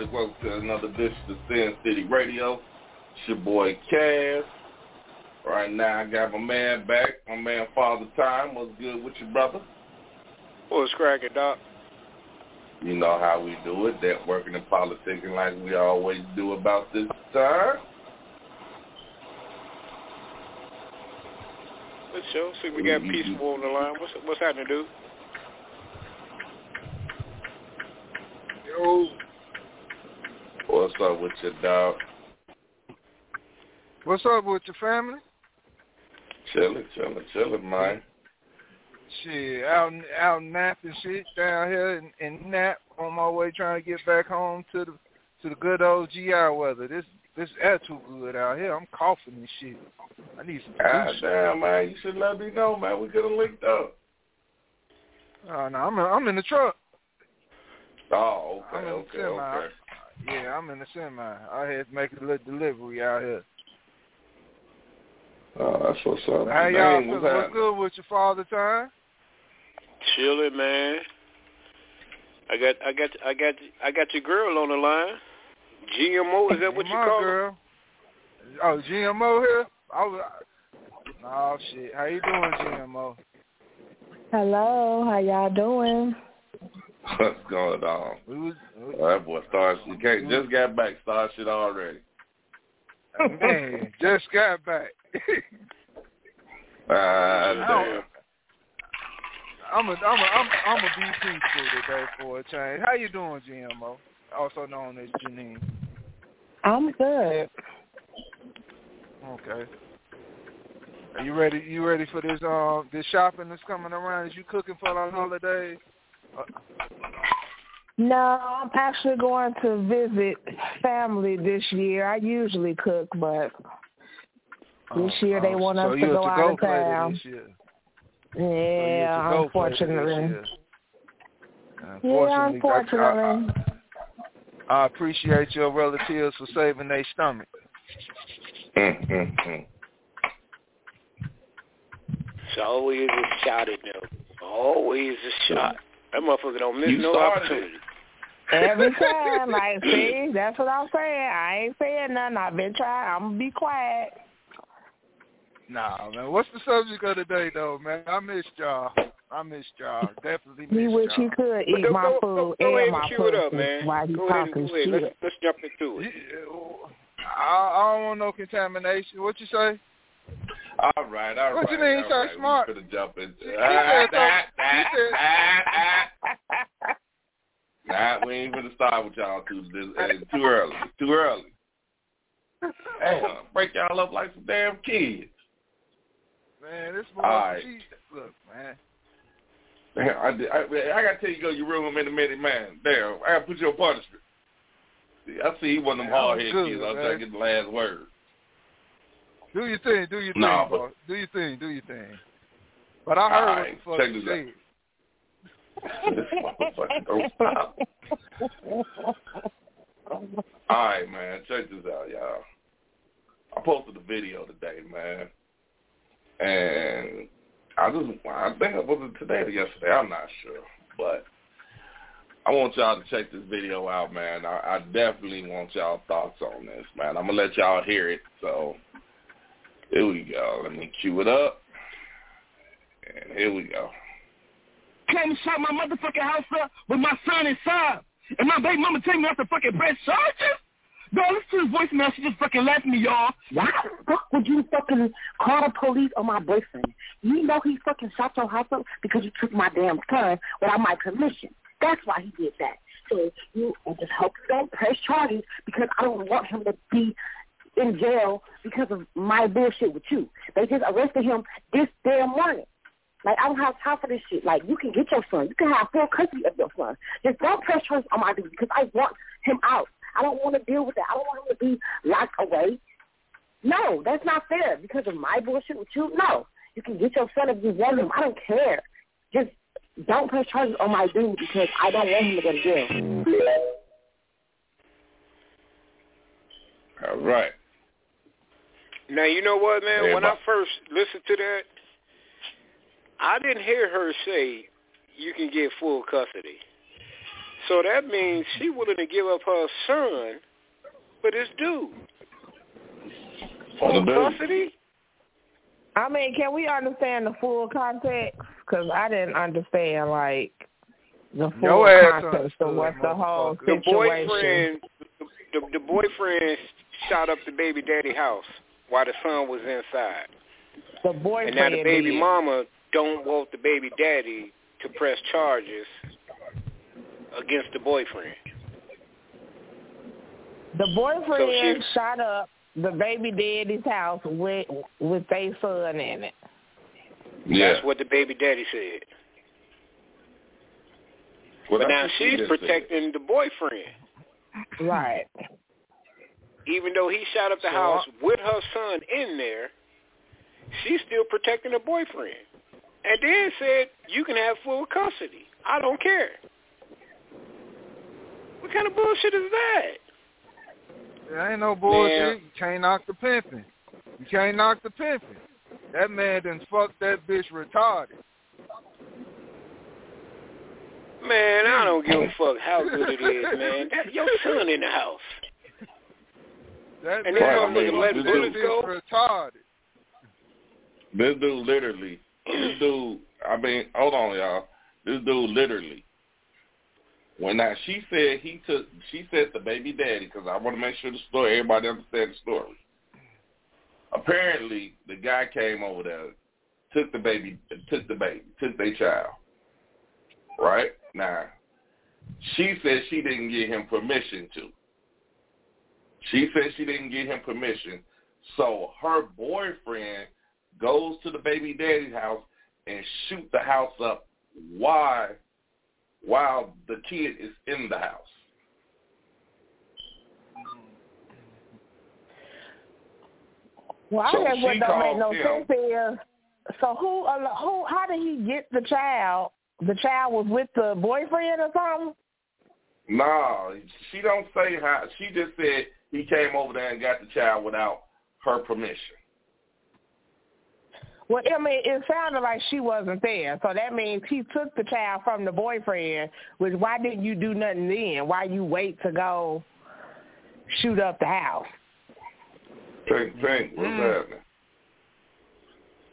everybody? Welcome to another edition of Sin City Radio. It's your boy, Cass. Right now, I got my man back, my man Father Time. What's good with you, brother? What's cracking, Doc? You know how we do it, networking and politicking like we always do about this time. Let's show. See, we got Mhm. Peaceful on the line. What's what's happening, dude? Yo, What's up with your dog? what's up with your family? Chilling, chilling, chilling, man. Shit, out out napping shit down here and, in nap on my way trying to get back home to the to the good old GI weather. This this air too good out here. I'm coughing and shit. I need some ah, God juice. damn, man. You should let me know, man. We could have linked up. Uh, oh no, I'm in, I'm in the truck. Oh, I'm okay, in okay, okay. Yeah, I'm in the semi. I had to make a little delivery out here. Oh, that's what's up. How y'all Dang, feel? what's What's happening? good with your father time? Chilling, man. I got, I got, I got, I got your girl on the line. GMO, is that what you My call her? girl. Oh, GMO here? I was, oh shit. How you doing, GMO? Hello, how y'all doing? What's going on? We was, Oh, that boy starts. You can't just got back. Start shit already. man, just got back. Ah, damn. I'm a, I'm a, I'm, I'm a be peaceful today for a change. How you doing, GMO? Also known as Janine. I'm good. Okay. Are you ready? You ready for this um this shopping that's coming around? Is you cooking for the holidays? No, I'm actually going to visit family this year. I usually cook, but this year they oh, want Oh, so us to you a go out to-go of town. This year. So you Yeah, to-go player this unfortunately. Yeah, Unfortunately, I- I- I appreciate your relatives for saving their stomach. It's always a shot at them. Always a shot. That motherfucker don't miss You no started opportunity. Every time, I see. That's what I'm saying. I ain't saying nothing. I've been trying. I'm gonna be quiet. Nah, man. What's the subject of the day, though, man? I missed y'all. I missed y'all. Definitely missed He wish y'all. he could eat go, my food go, go ahead and and my cue it up, pussy man. while he Go ahead and talking go ahead. shit. Let's, let's jump into it. Oh, I, I don't want no contamination. What you say? All right, all right. What you mean, all so right. smart? We could jump into. He Ah, said ah, so- he said- ah, ah, ah. Nah, we ain't gonna start with y'all too this, uh, too early. Too early. Damn, break y'all up like some damn kids. Man, this boy, right. look, man. Damn, I, did- I, I gotta tell you, go to your room in a minute, man. Damn, I gotta put you on punishment. See, I see he one of them hard good, kids. I'm man. trying to get the last word. Do your thing, do your thing, but-. Do your thing, do your thing. But I heard All what the fuck check you this out. said. this motherfucker don't stop. All right, man. Check this out, y'all. I posted a video today, man, and I just I think it was today or yesterday. I'm not sure, but I want y'all to check this video out, man. I, I definitely want y'all thoughts on this, man. I'm gonna let y'all hear it. So here we go. Let me cue it up, and here we go. came and shot my motherfucking house up with my son inside. And my baby mama tell me I have to fucking press charges? Bro, listen to his voicemail. She just fucking left me, y'all. Why the fuck would you fucking call the police on my boyfriend? You know he fucking shot your house up because you took my damn son without my permission. That's why he did that. So you and just hope you don't press charges because I don't want him to be in jail because of my bullshit with you. They just arrested him this damn morning. Like I don't have time for this shit. Like you can get your son. You can have full custody of your son. Just don't press charges on my dude because I want him out. I don't want to deal with that. I don't want him to be locked away. No, that's not fair because of my bullshit with you. No, you can get your son if you want him. I don't care. Just don't press charges on my dude because I don't want him to go to jail. All right. Now you know what, man. Hey, when I first listened to that, I didn't hear her say you can get full custody. So that means she willing to give up her son for this dude. For the Full custody? I mean, can we understand the full context? Because I didn't understand like the full Your ass context of what the whole motherfucker. The boyfriend, the, the boyfriend shot up the baby daddy house while the son was inside, The and now the baby did. mama don't want the baby daddy to press charges against the boyfriend. The boyfriend she- shot up the baby daddy's house with with their son in it. Yeah. That's what the baby daddy said. Well, but now she's just said. protecting the boyfriend, Right. Even though he shot up the So, house with her son in there. She's still protecting her boyfriend, and then said you can have full custody. I don't care. What kind of bullshit is that? There ain't no bullshit. Man. You can't knock the pimping. You can't knock the pimping. That man done fucked that bitch retarded. Man, I don't give a fuck how good it is, man. That, your son in the house. That And motherfucker done let bullets go? retarded. This dude literally, this dude, I mean, hold on, y'all. This dude literally, when now she said he took, she said the baby daddy, because I want to make sure the story, everybody understand the story. Apparently, the guy came over there, took the baby, took the baby, took their child. Right now, she said she didn't give him permission to. She said she didn't give him permission, so her boyfriend goes to the baby daddy's house and shoot the house up while while the kid is in the house. Well, I so guess what don't make no him. sense is, so who, uh, who, how did he get the child? The child was with the boyfriend or something? No, she don't say how. She just said he came over there and got the child without her permission. Well, I mean, it sounded like she wasn't there, so that means he took the child from the boyfriend. Which why didn't you do nothing then? Why you wait to go shoot up the house? Think, think, what's Mm. happening?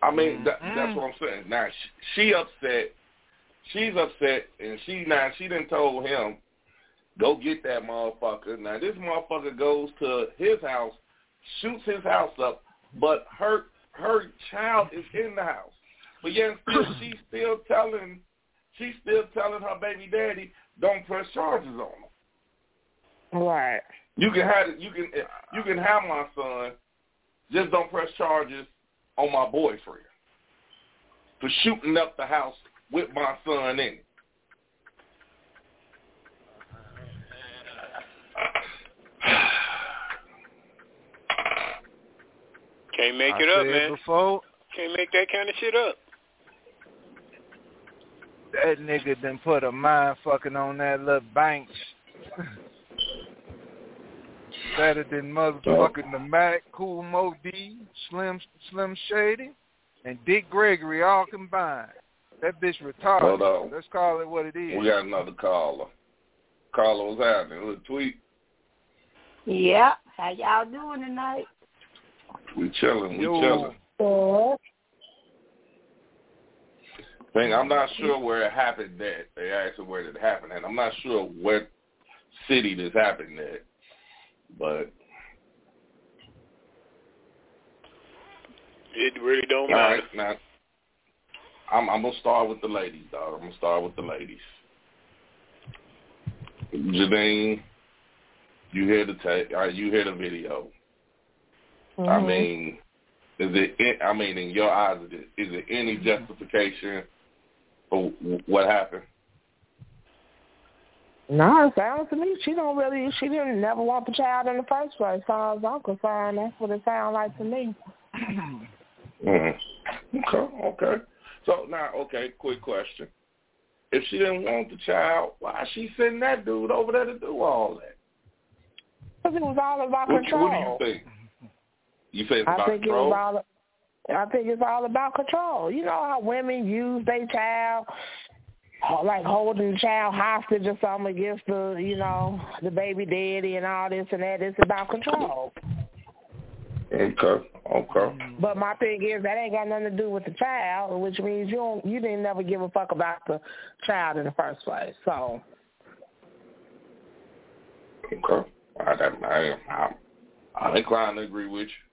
I mean, that, that's what I'm saying. Now she, she upset. She's upset, and she now she didn't told him go get that motherfucker. Now this motherfucker goes to his house, shoots his house up, but her her child is in the house. But yet still she's still telling she's still telling her baby daddy don't press charges on him. Right. You can have. You can you can have my son. Just don't press charges on my boyfriend for shooting up the house with my son in it. Can't make I it up, said man. Before, Can't make that kind of shit up. that nigga done put a mind fucking on that little bank. Better than motherfucking the Mac, Kool Moe Dee, Slim Slim Shady, and Dick Gregory all combined. That bitch retarded. Hold on. Let's call it what it is. We got another caller. Caller, what's happening? Little tweet. Yeah. How y'all doing tonight? We chilling. We Yo. chilling. Thing, I'm not sure where it happened at. They asked where it happened at. I'm not sure what city this happened at. but It really don't matter. right, now I'm I'm gonna start with the ladies, dog. I'm gonna start with the ladies. Janine, you hear the tape? Uh, you hear the video? I Mhm. mean, is it? I mean, in your eyes, is it, is it any justification for what happened? No, it sounds to me she don't really she didn't never want the child in the first place. As far as I'm concerned, that's what it sounds like to me. Mm. Okay, okay. So now, okay, quick question: If she didn't want the child, why she sending that dude over there to do all that? Because it was all about What, control. what do you think? You say it's I about think it control? was all. I think it's all about control. You know how women use their child, like holding the child hostage or something against the, you know, the baby daddy and all this and that. It's about control. Okay, okay. But my thing is that ain't got nothing to do with the child, which means you don't, you didn't never give a fuck about the child in the first place. So Okay. I, I, I, I'm inclined to agree with you.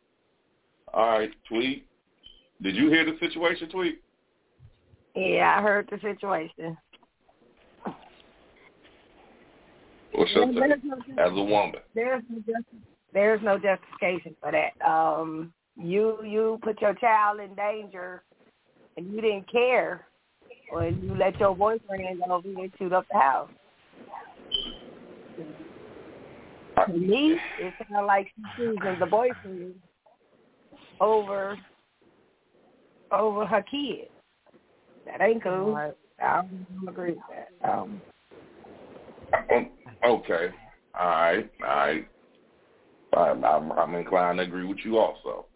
All right, Tweet. Did you hear the situation, Tweet? Yeah, I heard the situation. What's your take as a woman? there's no there's no justification for that. Um, you you put your child in danger, and you didn't care, or you let your boyfriend go over and shoot up the house. To me, it sounds like she's choosing the boyfriend over over her kids. That ain't cool. Right. I don't agree with that. Um, Um, okay. All right. All right. I'm, I'm, I'm inclined to agree with you also.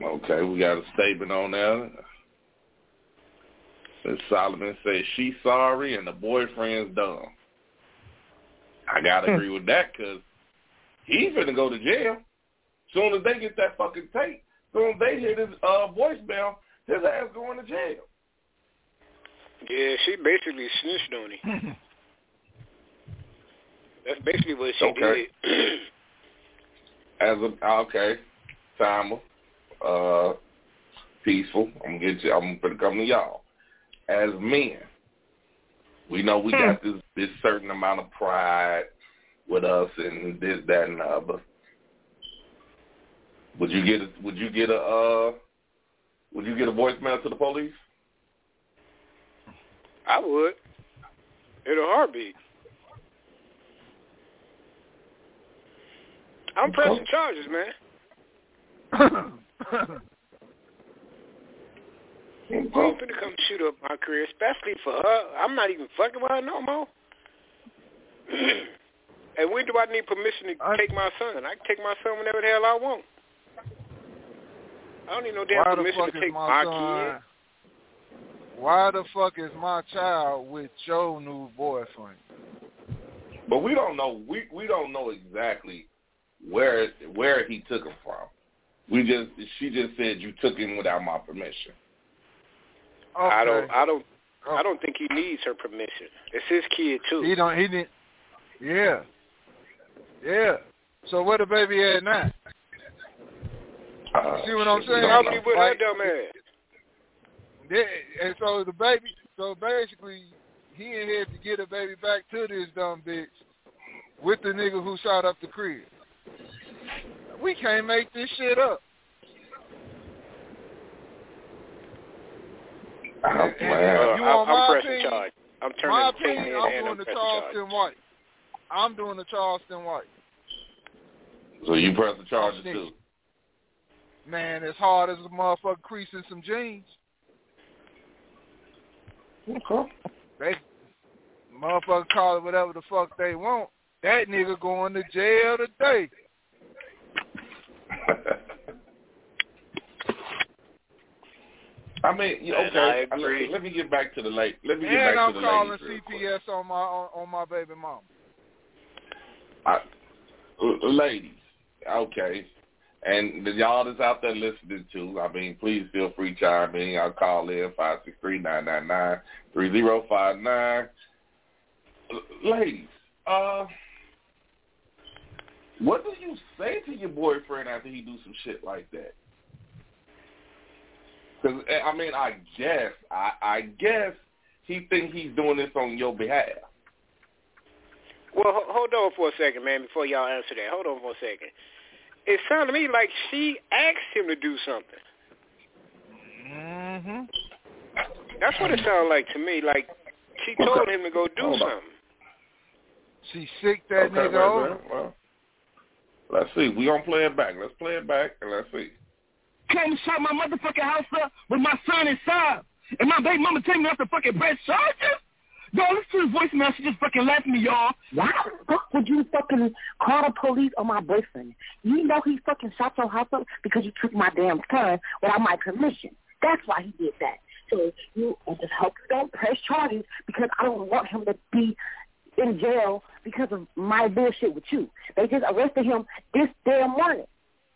Okay, we got a statement on there. Miss Solomon says she's sorry and the boyfriend's dumb. I gotta agree with that because he's gonna go to jail. Soon as they get that fucking tape, soon as they hear this uh, voicemail, his ass going to jail. Yeah, she basically snitched on him. That's basically what she Okay. did. As a okay, timer, uh, peaceful. I'm gonna get you. I'm gonna come to y'all. As men, we know we got this this certain amount of pride with us and this, that, and the other. Would you get a Would you get a uh, Would you get a voicemail to the police? I would. In a heartbeat. I'm pressing charges, man. I'm hoping to come shoot up my career, especially for her. I'm not even fucking with her no more. and when do I need permission to I- take my son? I can take my son whenever the hell I want. I don't need no damn permission to take my my kid. Why the fuck is my child with your new boyfriend? But we don't know. We we don't know exactly where where he took him from. We just she just said you took him without my permission. Okay. I don't. I don't. Oh. I don't think he needs her permission. It's his kid too. He don't. He didn't. Yeah. Yeah. So where the baby at now? Uh, See what I'm saying? don't Probably know. with her Like- dumb ass. Yeah, and so the baby. So basically, he in here to get a baby back to this dumb bitch with the nigga who shot up the crib. We can't make this shit up. Oh, And- and man. you Uh, I'm, my I'm pressing opinion? charge. I'm turning My the tape opinion, I'm and doing I'm the charge. Charleston White. I'm doing the Charleston White. So you press the charges too. Man, as hard as a motherfucker creasing some jeans. Okay. They motherfucker call it whatever the fuck they want. That nigga going to jail today. I mean, yeah, And I okay. Let, let me get back to the late. Let me get And back I'm to the calling ladies real quick. CPS on my on, on my baby mama. I, ladies, okay, and the y'all that's out there listening to, I mean, please feel free to chime in. I'll call in five six three nine nine nine three zero five nine. Ladies, uh, what do you say to your boyfriend after he do some shit like that? Because I mean, I guess, I, I guess he think he's doing this on your behalf. Well, ho- hold on for a second, man, before y'all answer that. Hold on for a second. It sounded to me like she asked him to do something. Mm-hmm. That's what it sounded like to me. Like she told him to go do Hold on. something. She sick that okay, nigga right, over. right, well, let's see. We gonna play it back. Let's play it back and let's see. Came and shot my motherfucking house up with my son inside. And my baby mama taking me off the fucking press charges? Yo, listen to the voicemail. She just fucking left me, y'all. Why the fuck would you fucking call the police on my boyfriend? You know he fucking shot your house up because you took my damn son without my permission. That's why he did that. So you just hope you don't press charges because I don't want him to be in jail because of my bullshit with you. They just arrested him this damn morning.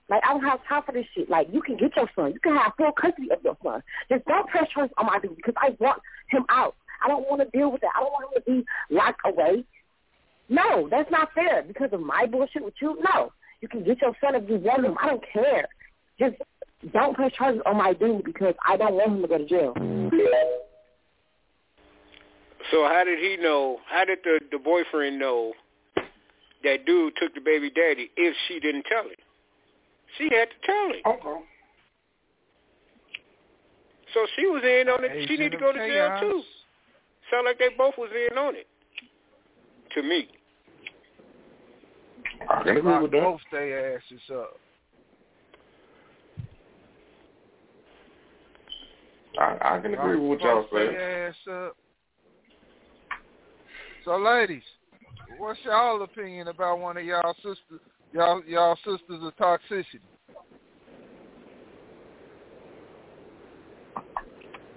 Like I don't have time for this shit. Like you can get your son. You can have full custody of your son. Just don't press charges on my dude because I want him out. I don't want to deal with that. I don't want him to be locked away. No, that's not fair because of my bullshit with you. No, you can get your son if you want him. I don't care. Just don't press charges on my dude because I don't want him to go to jail. So how did he know? How did the the boyfriend know that dude took the baby daddy if she didn't tell him? She had to tell him. Okay. So she was in on it. she Agent need to go to jail chaos. too. Sound like they both was in on it. To me. I can agree Lock with that. both their asses up. I, I can agree with what y'all both say. ass up. So, ladies, what's y'all opinion about one of y'all sisters, y'all y'all sisters of toxicity?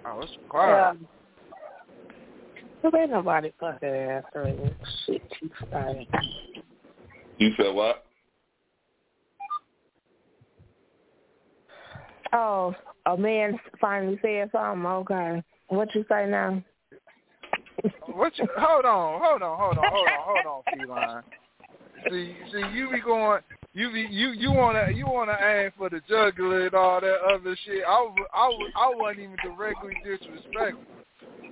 Oh, it's quiet. Yeah. There ain't nobody fucking answering shit you started. You said what? Oh, a man finally said something. Okay. What you say now? What you? Hold on, hold on, hold on, hold on, hold on, Feline. See, see, you be going, you be, you, you wanna, you wanna aim for the jugular and all that other shit. I, w- I, w- I wasn't even directly disrespectful,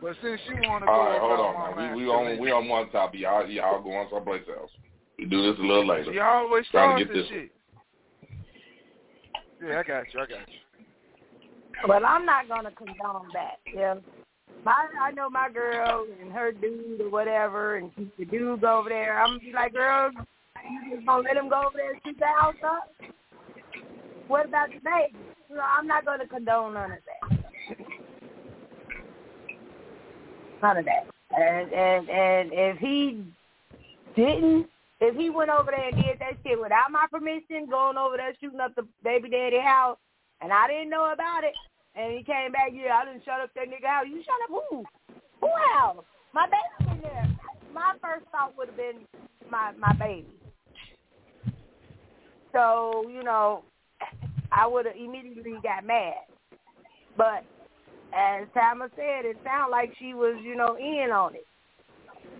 but since you wanna go All right, hold on. my Now. We we on we on one topic. Y'all y'all go on someplace else. We do this a little later. Y'all always Trying to get this this- shit. Yeah, I got you. I got you. But I'm not gonna condone that. Yeah. My I know my girl and her dude or whatever and keep the dudes over there. I'm gonna be like, girl, you just gonna let him go over there and shoot the house up? What about the baby? You know, I'm not gonna condone none of that. None of that. And and and if he didn't if he went over there and did that shit without my permission, going over there shooting up the baby daddy house, and I didn't know about it, and he came back, yeah, I didn't shut up that nigga house. You shut up who? Who house? My baby in there. My first thought would have been my my baby. So you know, I would have immediately got mad. But as Tama said, it sounded like she was, you know, in on it.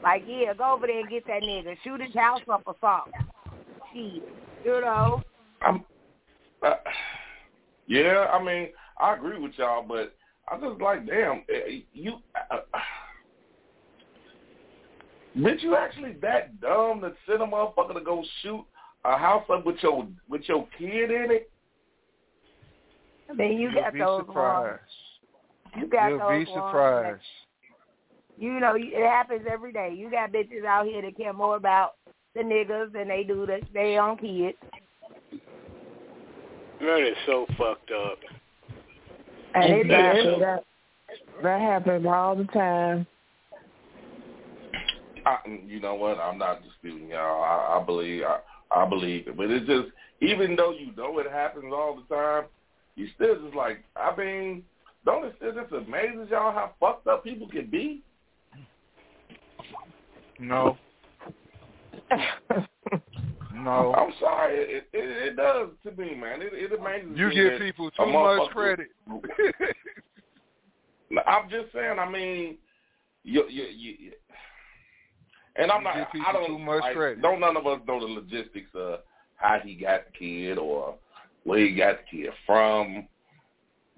Like, yeah, go over there and get that nigga. Shoot his house up or something. Shit. You know? I'm, uh, yeah, I mean, I agree with y'all, but I just like, damn, eh, you, uh, bitch, you actually that dumb to send a motherfucker to go shoot a house up with your with your kid in it? I mean, you You'll got be those ones. Surprised. You got You'll those be ones that- surprised. you know, it happens every day. You got bitches out here that care more about the niggas than they do the, their own kids. That is so fucked up. And it Exactly. That, that happens all the time. I, you know what? I'm not disputing y'all. I, I believe I, I believe it, but it's just even though you know it happens all the time, you still just like I mean, don't it still just amazes y'all how fucked up people can be? No, no. I'm sorry, it, it, it does to me, man. It, it amazes You me. give people too much credit. I'm just saying. I mean, you, you, you, And I'm You not. I don't. too much like, credit. Don't none of us know the logistics of how he got the kid or where he got the kid from.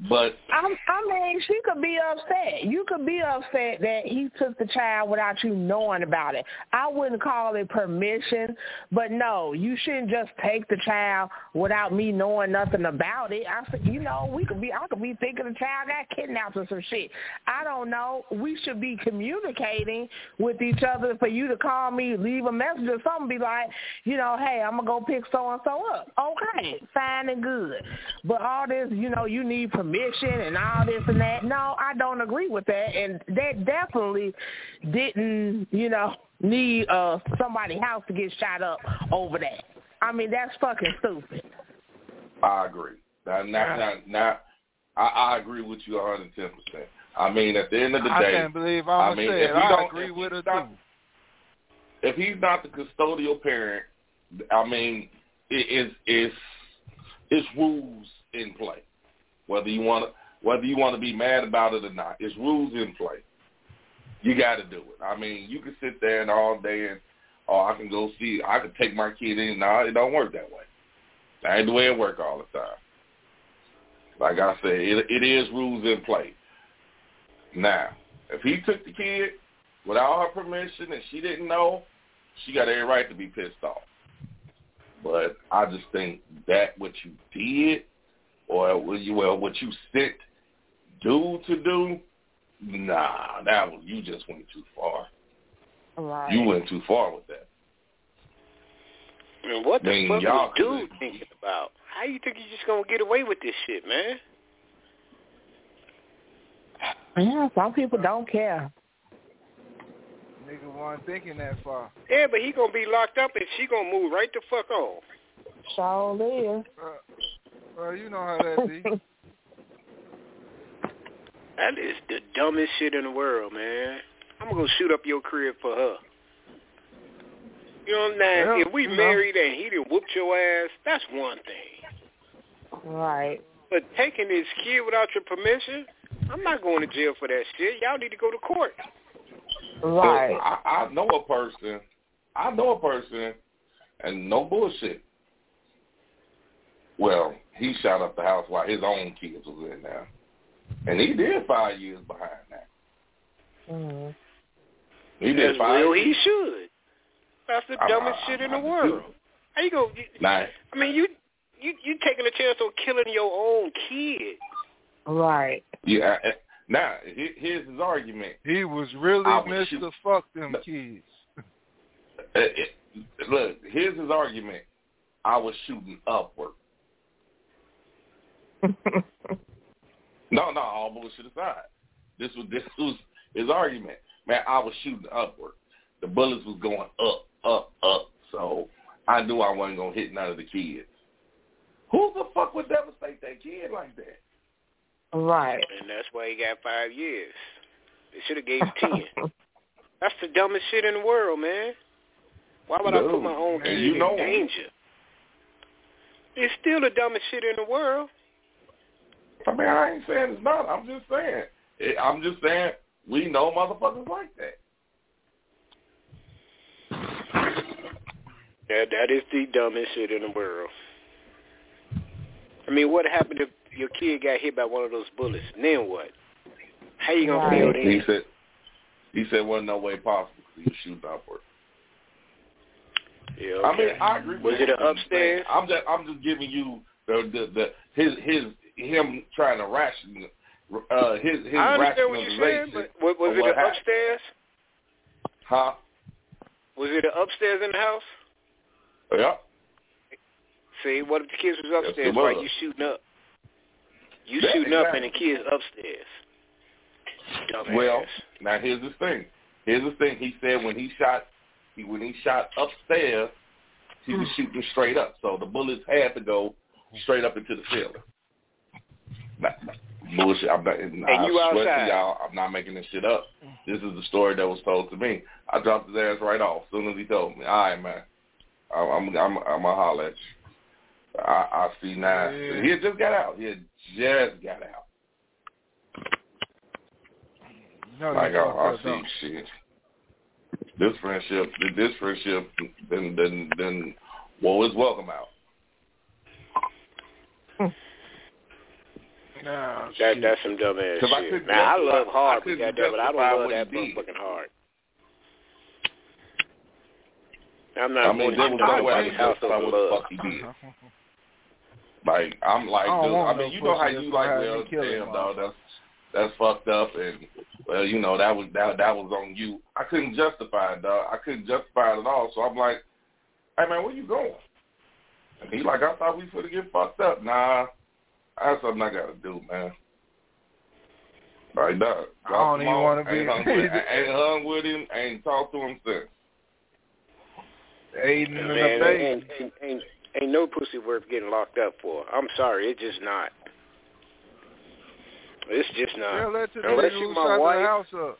But I'm, I mean, she could be upset. You could be upset that he took the child without you knowing about it. I wouldn't call it permission, but no, you shouldn't just take the child without me knowing nothing about it. I said, you know, we could be, I could be thinking the child got kidnapped or some shit. I don't know. We should be communicating with each other. For you to call me, leave a message or something, be like, you know, hey, I'm gonna go pick so and so up. Okay, fine and good. But all this, you know, you need permission and all this and that. No, I don't agree with that. And that definitely didn't, you know, need uh somebody's house to get shot up over that. I mean, that's fucking stupid. I agree. Now, now, now, now I, I agree with you 110. percent I mean, at the end of the day, I can't believe I'm I mean, say if it. I don't- agree if with her he's not- too. if he's not the custodial parent, I mean, it is is it's rules in play. Whether you want to whether you want to be mad about it or not, it's rules in play. You got to do it. I mean, you can sit there and all day and oh, I can go see, I can take my kid in. No, it don't work that way. That ain't the way it work all the time. Like I said, it, it is rules in play. Now, if he took the kid without her permission and she didn't know, she got every right to be pissed off. But I just think that what you did or what you well what you sent dude to do, nah, that was you just went too far. Right. You went too far with that. And what the Man, fuck y'all was dude could've- thinking about? How you think you just gonna get away with this shit, man? Yeah, some people don't care. Nigga wasn't thinking that far. Yeah, but he gonna be locked up and she gonna move right the fuck on. Sure is. Uh, Well, you know how that be. That is the dumbest shit in the world, man. I'm gonna go shoot up your crib for her. You know what I'm saying? Yeah, if we you know. married and he done whooped your ass, that's one thing. Right. But taking this kid without your permission, I'm not going to jail for that shit. Y'all need to go to court. Right. I, I know a person. I know a person, and no bullshit. Well, he shot up the house while his own kids was in there, and he did five years behind that. hmm He did As five. well years. he should. That's the I- dumbest I- shit in I the do. world. How you go? Nah, I mean, you you you taking a chance on killing your own kid. Right. yeah. uh, Now, here's his argument. He was really Mr. shoot. Fuck them No. kids. Uh, it- look, here's his argument. I was shooting upward. No, no, all bullshit aside. This was this was his argument. Man, I was shooting upward. The bullets was going up, up, up. So I knew I wasn't gonna hit none of the kids. Who the fuck would devastate that kid like that? right. And that's why he got five years. They should have gave ten. That's the dumbest shit in the world, man. Why would I put my own and kid you know in him. danger? It's still the dumbest shit in the world. I mean, I ain't saying it's not. I'm just saying. It, I'm just saying we know motherfuckers like that. Yeah, that is the dumbest shit in the world. I mean, what happened if your kid got hit by one of those bullets? Then what? How you gonna feel He said. He said, "Wasn't no way possible. You was shooting upward." Yeah, I mean. I agree. With Was it an upstairs? I'm just, I'm just giving you the, the, the his, his, him trying to ration, uh, his, his I understand what you're saying, rationalization. but was, was it what an happened. upstairs? Huh? Was it upstairs in the house? Yeah. See, what if the kids was upstairs while was. you shooting up? You Yeah, shooting up and the kids upstairs. Dumbass. Well, now here's the thing. Here's the thing. He said when he shot, he when he shot upstairs, he was shooting straight up. So the bullets had to go straight up into the ceiling. Bullshit. I'm not. And I you swear to y'all, I'm not making this shit up. This is the story that was told to me. I dropped his ass right off as soon as he told me. All right, man. I'm I'm I'm I'm gonna holler at you. I, I see now. Yeah. He had just got out. He had just got out. Know Like I, I see don't shit. this friendship, this friendship, then then then woe is welcome out. Nah, That shit. that's some dumb ass 'Cause I shit. couldn't Now I justify- love I hard, but couldn't goddamn it, I don't love what that motherfucking hard. I'm not I mean, going there to was no way I nobody's could house justify what the love. fuck he did. Like I'm like, I dude, I mean, no you know how you like, gonna well, kill him, damn, dog, that's that's fucked up, and well, you know that was that that was on you. I couldn't justify it, dog. I couldn't justify it at all. So I'm like, hey man, where you going? And he like, I thought we finna get fucked up. Nah, that's something I gotta do, man. Like, dog. I don't even wanna be- Ain't hung, with, ain't hung with him. Ain't talked to him since. Aiden and Man, the ain't, baby. ain't, ain't, ain't, ain't no pussy worth getting locked up for. I'm sorry, it's just not. It's just not. Tell that to the Unless nigga you who my shot wife, the house up.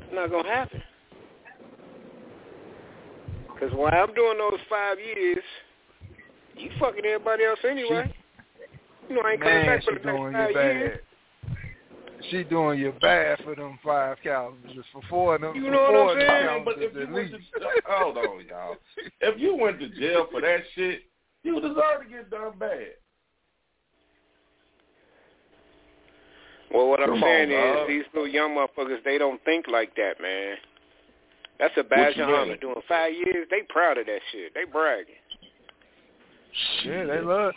it's not gonna happen. Cause while I'm doing those five years, you fucking everybody else anyway. You know I ain't coming Man, back she for the doing next you five years. bad. She doing you bad for them five calendars. For four of them, You for know what four I'm saying? But if you went to hold on, y'all. If you went to jail for that shit, you deserve to get done bad. Well, what I'm Come saying on, is dog. these little young motherfuckers, they don't think like that, man. That's a badge you of honor. Doing five years, they proud of that shit. They bragging. Yeah, they love,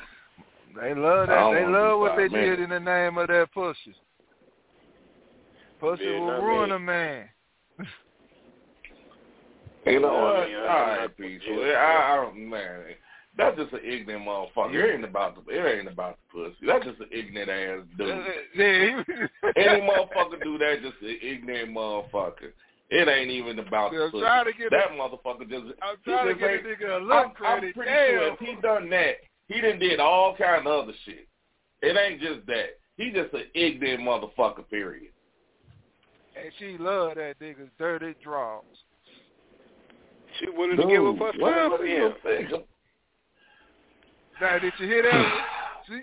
they love that. They love what five they did in the name of that pussy. Pussy will ruin me. a man. You know No, what? I mean, I- All I'm right, not peaceful. jail. I, uh, I don't, man. That's just an ignorant motherfucker. It ain't about the. It ain't about the pussy. That's just an ignorant ass dude. Any motherfucker do that, just an ignorant motherfucker. It ain't even about the I'm pussy. trying to get that motherfucker just. I'm trying to get a ain't- nigga a I'm, look I'm credit. pretty Damn. sure if he done that, he done did all kind of other shit. It ain't just that. He just an ignorant motherfucker. Period. And she love that nigga's dirty draws. She willing to give up her Dude, what, for him. Now, did you hear that? she,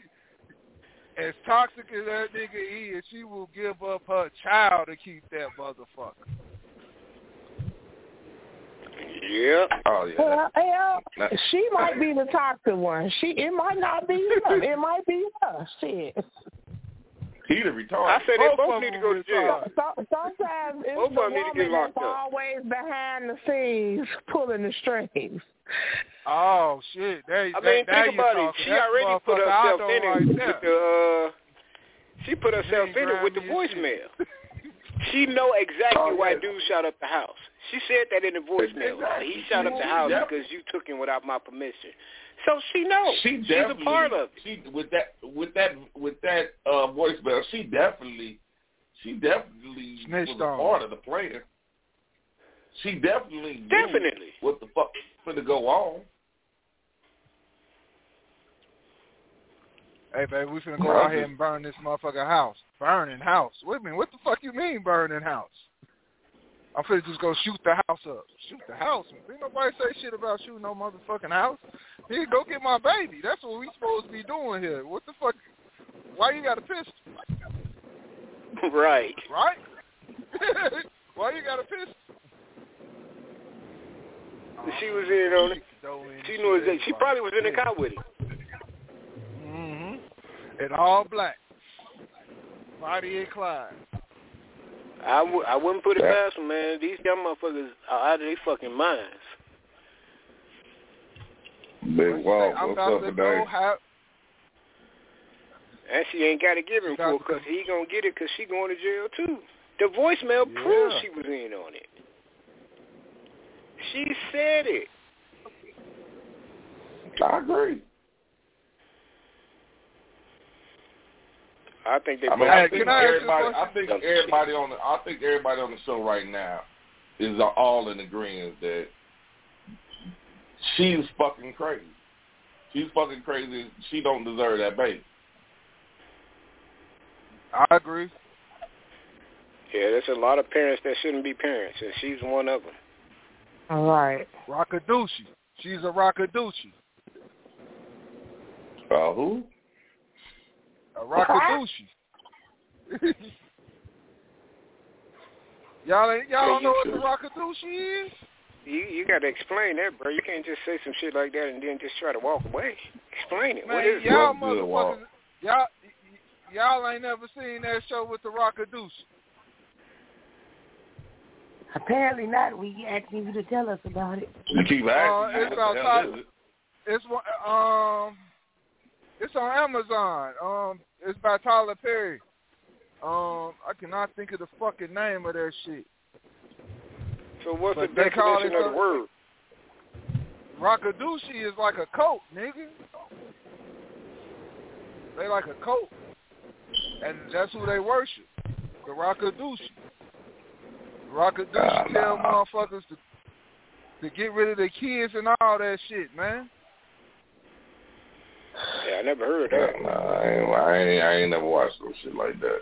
as toxic as that nigga is, she will give up her child to keep that motherfucker. Yeah. Oh yeah. Well, hell, That- she might be the toxic one. She it might not be him. It might be her. Shit. He the retarded. I said they Both both need to go to jail. So, sometimes it's Both the of them need to get woman locked that's up. always behind the scenes pulling the strings. Oh shit! There, I that, mean, now think about it. She already put motherfucker I herself in it there. with the. Uh, she put herself in it with the grimy as voicemail. She know exactly Oh, why yeah. dude shot up the house. She said that in the voicemail. Exactly. He shot up the house def- because you took him without my permission. So she knows. She She's definitely, a part of it. She with that with that with that uh voicemail, she definitely she definitely Snitched was a on part of the plan. She definitely knew Definitely. what the fuck was finna go on. Hey, baby, we finna go out here and burn this motherfucker house. Burning house. Wait a minute, what the fuck you mean burning house? I'm finna just go shoot the house up. Shoot the house? Ain't nobody say shit about shooting no motherfucking house. Here, go get my baby. That's what we supposed to be doing here. What the fuck? Why you got a pistol? right. Right? Why you got a pistol? She was in on it. She knew exactly. She probably was in the car with him. And all black. Bonnie and Clyde. I w- I wouldn't put it past them, man. These young motherfuckers are out of their fucking minds. Big Wall, I'm what's about up to today? go have. And she ain't got to give him full Got to- custody. He gonna get it because she going to jail too. The voicemail Yeah. proves she was in on it. She said it. I agree. I think they I mean, both. I think can I ask you a everybody. I think everybody on the. I think everybody on the show right now is all in agreement that she's fucking crazy. She's fucking crazy. She don't deserve that baby. I agree. yeah, there's a lot of parents that shouldn't be parents, and she's one of them. All right. Rockadoochie. She's a rockadoochie. Uh, who? A rockadoochie. Y'all ain't y'all don't know what the Sure. rockadoochie is? You you got to explain that, bro. You can't just say some shit like that and then just try to walk away. Explain it. what Man, is it? y'all Well, good, Walt. motherfuckers, y'all y'all ain't never seen that show with the rockadoochie. Apparently not. We asking you to tell us about it. You keep Uh, asking. it's me, what the hell outside- is it? It's um, it's on Amazon. Um, it's by Tyler Perry. Um, I cannot think of the fucking name of that shit. So what's But the definition it of the word? Rockadoochie is like a coat, nigga. They like a coat, and that's who they worship. The Rockadoochie. Rockadoochie Ah, tell motherfuckers to to get rid of their kids and all that shit, man. Yeah, I never heard of Yeah, that. nah, I ain't, I ain't, I ain't never watched no shit like that.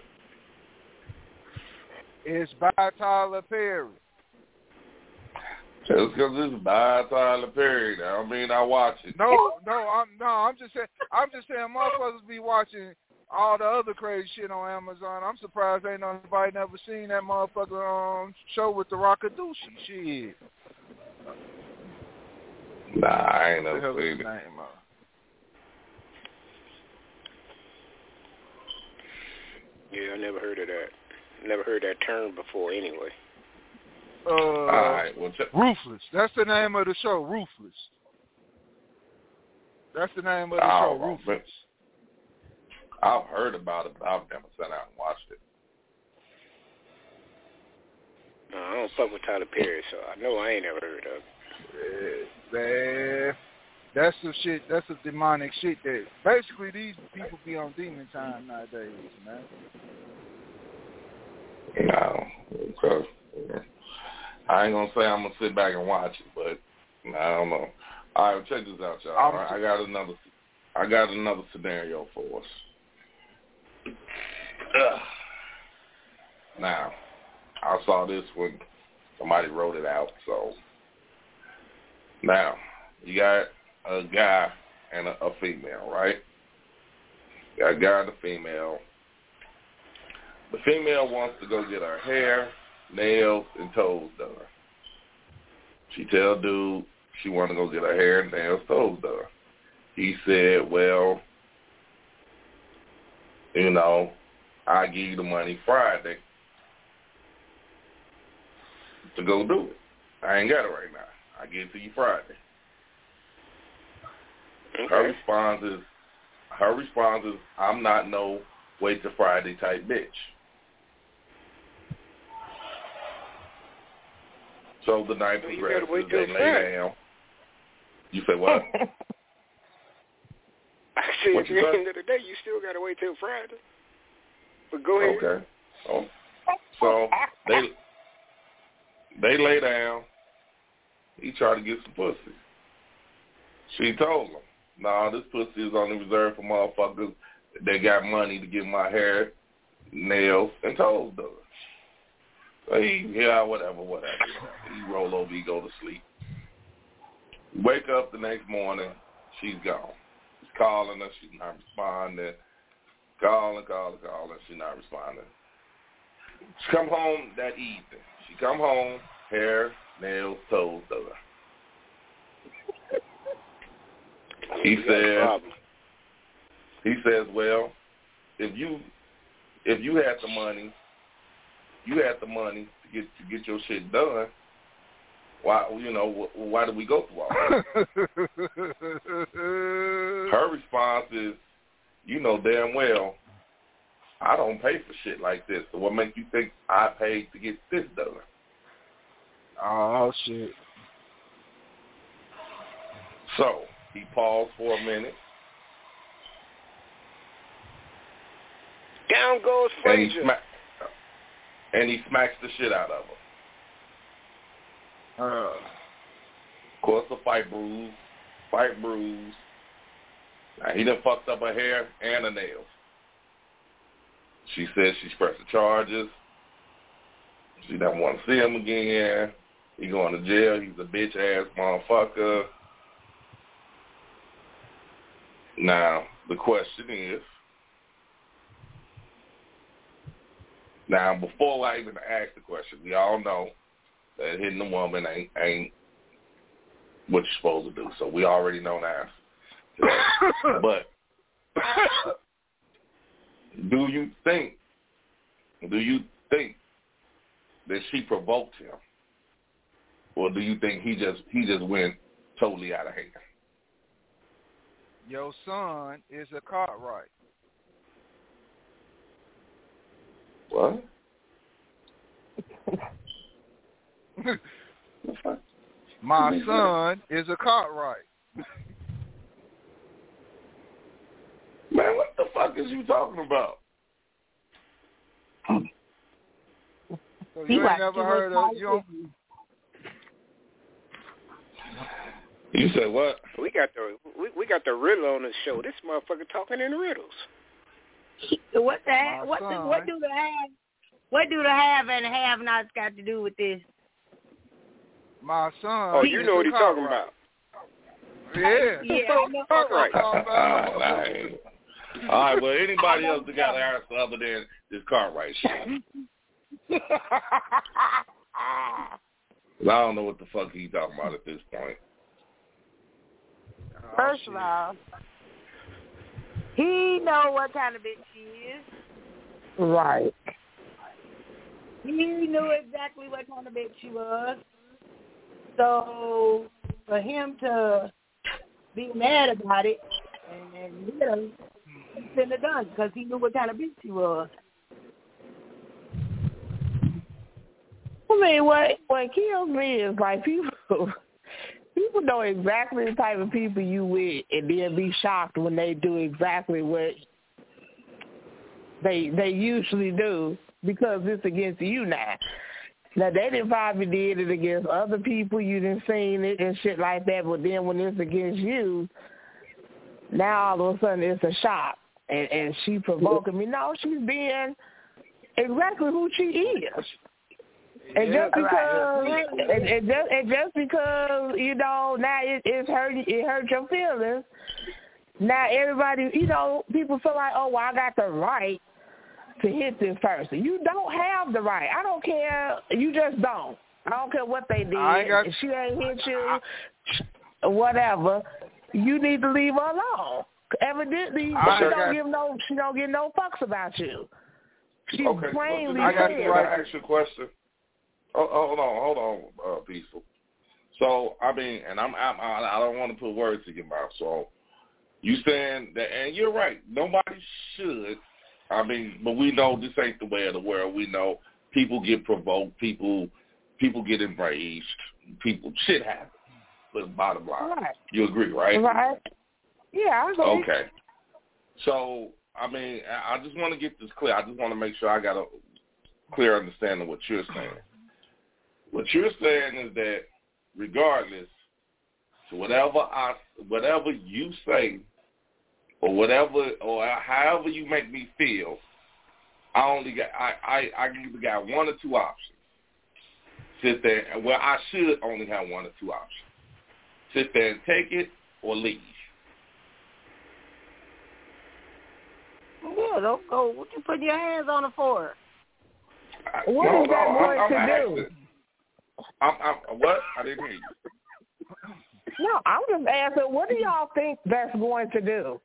It's by Tyler Perry. Just because it's by Tyler Perry, that don't mean I watch it. No, no, I'm no, I'm just saying, I'm just saying, motherfuckers be watching all the other crazy shit on Amazon. I'm surprised ain't nobody never seen that motherfucker um show with the Rockadoochie shit. Nah, I ain't What never seen it. name? Uh, Yeah, I never heard of that. Never heard that term before. Anyway. uh, All right, well, check. Ruthless. That's the name of the show. Ruthless. That's the name of the Oh, show. Ruthless. I've heard about it, but I've never sat out and watched it. No, I don't fuck with Tyler Perry, so I know I ain't never heard of. it. Yeah, man. That's some shit. That's some demonic shit. That basically these people be on demon time nowadays, man. No, because I ain't gonna say I'm gonna sit back and watch it, but I don't know. All right, check this out, y'all. All right, I got another, I got another scenario for us. Ugh. Now, I saw this when somebody wrote it out. So now you got a guy and a, a female, right? Got a guy and a female. The female wants to go get her hair, nails, and toes done. She tell dude she want to go get her hair, nails, toes done. He said, well, you know, I give you the money Friday to go do it. I ain't got it right now. I give it to you Friday. Her response is, her response is, I'm not no wait till Friday type bitch. So the night you progresses, they lay down. You say what? I What at the end of the day, you still got to wait till Friday. But go ahead. Okay. Oh. So they they lay down. He tried to get some pussy. She told him, "Nah, this pussy is only reserved for motherfuckers that got money to get my hair, nails, and toes done." So he, yeah, whatever, whatever. He roll over, he go to sleep. Wake up the next morning, she's gone. He's calling her, she's not responding. Calling, calling, calling, she's not responding. She come home that evening. She come home, hair, nails, toes done. He You got a said, he says, well, if you if you had the money, you had the money to get to get your shit done. Why you know why did we go through all this? Her response is, you know damn well, I don't pay for shit like this. So what makes you think I paid to get this done? oh shit. So he paused for a minute Down goes and Frazier. smack, and he smacks the shit out of her. Uh, Of course, the fight bruise, fight bruise. Now, he done fucked up her hair and her nails. She says she's pressing charges. She doesn't want to see him again. He going to jail. He's a bitch ass motherfucker. Now, the question is, Now, before I even ask the question, we all know that hitting a woman ain't ain't what you're supposed to do. So we already know that. but do you think do you think that she provoked him? Or do you think he just he just went totally out of hand? Your son is a Cartwright. What? My son is a Cartwright. Man, what the fuck is you talking about? So you ain't never heard of you don't, You said what? We got the we, we got the riddle on the show. This motherfucker talking in riddles. What the My what the, what do the have what do the have and have nots got to do with this? my son. Oh, you know what he's talking Cartwright. about. Yeah. Yeah, I. All right. all right. All right, well, anybody else that got an answer other than this Cartwright shit? I don't know what the fuck he talking about at this point. First of all, he know what kind of bitch she is. Right. He knew exactly what kind of bitch she was. So for him to be mad about it and, and you know, he shouldn't have done because he knew what kind of bitch she was. I mean, what what kills me is like people people know exactly the type of people you with, and then be shocked when they do exactly what they they usually do because it's against you now. Now they didn't probably did it against other people. You didn't seen it and shit like that. But then when it's against you, now all of a sudden it's a shock, and and she provoking me. No, she's being exactly who she is. And just because, and, and just and just because you know now it, it's hurt it hurt your feelings. Now everybody, you know, people feel like, oh, well, I got the right to hit this person. You don't have the right. I don't care. You just don't. I don't care what they did. Ain't got- if she ain't hit you, whatever. You need to leave her alone. Evidently, I she don't give no. She don't give no fucks about you. She Okay, plainly well, I got right- ask you a question? Oh, hold on, hold on, uh, peaceful. So I mean, and I'm, I'm I don't want to put words in your mouth. So you saying that, and you're right. Nobody should. I mean, but we know this ain't the way of the world. We know people get provoked. People people get enraged. People shit happens. But bottom line, Right. you agree, right? Right. Yeah, I agree. Okay. So, I mean, I just want to get this clear. I just want to make sure I got a clear understanding of what you're saying. What you're saying is that regardless to whatever I, whatever you say, or whatever, or however you make me feel, I only got, I, I, I either got one or two options. Sit there, well, I should only have one or two options. Sit there and take it or leave. Yeah, don't go. What you putting your hands on it for? I- What no, is that no, going I'm, to I'm do? Asking. I'm, I'm, what? I didn't hear you. No, I'm just asking, what do y'all think that's going to do?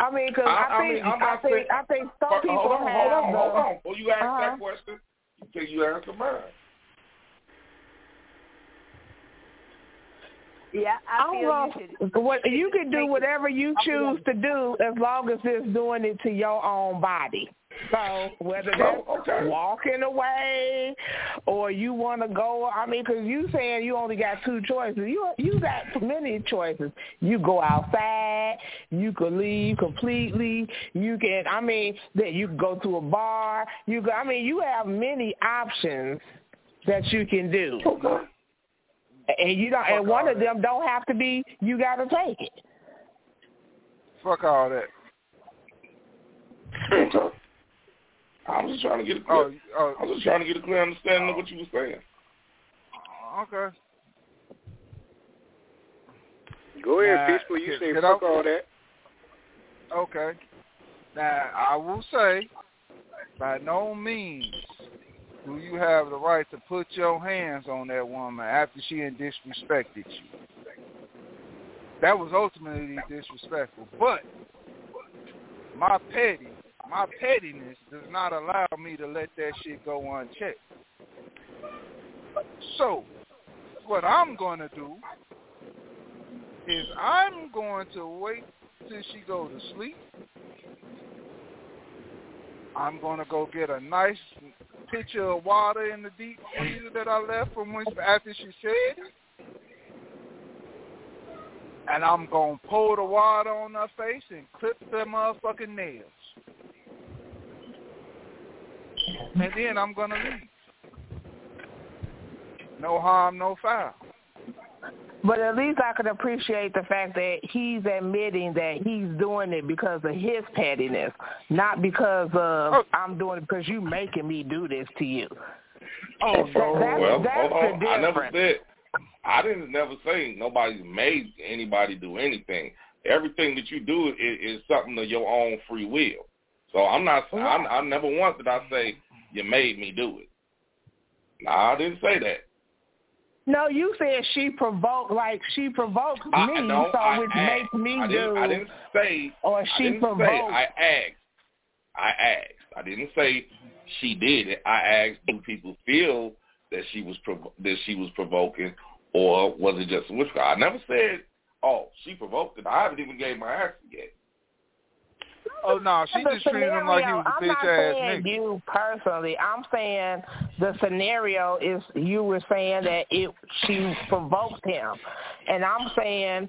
I mean, because I- I, I think mean, I'm I not think saying- I think some Hold people on, have hold on, the, hold on. Before you ask Uh-huh. that question, you you answer mine. Yeah, I I don't feel know. you should. What you can do whatever you choose to do as long as it's doing it to your own body. So whether oh, that's Oh, okay. walking away or you want to go, I mean, because you saying you only got two choices. You you got many choices. You go outside. You could leave completely. You can, I mean, that you can go to a bar. You go, I mean, you have many options that you can do. Okay. And you don't, and one of that. them don't have to be you got to take it. Fuck all that. Okay. I was just trying to get a oh, clear. Oh, oh, I was just trying to get a clear understanding of what you were saying. Oh, okay. Go ahead, Nah, peaceful. You say fuck all that. Okay. Now I will say, by no means do you have the right to put your hands on that woman after she had disrespected you? That was ultimately disrespectful. But my petty, my pettiness does not allow me to let that shit go unchecked. So, what I'm going to do is I'm going to wait till she go to sleep. I'm going to go get a nice pitcher of water in the deep freezer that I left from when after she said. And I'm going to pour the water on her face and clip the motherfucking nails. And then I'm going to leave. No harm, no foul. But at least I can appreciate the fact that he's admitting that he's doing it because of his pettiness, not because of oh. I'm doing it because you making me do this to you. Oh, that's, that's, well, that's hold on. I never difference. said I didn't never say nobody made anybody do anything. Everything that you do is, is something of your own free will. So I'm not. I, I never once did I say you made me do it. No, I didn't say that. No, you said she provoked, like she provoked me, I, no, so I which asked. makes me I do. I didn't say. Or I she didn't provoked. say. I asked. I asked. I didn't say she did it. I asked, do people feel that she was provo- that she was provoking, or was it just a witchcraft? I never said, oh, she provoked it. I haven't even gave my answer yet. Oh no, she just treated him like he was a I'm bitch not ass saying nigga. you personally. I'm saying the scenario is you were saying that it she provoked him, and I'm saying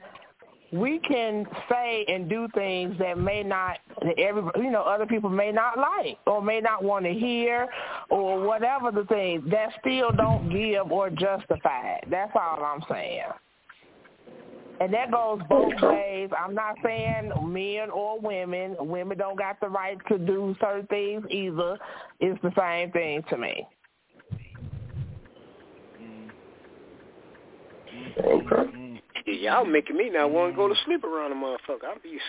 we can say and do things that may not that every you know other people may not like or may not want to hear or whatever the thing that still don't give or justify it. That's all I'm saying. And that goes both ways. I'm not saying men or women. Women don't got the right to do certain things either. It's the same thing to me. Okay. Y'all making me not want to go to sleep around a motherfucker. I'll be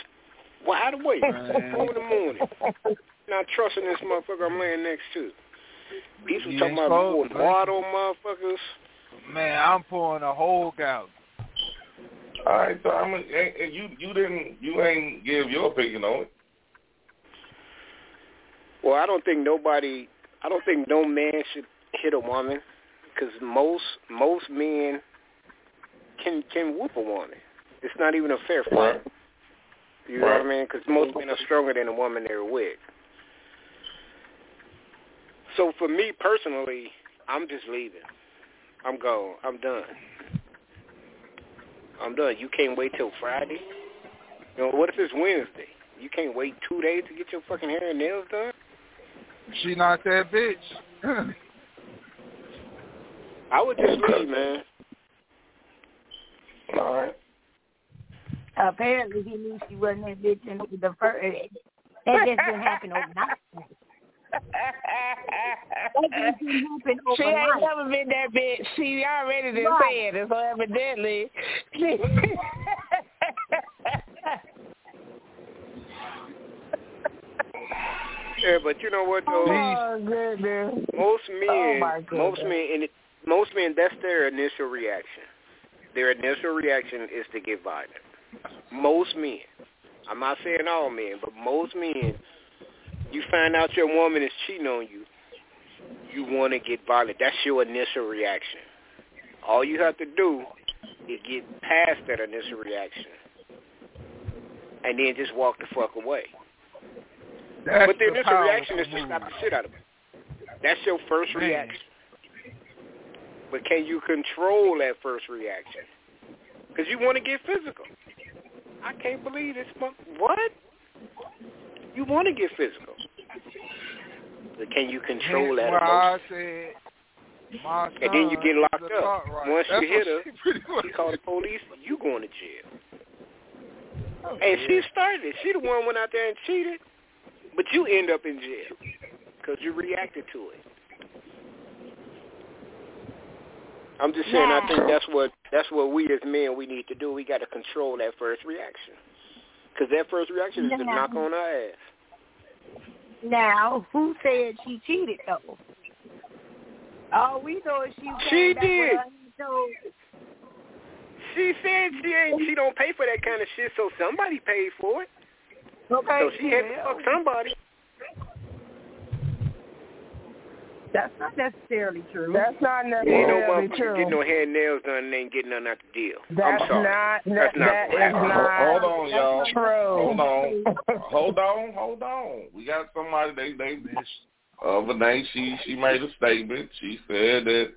wide awake four in the morning. Not trusting this motherfucker I'm laying next to. These was You talking about supposed pouring to. water on motherfuckers. Man, I'm pouring a whole gallon. All right, so I'm. And you you didn't you ain't give your opinion on it. Well, I don't think nobody. I don't think no man should hit a woman because most most men can can whoop a woman. It's not even a fair fight. Right. You know what I mean? Because most men are stronger than the woman they're with. So for me personally, I'm just leaving. I'm gone. I'm done. I'm done. You can't wait till Friday. You know, what if it's Wednesday? You can't wait two days to get your fucking hair and nails done? She not that bitch. I would just leave, man. All right. Apparently, he knew she wasn't that bitch in the first. That just didn't happen overnight. That just didn't happen She ain't overnight. never been that bitch. She already done Right. said it, so evidently. Yeah, but you know what though? oh goodness. Most Oh, men, my goodness. most men, and it, most men, that's their initial reaction. Their initial reaction is to get violent. Most men. I'm not saying all men, but most men. You find out your woman is cheating on you, you want to get violent. That's your initial reaction. All you have to do is get past that initial reaction, and then just walk the fuck away. That's but the initial reaction is to slap the shit out of him. That's your first Man. reaction. But can you control that first reaction? Because you want to get physical. I can't believe this. What? You want to get physical. Can you control that emotion? Said And then you get locked up. right. Once That's you hit her, she pretty much You call the police, you going to jail. And she started it. She the one went out there and cheated, but you end up in jail because you reacted to it. I'm just saying. I think that's what that's what we as men we need to do. We got to control that first reaction because that first reaction is to knock on our ass. Now, who said she cheated though? All we know is she She did. She said she ain't. She don't pay for that kind of shit, so somebody paid for it. Okay, So she had to fuck somebody. That's not necessarily true. That's not necessarily Ain't no necessarily motherfucker true. getting no hair and nails done and ain't getting nothing out the deal. That's I'm sorry. not. That's not that is not Hold on, y'all. true. Hold on. hold on, hold on. We got somebody they they other day she she made a statement. She said that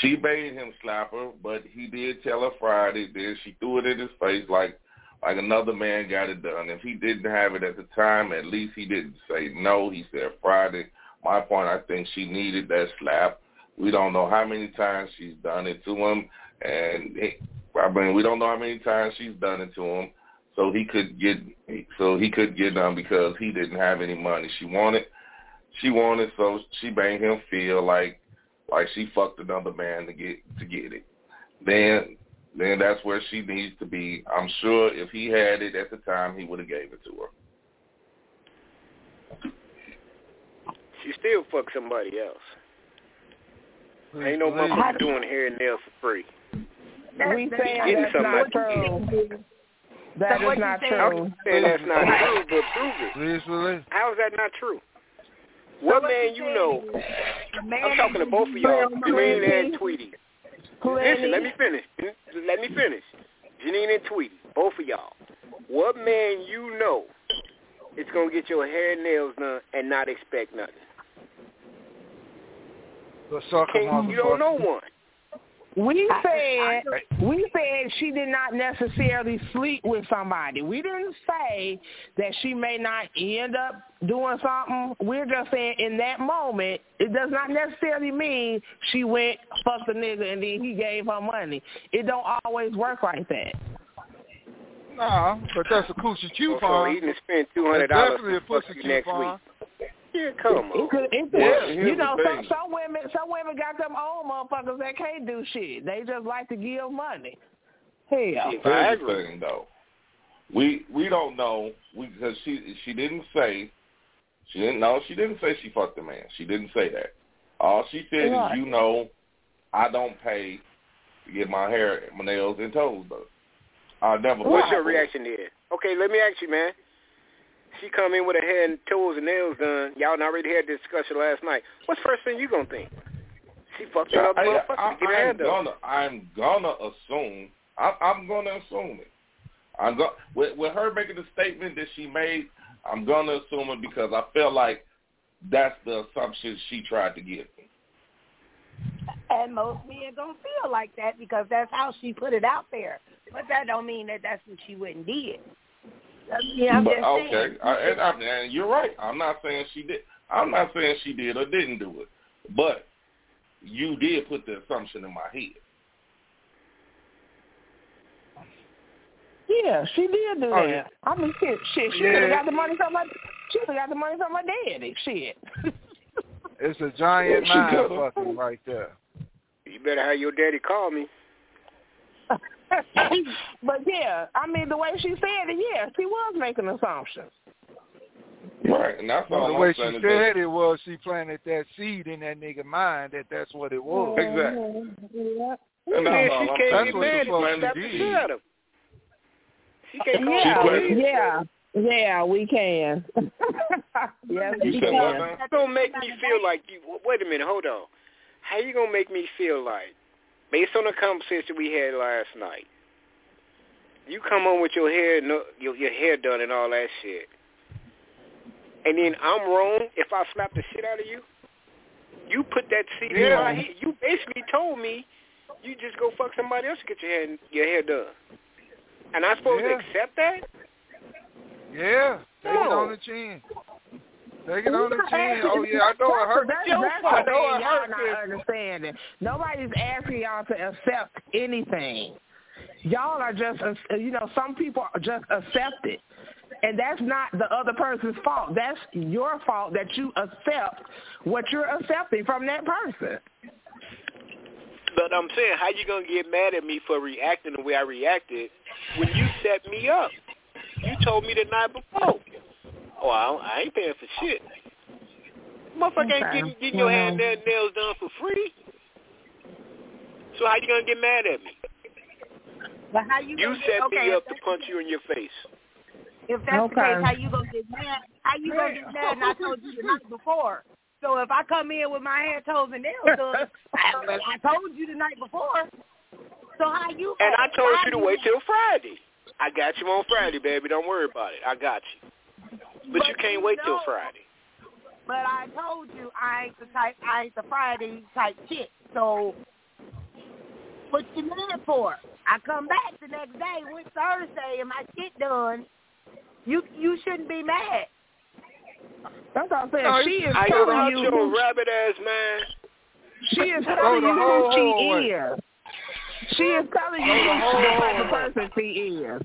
she made him slap her, but he did tell her Friday. Then she threw it in his face like like another man got it done. If he didn't have it at the time, at least he didn't say no. He said Friday. My point, I think she needed that slap. We don't know how many times she's done it to him, and he, I mean we don't know how many times she's done it to him. So he could get so he could get done because he didn't have any money. She wanted she wanted so she made him feel like like she fucked another man to get to get it. Then then that's where she needs to be. I'm sure if he had it at the time, he would have gave it to her. She still fuck somebody else. Please Ain't no believe motherfucker it. doing hair and nails for free. We saying Getting that's something not out true. That So what is you not saying- I'm saying that's not true, but prove it. Please believe. How is that not true? What what man you you know? Man I'm talking to both of y'all, Janine and Tweety. Listen, let me finish. Let me finish. Janine and Tweety, both of y'all. What man you know is gonna get your hair and nails done and not expect nothing? The sucker Can, you don't know one. We said we said she did not necessarily sleep with somebody. We didn't say that she may not end up doing something. We're just saying in that moment, it does not necessarily mean she went fucked the nigga and then he gave her money. It don't always work like that. Nah, but that's a coochie So coupon. he didn't spend two That's hundred dollars definitely a to fuck pussy you next coupon. week. Yeah, come on. could, it could, you know, some, some women, some women got them old motherfuckers that can't do shit. They just like to give money. Hell, Here's the thing, though. We we don't know we because she she didn't say she didn't know she didn't say she fucked the man. She didn't say that. All she said Right. is, you know, I don't pay to get my hair, my nails, and toes done. I never. What's paid your for it. reaction there? Okay, let me ask you, man. She come in with her hair and toes and nails done. Y'all already had this discussion last night. What's the first thing you gonna think? She fucked Yeah, another I, motherfucker I, to get her hair I'm done. gonna I'm gonna assume I, I'm gonna assume it. I'm go with, with her making the statement that she made. I'm gonna assume it because I feel like that's the assumption she tried to give me. And most men gonna feel like that because that's how she put it out there. But that don't mean that that's what she wouldn't did. I but okay. I, and, I, and you're right. I'm not saying she did. I'm not saying she did or didn't do it, but you did put the assumption in my head. yeah, she did do Oh, that. yeah. I mean, shit, shit she Yeah. could have got the money from her. She could have got the money from her daddy. Shit. It's a giant She mind fucking right there. You better have your daddy call me. but yeah, I mean, the way she said it, yeah, she was making assumptions. Right, and that's all the way she saying. that- said it was she planted that seed in that nigga mind that that's what it was. Exactly. Mm-hmm. Yeah. And Man, that's all she I'm can't saying. get what mad if she slap the did. shit out of him. She can't Yeah, the yeah, yeah, we can. yes, You we said what can. That's gonna make me feel like you. Wait a minute, hold on. How you gonna make me feel like, based on the conversation we had last night, you come on with your hair, your, your hair done and all that shit, and then I'm wrong if I slap the shit out of you? You put that seed in Yeah. my head. You basically told me you just go fuck somebody else to get your hair your hair done, and I'm supposed Yeah. to accept that? Yeah, No. on the chin. Take it on the chin. Oh yeah, I know it hurt. That's, Your that's I know thing it y'all hurt, not sis. understanding. Nobody's asking y'all to accept anything. Y'all are just, uh, you know, some people just accept it. And that's not the other person's fault. That's your fault that you accept what you're accepting from that person. But I'm saying, how you gonna get mad at me for reacting the way I reacted when you set me up? You told me the night before. Oh, I, I ain't paying for shit. Motherfucker ain't Okay. getting, getting your hand and nails done for free. So how you gonna get mad at me? But how you You set get, okay, me up to punch you in your face. If that's the case, how you gonna get mad? How you gonna get mad? And I told you the night before. So if I come in with my hand, toes, and nails done, I, well, I told you the night before. So how you? And I told you to wait till Friday. I got you on Friday, baby. Don't worry about it. I got you. But, you can't wait till Friday. But I told you I ain't the type. I ain't the Friday type chick. So what you mad for? I come back the next day with Thursday and my shit done. You you shouldn't be mad. That's what I'm saying. No, she is I telling you your who rabbit ass man. she is telling you who she is. She is telling you Hold on, who the type of person she is.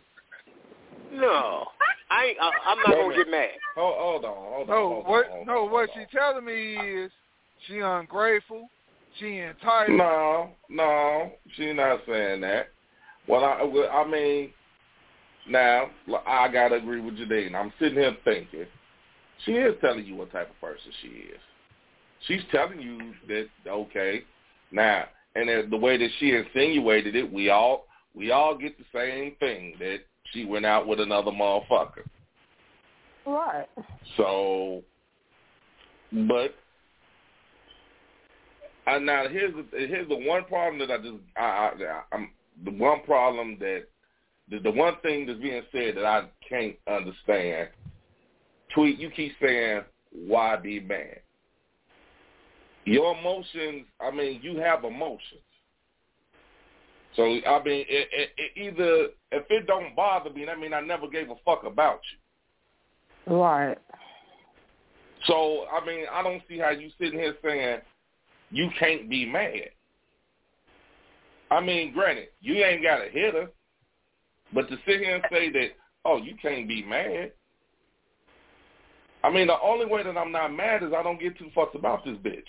No, I ain't. I, I'm not gonna get mad. Hold, hold on, hold on. No, hold what? on, hold No, on, what hold she telling me is she ungrateful. She entitled. No, no, she not saying that. Well, I, well, I mean, now I gotta agree with Jadine. I'm sitting here thinking, she is telling you what type of person she is. She's telling you that okay, now, and the way that she insinuated it, we all we all get the same thing that she went out with another motherfucker. Right. So, but uh, now here's the, here's the one problem that I just I, I I'm the one problem that the, the one thing that's being said that I can't understand. Tweet, you keep saying why be mad? Your emotions. I mean, you have emotions. So I mean, it, it, it either if it don't bother me, that mean I never gave a fuck about you. Right. So I mean, I don't see how you sitting here saying you can't be mad. I mean, granted, you ain't got a hitter, but to sit here and say that, oh, you can't be mad. I mean, the only way that I'm not mad is I don't get too fussed about this bitch.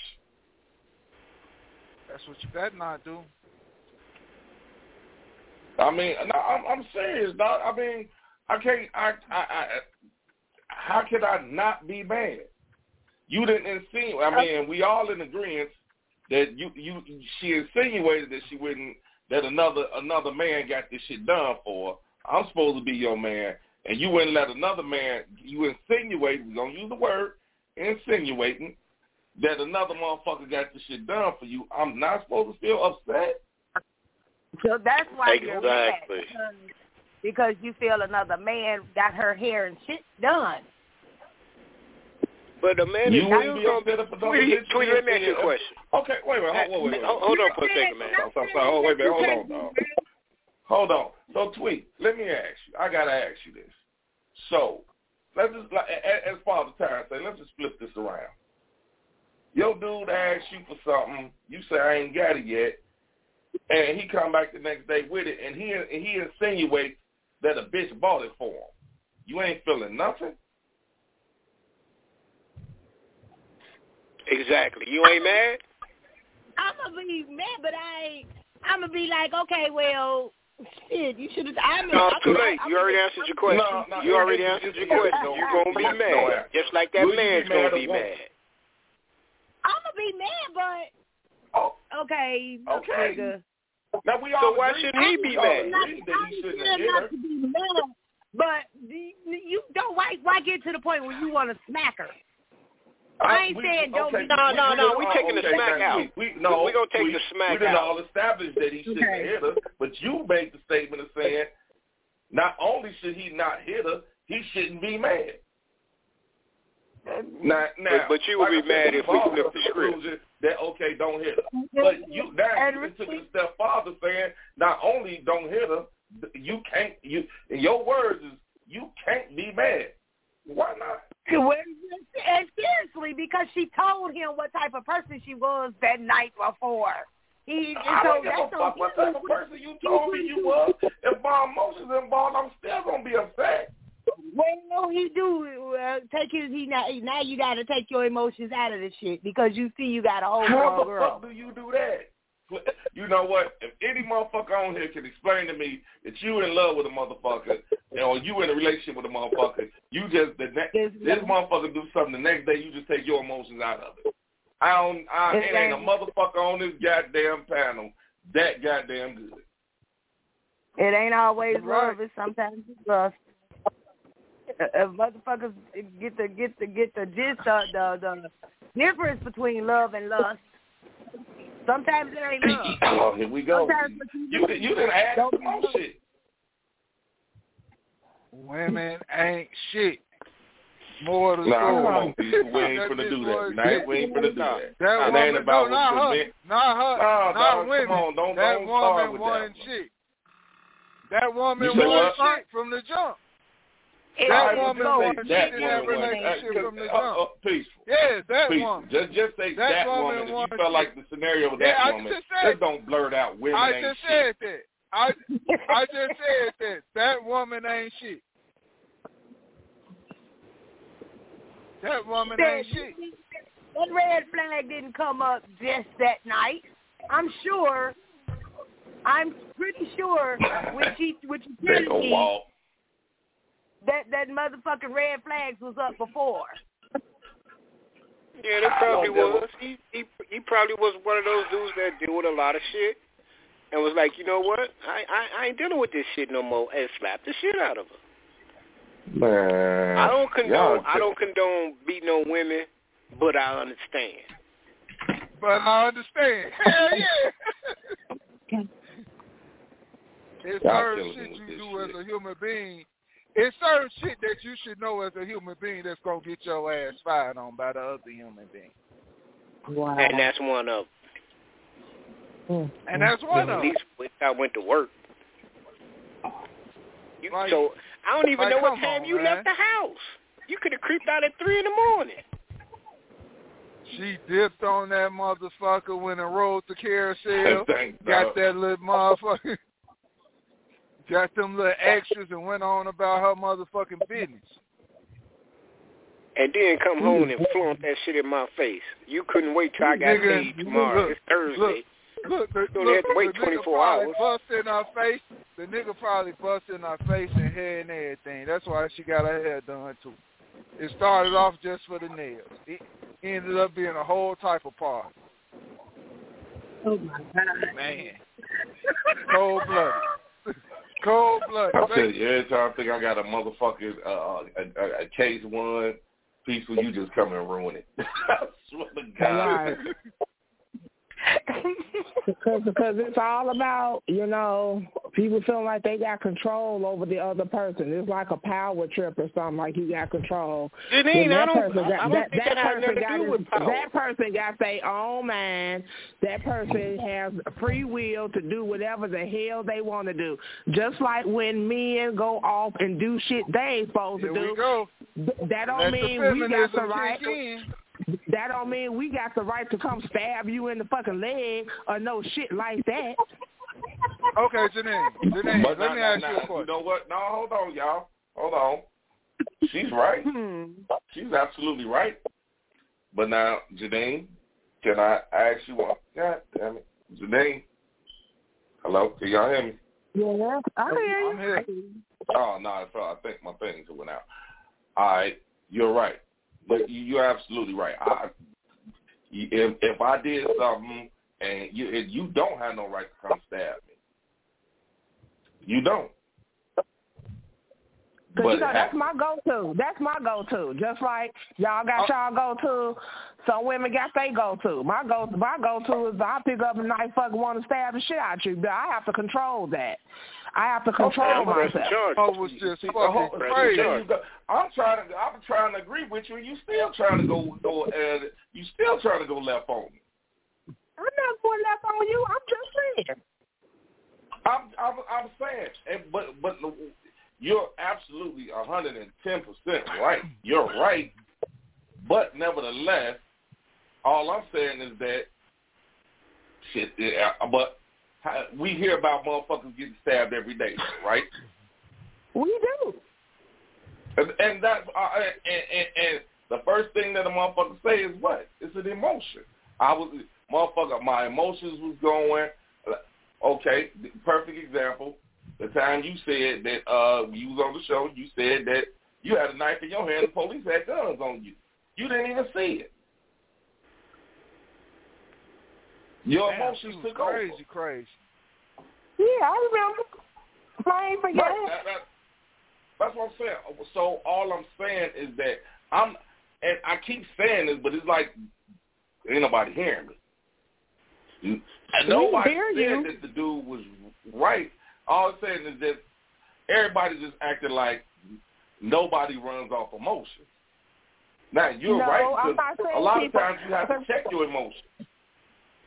That's what you better not do. I mean, no, I'm, I'm serious, dog. I mean, I can't. I, I, I, how could I not be mad? You didn't insinuate. I mean, we all in agreement that you, you, she insinuated that she wouldn't, that another, another man got this shit done for. her. I'm supposed to be your man, and you wouldn't let another man. You insinuate. We gonna use the word insinuating that another motherfucker got this shit done for you. I'm not supposed to feel upset. So that's why you're mad because, because you feel another man got her hair and shit done. But the man You is wouldn't still be upset gonna if another Tweety, Tweety, let me ask you a question. Okay, wait a minute. Hold, wait, wait, wait. Hold, hold on for a second, man. Stop, stop, stop. Hold, wait a minute. Hold on, dog. Hold on. So, Tweet, let me ask you. I gotta ask you this. So, let's just like as Father Terrence say, let's just flip this around. Your dude asks you for something, you say I ain't got it yet, and he come back the next day with it, and he and he insinuates that a bitch bought it for him. You ain't feeling nothing. Exactly. You ain't mad? I'm gonna be mad, but I, I'm gonna be like, okay, well, shit, you should have. I'm No, I'm- it's too late. You already answered your question. No, no, you already answered your it- it- question. You're gonna be mad, just like that Will man's gonna be mad. I'm gonna be mad, but Oh, okay, Okay. nigga. now we So all why agree- shouldn't he be mad? agree he shouldn't have I'm hit her. not to be mad, but you don't. Why? Why get to the point where you want to smack her? Uh, I ain't we- saying don't okay, be- No, no, no, we- we taking the smack out. We, we, no, We gonna take we, the smack out. we didn't all establish that he shouldn't Okay. hit her, but you made the statement of saying not only should he not hit her, he shouldn't be mad. Now, now, But- but you would like be mad if we followed flipped the script. conclusion That okay, don't hit her. But you now And you took it a step farther, saying not only don't hit her, you can't. You in your words is you can't be mad. Why not? Well, And seriously, because she told him what type of person she was that night before. He, and I so don't give a fuck what type of person you told me you was. If my emotions involved, I'm still gonna be upset. Well, no he do uh, take his. He now, now you got to take your emotions out of the shit because you see you got a whole How the girl. fuck do you do that? you know what? If any motherfucker on here can explain to me that you in love with a motherfucker, or you in a relationship with a motherfucker, you just the next this motherfucker do something the next day, you just take your emotions out of it. I don't. I it ain't a motherfucker on this goddamn panel that goddamn good. It ain't always love. It's sometimes it's lust. If motherfuckers get the get the get the gist of the the difference between love and lust. Sometimes it ain't love. oh, here we go. Sometimes you you, you didn't ask some shit. Women ain't shit. More to the nah, story. we ain't finna do that. Nah, we ain't finna do that. That it ain't about no, not her. Not her. Nah, not women. Come on, don't, that don't woman wasn't shit. That woman wasn't shit from the jump. It that is woman so was that cheating that woman relationship was, from the uh, jump. uh, peaceful. Yes, that peaceful. woman. Just just say that, that, woman. woman. If you felt like the scenario with yeah, that I woman, just said, just don't blurt out women I ain't just shit. said that. I I just said that. That woman ain't shit. That woman ain't shit. That red flag didn't come up just that night. I'm sure. I'm pretty sure when she when she They telling go me walk. That that motherfucking red flags was up before. Yeah, that probably was. He he he probably was one of those dudes that deal with a lot of shit, and was like, you know what? I I, I ain't dealing with this shit no more, and slapped the shit out of her. Man, I don't condone I don't condone beating on women, but I understand. But I understand. Hell yeah. it's Y'all certain shit you do shit. as a human being. It's certain shit that you should know as a human being that's gonna get your ass fired on by the other human being. Wow. And that's one of Mm. And that's one them. of At least when I went to work. You, Like- so I don't even like, know what time on, you man. left the house. You could have creeped out at three in the morning. She dipped on that motherfucker when it rolled the carousel. Got that little motherfucker. Got them little extras and went on about her motherfucking business. And then come home and flaunt that shit in my face. You couldn't wait till I got Nigga, paid tomorrow. look, it's Thursday. Look, the, You only look, had to wait the nigga 24 probably hours. bust in her face. The nigga probably bust in her face and hair and everything. That's why she got her hair done too. It started off just for the nails. It ended up being a whole type of party. Oh my God. Man. Cold blooded. Cold blooded. I tell you, every time I think I got a motherfucking uh, a, a, a case one peaceful, you just come and ruin it. I swear to God. Because because it's all about you know people feeling like they got control over the other person. It's like a power trip or something. Like you got control. Janine, Then I that don't, person got, I don't that, think that that person got his- with power. that person got their own mind. That person has free will to do whatever the hell they want to do. Just like when men go off and do shit they ain't supposed Here to do. go. That don't Let mean we got the right. kick in. That don't mean we got the right to come stab you in the fucking leg or no shit like that. Okay, Janine. Janine, But let now, me now, ask you a question. You know what? No, hold on, y'all. Hold on. She's right. Hmm. She's absolutely right. But now, Janine, can I ask you one? God damn it. Janine. Hello? Can y'all hear me? Yeah, I hear you. I'm here. Oh, no, I felt- I think my things went out. All right. You're right. But you- you're absolutely right. I, if, if I did something and you, and you don't have no right to come stab me. You don't. Cause But you know that's my go-to. That's my go-to. Just like y'all got y'all go-to, some women got they go-to. My go, my go-to is I pick up a knife, fucking want to stab the shit out you, but I have to control that. I have to control I'm pressing myself. charges. I was just See, fucking Press crazy. charge. you go- I'm trying to. I'm trying to agree with you. You still trying to go go. Uh, you still trying to go left on me. I'm not going left on you. I'm just saying. I'm I'm, I'm saying, and, but but you're absolutely a hundred and ten percent right. You're right, but nevertheless, all I'm saying is that shit. Yeah, but how- we hear about motherfuckers getting stabbed every day, right? We do. And, and that's uh, and, and, and the first thing that a motherfucker say is what? It's an emotion. I was motherfucker, my emotions was going. Okay, perfect example. The time you said that uh you was on the show, you said that you had a knife in your hand, the police had guns on you. You didn't even see it. Your Damn, emotions she was took crazy, over. crazy. Yeah, I remember. I ain't forget. Right, that, that, that's what I'm saying. So all I'm saying is that I'm, and I keep saying this, but it's like ain't nobody hearing me. And nobody hear said you. that the dude was right. All I'm saying is that everybody just acting like nobody runs off emotion. Now you're No, right. I'm 'cause not saying a lot people- of times you have to check your emotions.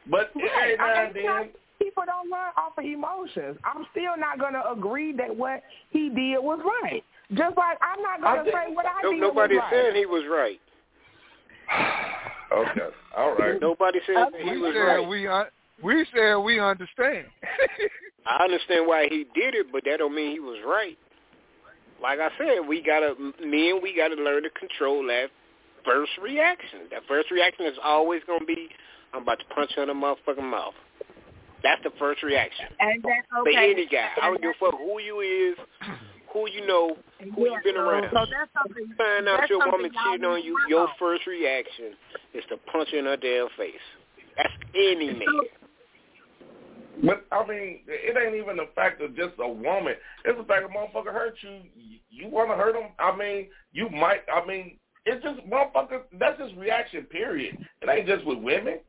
But every Right. now I and mean, then, people don't run off of emotions. I'm still not going to agree that what he did was right. Just like I'm not going to did- say what I No, did nobody was right. said he was right. okay, all right. Nobody said that he was said right. we un- we said we understand. I understand why he did it, but that don't mean he was right. Like I said, we gotta men, we gotta learn to control that first reaction. That first reaction is always gonna be, I'm about to punch her in the motherfucking mouth. That's the first reaction. And that's For okay. any guy, I don't give a fuck who you is, who you know, who Yeah, you been around. So that's something. Find out your woman cheating on you. Your first reaction is to punch her in her damn face. That's any man. But I mean, it ain't even the fact of just a woman. It's the fact a motherfucker hurt you. You want to hurt him? I mean, you might. I mean, it's just motherfucker. That's just reaction. Period. It ain't just with women.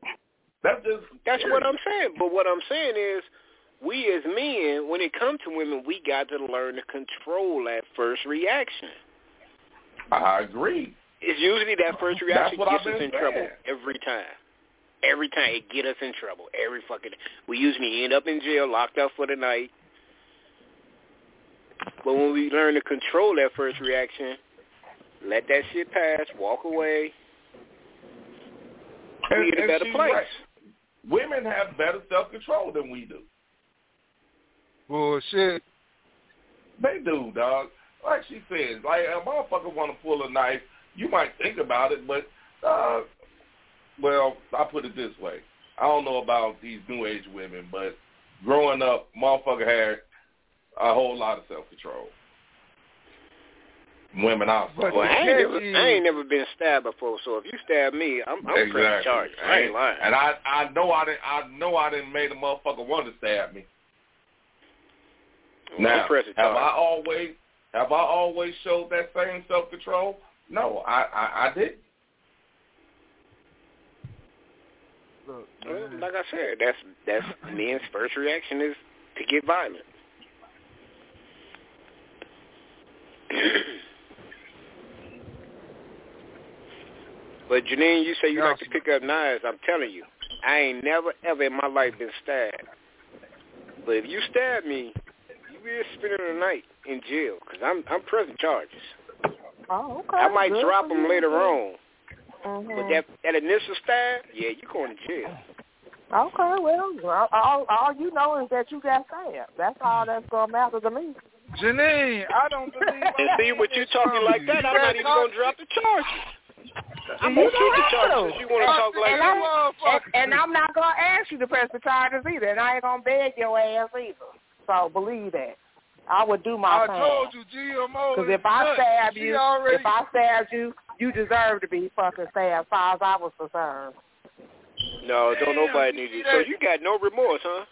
That's just. That's period. what I'm saying. But what I'm saying is, we as men, when it comes to women, we got to learn to control that first reaction. I agree. It's usually that first reaction gets us in trouble every time. Every time it get us in trouble. Every fucking. We usually end up in jail, locked up for the night. But when we learn to control that first reaction, let that shit pass, walk away, we And- in a better place. right. Women have better self control than we do. Bullshit. They do, dog. Like she says, like a motherfucker want to pull a knife, you might think about it, but uh, well, I put it this way: I don't know about these new age women, but growing up, motherfucker had a whole lot of self control. Women also. But Well, I ain't, never, I ain't never been stabbed before, so if you stab me, I'm, I'm pressing exactly. charges. I ain't lying. And I, I know I didn't, I know I didn't make a motherfucker want to stab me. Well, Now, have I always have I always showed that same self control? No, I, I I didn't. Look, Well, mm-hmm. like I said, that's that's men's first reaction is to get violent. but Janine, you say you like to pick up knives. I'm telling you, I ain't never ever in my life been stabbed. But if you stab me, you will spending the night in jail because I'm I'm pressing charges. Oh, okay. I might Good drop them later on, Mhm. but that that initial stab, yeah, you're going to jail. Okay, well, all, all you know is that you got stabbed. That's all that's gonna matter to me. Janine, I don't believe. And see, what you're talking like that, I'm not even gonna drop the charges. I'm You gonna keep the don't charges have since you want to talk like and, that. I'm, and, and I'm not gonna ask you to press the charges either, and I ain't gonna beg your ass either. So believe that. I would do my I thing. told you, GMO. Because if I stab you, already, if I stab you, you deserve to be fucking stabbed. As far as I was concerned, No, don't Damn, nobody need you. So you got no remorse, huh?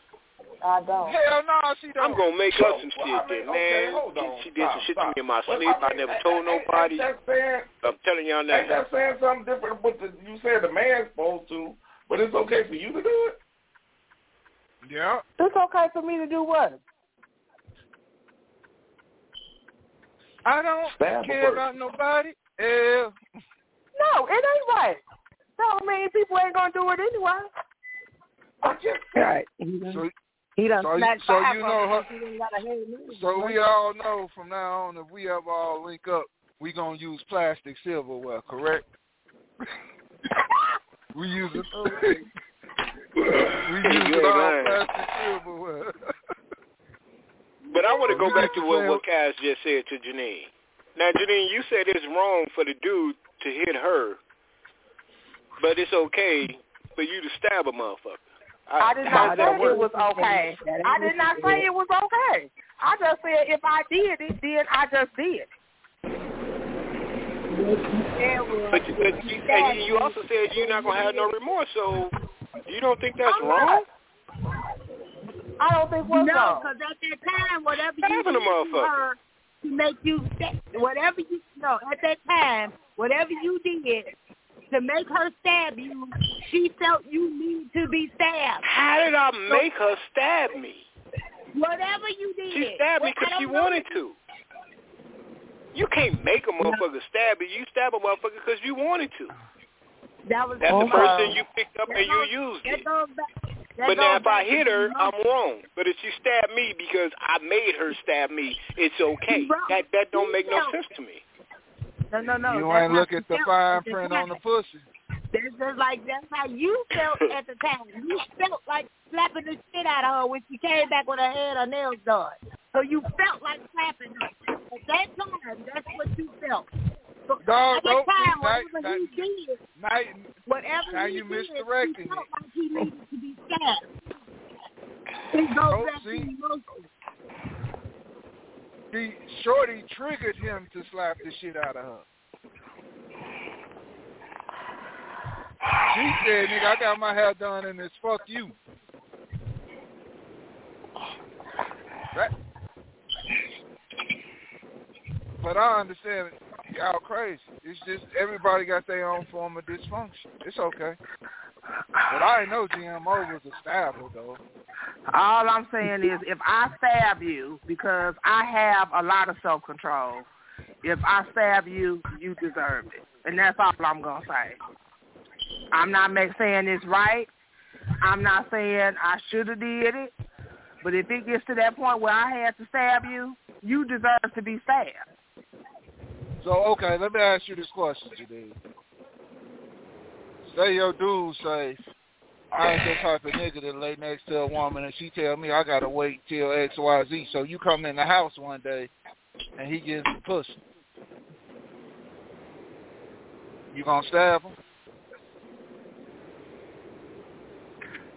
I don't. hell no, she don't. I'm gonna make So, up some well, shit I mean, then, okay, man. hold on. She did some Stop, shit to me in my Well, sleep. I mean, never told ain't- ain't nobody. that saying, I'm telling y'all ain't now. that saying something different? But the, you said the man's supposed to, but it's okay for you to do it. Yeah. It's okay for me to do what? I don't Stab care about nobody. Yeah. No, it ain't right. No, I mean people ain't gonna do it anyway. I just Right. He done, So, he done so you- smacked so you know her- He done got a head movement. so we all know from now on if we ever all link up, we gonna use plastic silverware, correct? we use it. we use it all plastic silverware. But I want to go back to to what, what Kaz just said to Janine. Now, Janine, you said it's wrong for the dude to hit her, but it's okay for you to stab a motherfucker. I did not say it was okay. I did not say it was okay. I just said if I did it, then I just did. But you, but you, and you also said you're not gonna have no remorse. So you don't think that's I'm wrong? I don't think what's no, because at that time, whatever you did to motherfucker. her to make you, whatever you, no, at that time, whatever you did to make her stab you, she felt you need to be stabbed. How did I make her stab me? Whatever you did. She stabbed me because she wanted to. You can't make a motherfucker stab you. You stab a motherfucker because you wanted to. That was That's the Okay. person you picked up That and you used that it. goes back. That But now if I hit her, I'm wrong. But if she stabbed me because I made her stab me, it's okay. Right. That that don't make no sense to me. No, no, no. you ain't how look at the felt fine print on the pussy. That's just like that's how you felt at the time. You felt like slapping the shit out of her when she came back with her head or nails done. So you felt like slapping her. At that time, that's what you felt. No, no, time, whatever that- he did, Now, whatever now he you did, misdirecting he felt like he needed to be stabbed. It goes Oh, back see? to emotion. the shorty triggered him to slap the shit out of her. She said, nigga, I got my hair done and it's fuck you. Right? But I understand y'all crazy. It's just everybody got their own form of dysfunction. It's okay. But I know GMO was a stabber though. All I'm saying is if I stab you because I have a lot of self control, if I stab you, you deserve it. And that's all I'm gonna say. I'm not saying it's right. I'm not saying I should have did it. But if it gets to that point where I had to stab you, you deserve to be stabbed. So okay, let me ask you this question, Jadid. Say your dude say, I ain't the type of nigga that lay next to a woman and she tell me I gotta wait till X, Y, Z. So you come in the house one day and he gives the pussy. You gonna stab him?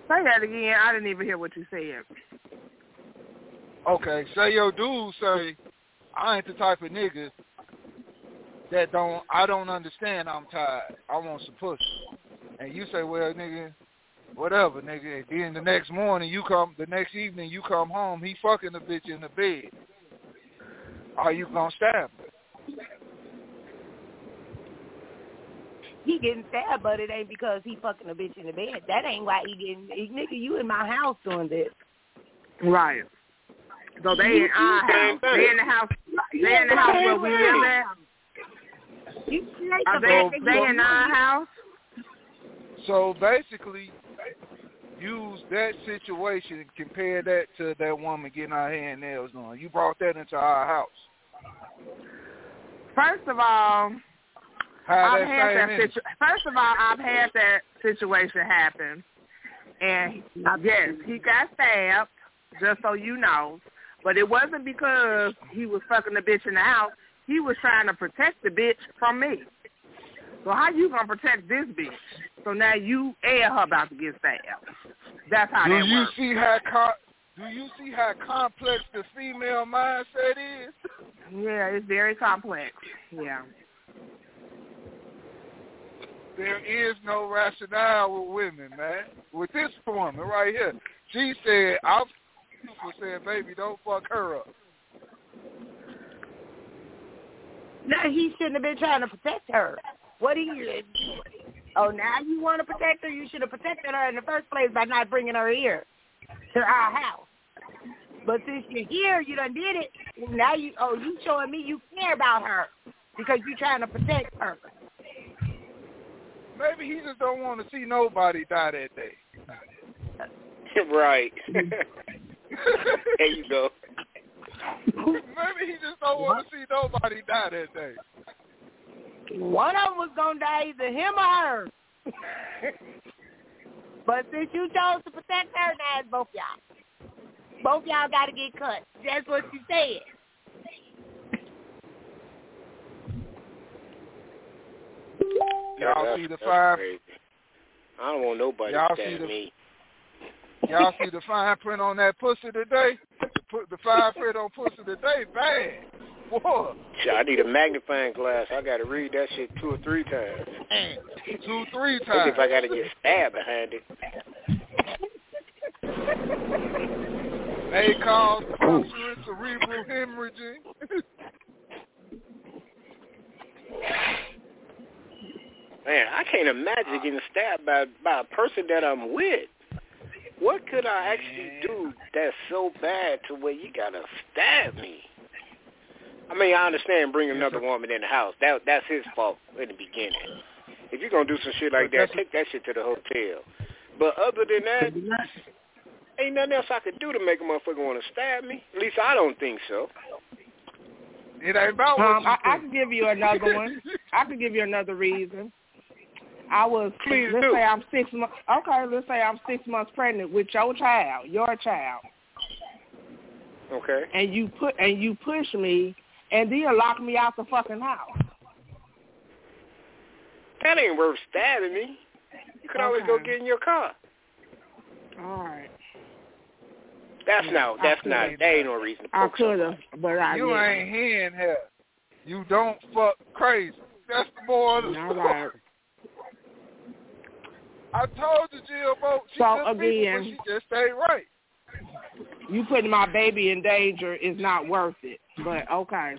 Say that again. I didn't even hear what you said. Okay, say your dude say, I ain't the type of nigga that don't I don't understand I'm tired. I want some pussy. And you say, Well nigga, whatever, nigga. And then the next morning you come the next evening you come home, he fucking the bitch in the bed. Are you gonna stab him? He getting stabbed, but it ain't because he fucking a bitch in the bed. That ain't why he getting. He, nigga, you in my house doing this. Right. So they in uh, our house. They in the house. They in the house where we live at. You straight Are the they, fact they you- in our house? So basically use that situation and compare that to that woman getting her hair and nails done. You brought that into our house. First of all, How I've that had that energy? situ- First of all, I've had that situation happen, and yes, he got stabbed. Just so you know, but it wasn't because he was fucking the bitch in the house. He was trying to protect the bitch from me. So how you gonna protect this bitch? So now you and her about to get stabbed. That's how Do that you works. see how co- do you see how complex the female mindset is? Yeah, it's very complex. Yeah. There is no rationale with women, man. With this woman right here, she said, "I'm saying, baby, don't fuck her up." No, he shouldn't have been trying to protect her. What he did. Oh, now you want to protect her? You should have protected her in the first place by not bringing her here to our house. But since you're here, you done did it. Now you, oh, you showing me you care about her because you're trying to protect her. Maybe he just don't want to see nobody die that day. right. there you go. Maybe he just don't want to see nobody die that day. One of them was gonna die, either him or her. but since you chose to protect her, now it's both y'all. Both y'all got to get cut. That's what she said. Y'all That's- see the that's five crazy. I don't want nobody Y'all to see the- me. Y'all see the fine print on that pussy today? The, pu- the five print on pussy today. Whoa. Shit, I need a magnifying glass. I got to read that shit two or three times. Two, three times. if I got to get stabbed behind it. Cause puncture cerebral hemorrhaging. Man, I can't imagine getting stabbed by by a person that I'm with. What could I actually do that's so bad to where you gotta stab me? I mean, I understand bringing another woman in the house. That that's his fault in the beginning. If you're gonna do some shit like that, take that shit to the hotel. But other than that, ain't nothing else I could do to make a motherfucker want to stab me. At least I don't think so. It ain't about what Um, you I, I can give you another one. I can give you another reason. I was Please let's do. say I'm six months. Okay, let's say I'm six months pregnant with your child, your child, Okay. and you put and you push me, and then lock me out the fucking house. That ain't worth stabbing me. You could always go get in your car. All right, That's not. That's I not. could've. That ain't no reason to I poke could have, but I You didn't. ain't hearing here. You don't fuck crazy. That's the more of the All right. I told you, Jill Boat, she So, good people, but again- she just stayed right. You putting my baby in danger is not worth it. But okay.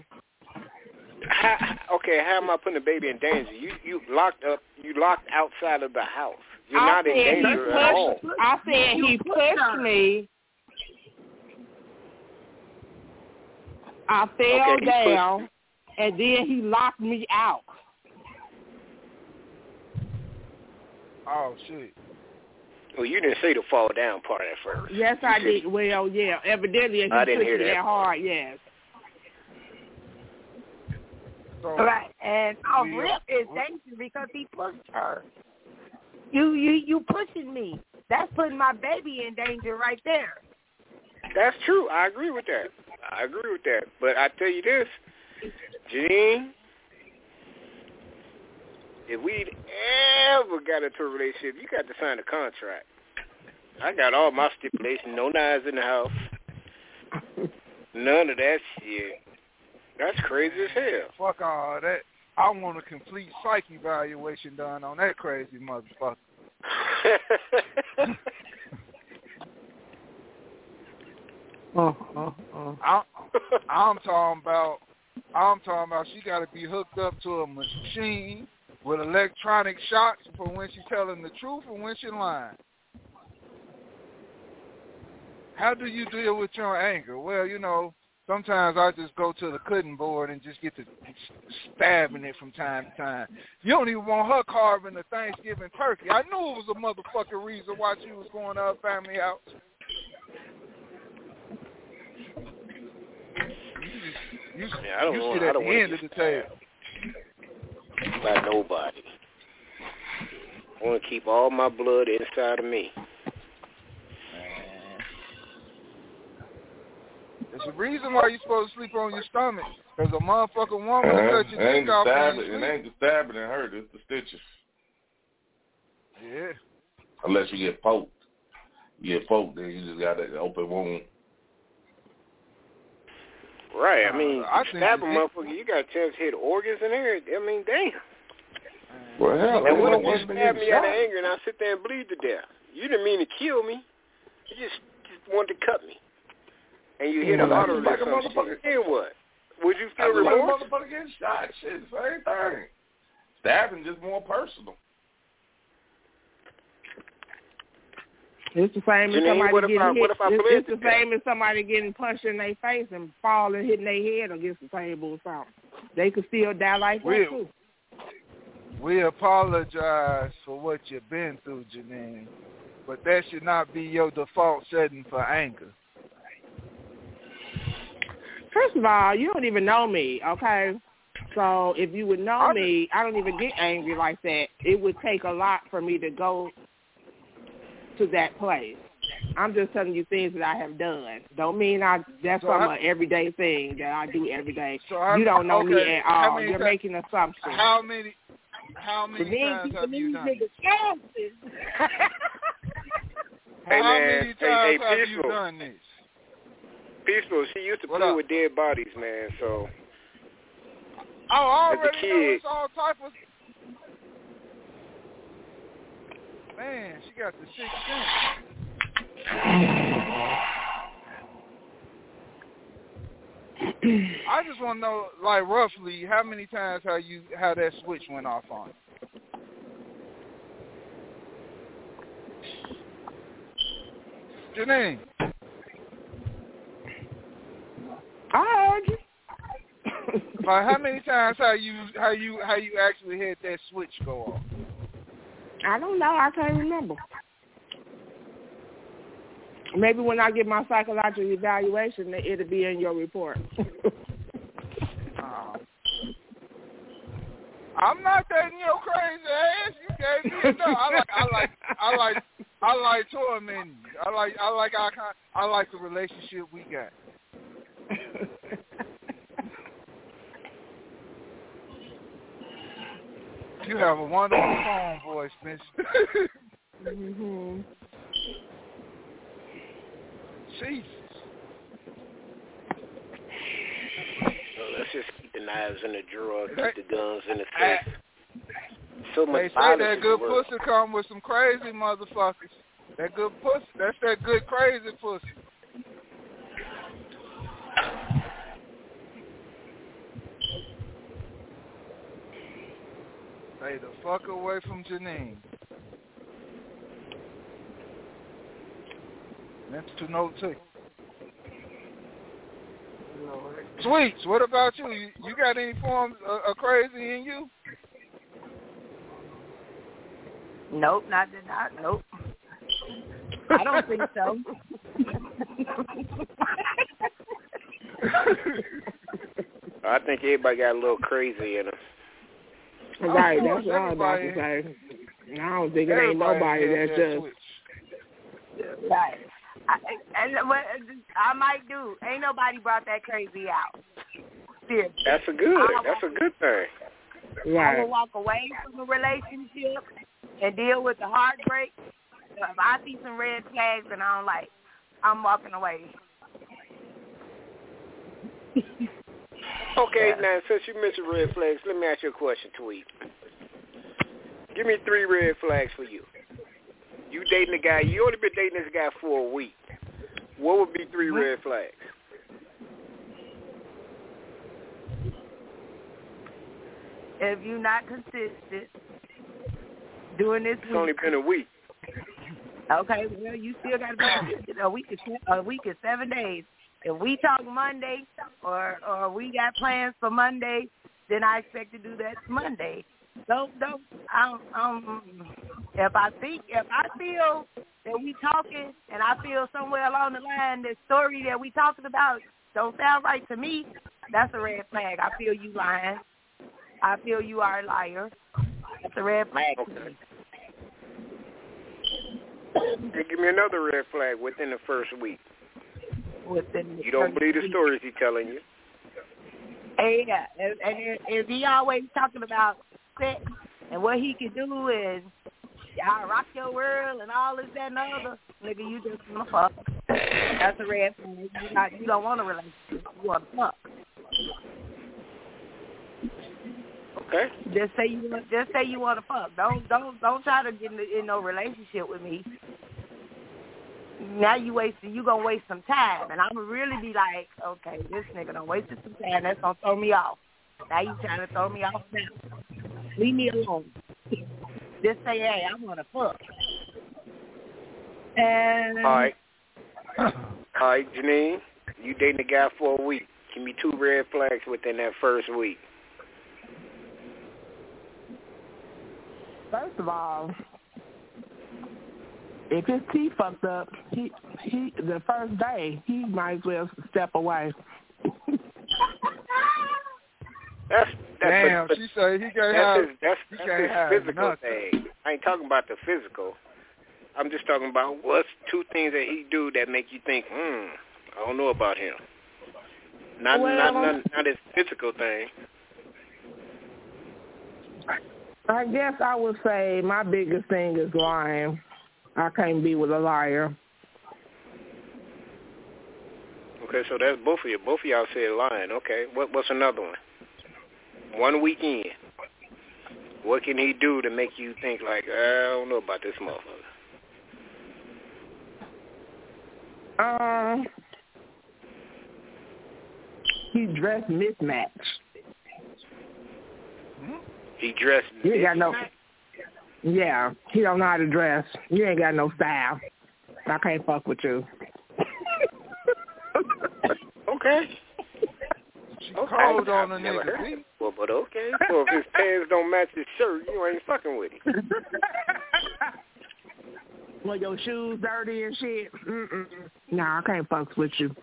How, okay, how am I putting the baby in danger? You you locked up. You locked outside of the house. You're I not in said he danger at all. I said he pushed me. I fell Okay, he pushed down, and then he locked me out. Oh shit. Well, you didn't say the fall down part at first. Yes, I did. Well, yeah, evidently he I didn't pushed hear that. that hard. Yes. So Right, and oh, a We- rip is dangerous because he pushed her. You you you pushing me. That's putting my baby in danger right there. That's true. I agree with that. I agree with that. But I tell you this, Janine, if we'd ever got into a relationship, you got to sign a contract. I got all my stipulations. No knives in the house. None of that shit. That's crazy as hell. fuck all that. I want a complete psych evaluation done on that crazy motherfucker. Uh, uh, uh. I'm, I'm talking about. I'm talking about. She got to be hooked up to a machine with electronic shocks for when she's telling the truth and when she's lying. How do you deal with your anger? Well, you know, sometimes I just go to the cutting board and just get to stabbing it from time to time. You don't even want her carving the Thanksgiving turkey. I knew it was a motherfucking reason why she was going to her family house. You, you, Yeah, I don't you want- sit I at don't the end of the table. By nobody. I want to keep all my blood inside of me. There's a reason why you're supposed to sleep on your stomach. Because a motherfucking woman will Uh, cut it your ain't dick the off when stabbing. you It sleep. ain't the stabbing that hurt. It's the stitches. Yeah. Unless you get poked. You get poked, then you just got an open wound. Right. I Uh, mean, I stab a motherfucker, you got a chance to hit organs in there. I mean, damn. Well, hell, And what if you stab me out of anger and I sit there and bleed to death? You didn't mean to kill me. You just, just wanted to cut me. And you hit Well, a that's artery like a or some motherfucker. Then what? Would you feel That's like a motherfucker getting shot. Shit, same thing. Stabbing just more personal. It's the same as somebody what getting I- hit. what if I it's, it's the same as somebody getting punched in their face and falling, hitting their head against the table or something. They could still die like that too. We apologize for what you've been through, Janine. But that should not be your default setting for anger. First of all, you don't even know me, okay? So if you would know me, I don't even get angry like that. It would take a lot for me to go to that place. I'm just telling you things that I have done. Don't mean I that's So some I- uh, everyday thing that I do every day. So I, you don't know me at all. many You're ti- making assumptions. How many how many Then times keeping have you these done niggas chances. Hey, how man. many times hey, have you done this? Peaceful. She used to What play up? with dead bodies, man. So Oh, I As a already know it's all type of. Man, she got the sixth sense. I just want to know, like roughly, how many times how you how that switch went off on? you? Janine, I heard you. like how many times how you how you how you actually had that switch go off? I don't know. I can't remember. Maybe when I get my psychological evaluation, it'll be in your report. I'm not dating your crazy ass. You gave me enough. I like, I like, I like, I like tormenting you. I like, I like our, con- I like the relationship we got. You have a wonderful phone voice, Miss. hmm Jesus. so let's just keep the knives in the drawer, keep the guns in the safe. So much They say that good pussy come with some crazy motherfuckers. That good pussy, that's that good crazy pussy. Stay the fuck away from Janine. That's to note too. Sweets, what about you? You, you got any forms of, of crazy in you? Nope, not did not nope. I don't think so. I think everybody got a little crazy in them. Right, that's what I was about to say. I don't think it ain't nobody that's just right. I, and what I might do, ain't nobody brought that crazy out. Seriously. That's a good. That's a good thing. Right. I will walk away from a relationship and deal with the heartbreak. If I see some red flags and I don't like, I'm walking away. Okay, Yeah. now since you mentioned red flags, let me ask you a question, Tweet. Give me three red flags for you. You dating a guy, you only been dating this guy for a week. What would be three red flags? If you're not consistent doing this It's only been a week. okay, well you still got about a week is a week is seven days. If we talk Monday or or we got plans for Monday, then I expect to do that Monday. Don't don't don't, um if I think if I feel that we talking and I feel somewhere along the line the story that we talking about don't sound right to me, that's a red flag. I feel you lying. I feel you are a liar. That's a red flag to Okay. me. Hey, give me another red flag within the first week. Within the You don't believe the stories he's telling you. And yeah, and, and if he always talking about sex and what he can do is y'all rock your world and all this that and the other, nigga, you just wanna fuck. That's a red flag. You not you don't want a relationship. You want to fuck. Okay? Just say you want. Just say you want to fuck. Don't don't don't try to get in, in no relationship with me. Now you wasting. You gonna waste some time, and I'm gonna really be like, okay, this nigga done wasted some time. That's gonna throw me off. Now you trying to throw me off now. Leave me alone. Just say, hey, I want to fuck. And All right. All right, Janine, you dating a guy for a week. Give me two red flags within that first week. First of all, if his teeth fucked up, he he the first day he might as well step away. That's that's Damn, but, she said he can't that's have. his, that's, he that's can't his have physical nothing. thing. I ain't talking about the physical. I'm just talking about what's two things that he do that make you think, hmm, I don't know about him. Not Well, not not not his physical thing. I guess I would say my biggest thing is lying. I can't be with a liar. Okay, so that's both of you. Both of y'all said lying. Okay, what what's another one? One weekend. What can he do to make you think like I don't know about this motherfucker? Um, he dressed mismatched. He dressed. You got no. Yeah, he don't know how to dress. You ain't got no style. I can't fuck with you. Okay. She Okay. cold on the nigga. see? Well, but okay. So if his pants don't match his shirt, you ain't fucking with him. when your shoes dirty and shit. Mm-mm. Nah, I can't fuck with you.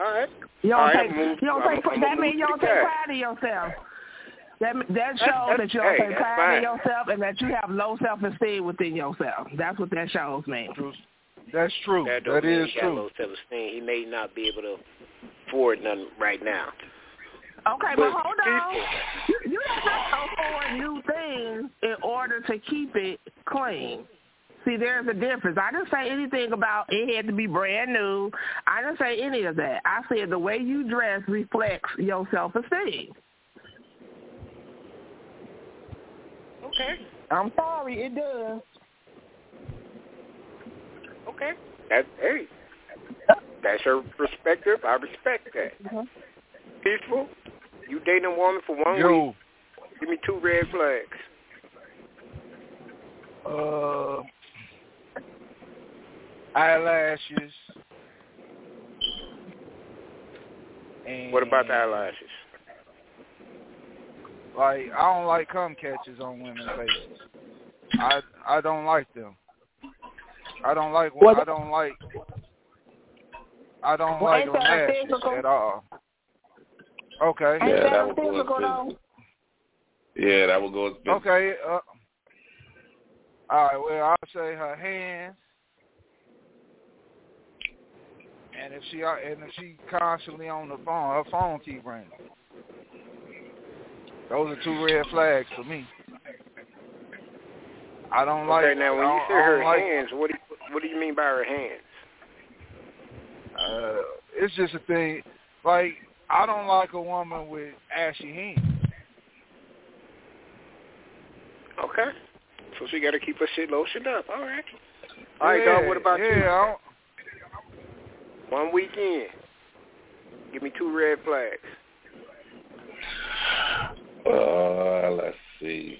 All right. You don't All right, take. I'm you don't I'm- take. I'm that gonna means you don't take pride in yourself. That that shows that's- that you don't hey, take that's pride fine. in yourself and that you have low self esteem within yourself. That's what that shows me. True. That's true. That, don't That he got true. low self-esteem. He may not be able to afford nothing right now. Okay, But but hold on. You, you don't have to afford new things in order to keep it clean. See, there's a difference. I didn't say anything about it had to be brand new. I didn't say any of that. I said the way you dress reflects your self-esteem. Okay. I'm sorry, it does. Okay. That hey, that's your perspective. I respect that. Mhm. Peaceful. You dating a woman for one week. Give me two red flags. uh, eyelashes. And What about the eyelashes? Like I don't like cum catches on women's faces. I I don't like them. I don't like Well, I don't like I don't Well, like them that a lashes physical? at all. Okay. Ain't Yeah, that, that a would go physical as? Yeah, that would go as business. Okay. Uh, all right. Well, I'll say her hands, and if she uh, and if she constantly on the phone, her phone keep ringing. Those are two red flags for me. I don't like. okay, now when you say her like, hands, what do you, what do you mean by her hands? Uh, it's just a thing. Like I don't like a woman with ashy hands. Okay. So she got to keep her shit lotioned up. All right. All right, yeah, dog. What about yeah, you? Don't, One weekend. Give me two red flags. Uh, let's see.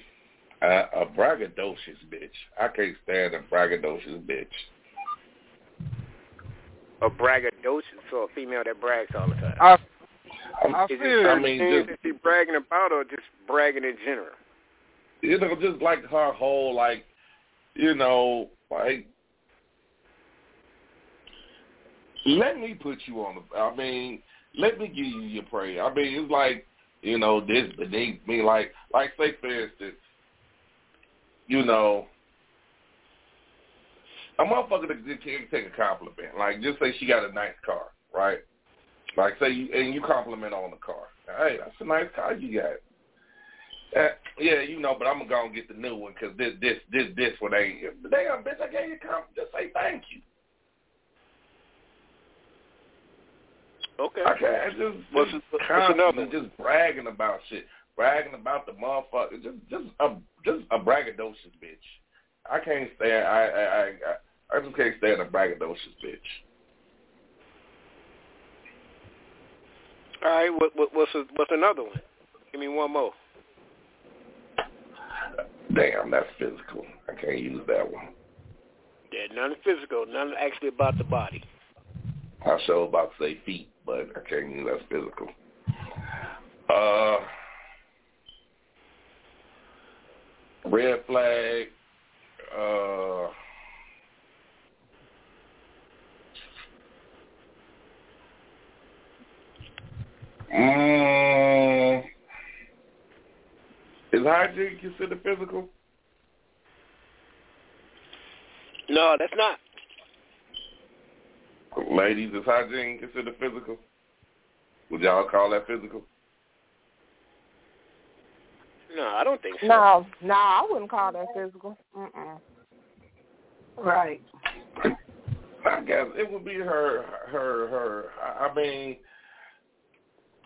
Uh, a braggadocious bitch. I can't stand a braggadocious bitch. A braggadocious, so a female that brags all the time. I I'm- I Is feel it I certain mean, just- that she bragging about, or just bragging in general? you know, just like her whole like, you know, like. Let me put you on the. I mean, let me give you your praise. I mean, it's like you know this beneath me. Like, like say for instance, you know, a motherfucker that can't take a compliment. Like, just say she got a nice car, right? Like, say you and you compliment on the car. Hey, that's a nice car you got. Uh, yeah, you know, but I'm gonna go and get the new one because this, this, this, this one ain't. Damn, bitch, I gave you a compliment. Just say thank you. Okay. I can't just, What's- just what's constantly another? just bragging about shit, bragging about the motherfucker, just, just a, just a braggadocious bitch. I can't stand. I, I, I, I, I just can't stand a braggadocious bitch. All right. What, what, what's a, what's another one? Give me one more. Damn, that's physical. I can't use that one. Yeah, none physical, none actually about the body. I sure about to say feet, but I can't use that's physical. Uh, red flag. Uh, mm, is hygiene considered physical? No, that's not. Ladies, is hygiene considered physical? Would y'all call that physical? No, I don't think so. No, no, I wouldn't call that physical. Mm-mm. Right. I guess it would be her, her, her. I I mean,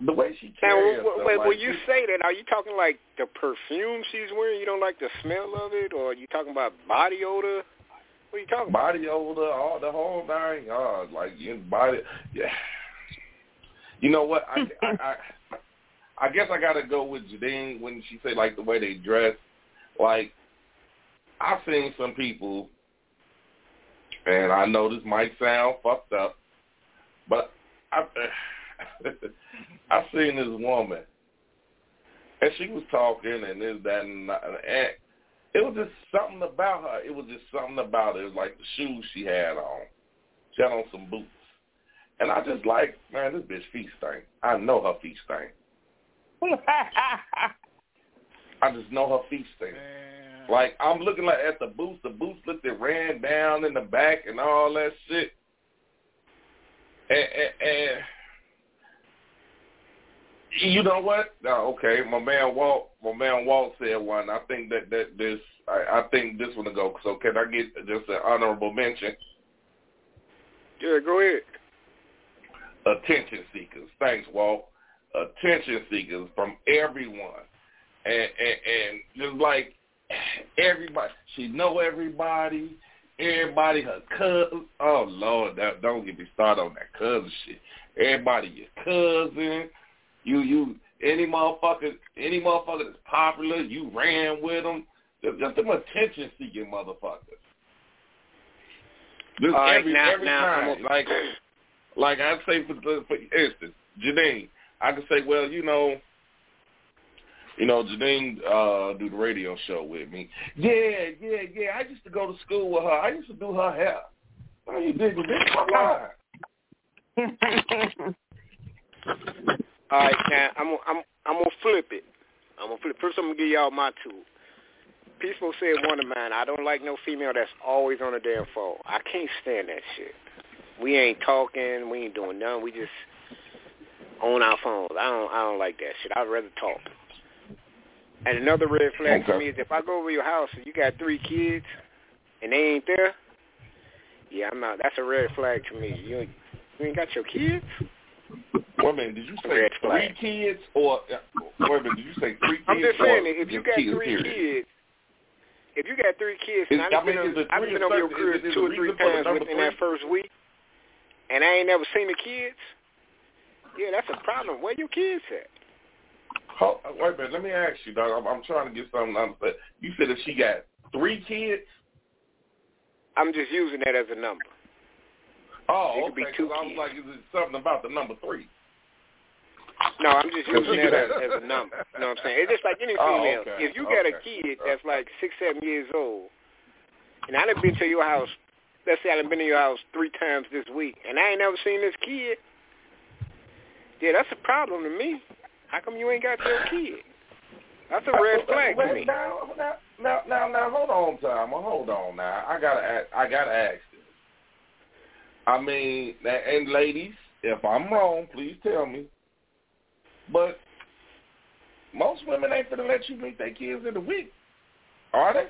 the way she carries w- herself. w- like, when you say that, are you talking like the perfume she's wearing? You don't like the smell of it, or are you talking about body odor? What you talking body odor, all the whole nine yards, uh, like your body. Yeah. You know what? I, I, I, I guess I gotta go with Jadine when she say like the way they dress. Like I've seen some people, and I know this might sound fucked up, but I, I seen this woman, and she was talking and this, that, and, that, and it was just something about her. It was just something about it. It was like the shoes she had on. She had on some boots. And I just like, man, this bitch feet stink. I know her feet stink. I just know her feet stink. Like I'm looking like at the boots. The boots looked it ran down in the back and all that shit. And, and, and you know what? No, okay, my man Walt, my man Walt said one. I think that that this, I, I think this one to go. So can I get just an honorable mention? Yeah, go ahead. Attention seekers. Thanks, Walt. Attention seekers from everyone, and and, and just like everybody, she know everybody. Everybody, her cousin. Oh Lord, that, don't get me started on that cousin shit. Everybody, your cousin. You you any motherfucker any motherfucker that's popular, you ran with them. Just, just them attention seeking motherfuckers. This All right, every now- every now time, I'm like like I say for for instance, Janine, I can say, well, you know, you know, Janine uh do the radio show with me. Yeah, yeah, yeah. I used to go to school with her. I used to do her hair. Oh, you did, you did. All right, now I'm I'm I'm gonna flip it. I'm gonna flip. First, I'm gonna give y'all my two. Peaceful said one of mine. I don't like no female that's always on the damn phone. I can't stand that shit. We ain't talking. We ain't doing nothing. We just on our phones. I don't I don't like that shit. I'd rather talk. And another red flag for me is if I go over your house and you got three kids and they ain't there, yeah, I'm not. That's a red flag to me. You you ain't got your kids. Wait a minute, did you say three kids or uh, wait a minute, did you say three kids? I'm just saying if you got kids, three period? kids, if you got three kids, and I I done been, mean, is I've been over your crib Is it- is two or three times within that first week, and I ain't never seen the kids. Yeah, that's a problem. Where your kids at? Hold, wait a minute, let me ask you, dog. I'm, I'm trying to get something understood. You said if she got three kids? I'm just using that as a number. Oh, It be okay. 'cause two I was like, is it something about the number three? No, I'm just using that as, as a number. You know what I'm saying? It's just like any Oh, female. okay, If you got a kid that's like six, seven years old, and I done been to your house, let's say I done been to your house three times this week, and I ain't never seen this kid, yeah, that's a problem to me. How come you ain't got your kid? That's a red flag to me. Now, now, now, now, now, hold on, time. Hold on, now. I gotta, ask, I gotta ask this. I mean, and ladies, if I'm wrong, please tell me. But most women ain't gonna let you meet their kids in a week, are they?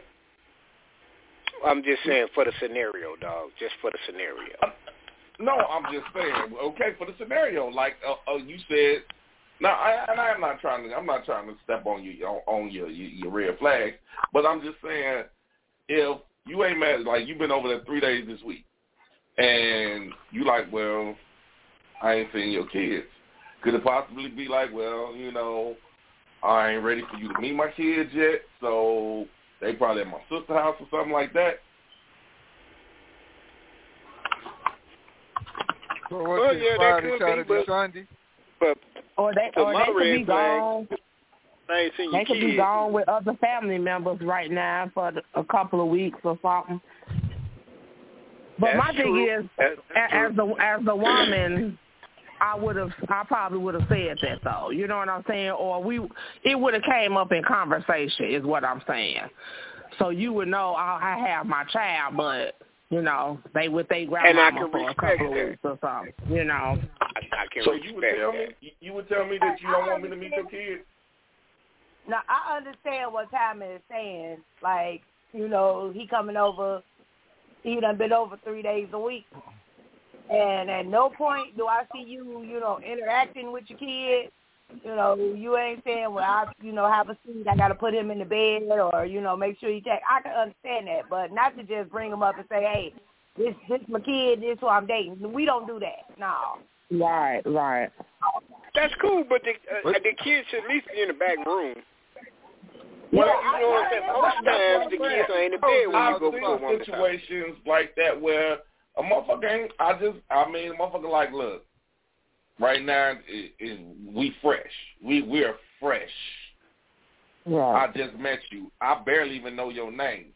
I'm just saying for the scenario, dog. Just for the scenario. No, I'm just saying. Okay, for the scenario, like uh, uh, you said. Now, I, and I'm not trying to. I'm not trying to step on you on, on your, your your red flag, but I'm just saying, if you ain't mad, like you've been over there three days this week, and you like, well, I ain't seen your kids. Could it possibly be like, well, you know, I ain't ready for you to meet my kids yet, so they probably at my sister's house or something like that. So Well, what's this, yeah, that Friday, could be, Saturday, but- Sunday? But or they So or my they could be gone. I ain't seen They could kids. be gone with other family members right now for a couple of weeks or something. But That's my thing true. is, That's a- true. as the as the woman, I would have, I probably would have said that though. You know what I'm saying? Or we, it would have came up in conversation, is what I'm saying. So you would know I, I have my child, but you know they with their And I can for a respect couple of that. weeks or something. You know. I, I can So respect you would tell that. me, you would tell me that you don't want me to meet your kids? Now I understand what Tammy is saying. Like, you know, he coming over. He done been over three days a week, and at no point do I see you, you know, interacting with your kid. You know, you ain't saying, well, I, you know, have a seat. I got to put him in the bed, or you know, make sure you take. I can understand that, but not to just bring him up and say, hey, this, this my kid. This who I'm dating. We don't do that. No. Right, right. That's cool, but the uh, the kids should at least be in the back room. Well, you know what I'm saying? Most times the kids are in the bed when you go seen for a woman time. situations like that where a motherfucker ain't, I just, I mean, a motherfucker like, look, right now, it, it, we fresh. We, we're fresh. Yeah. I just met you. I barely even know your name.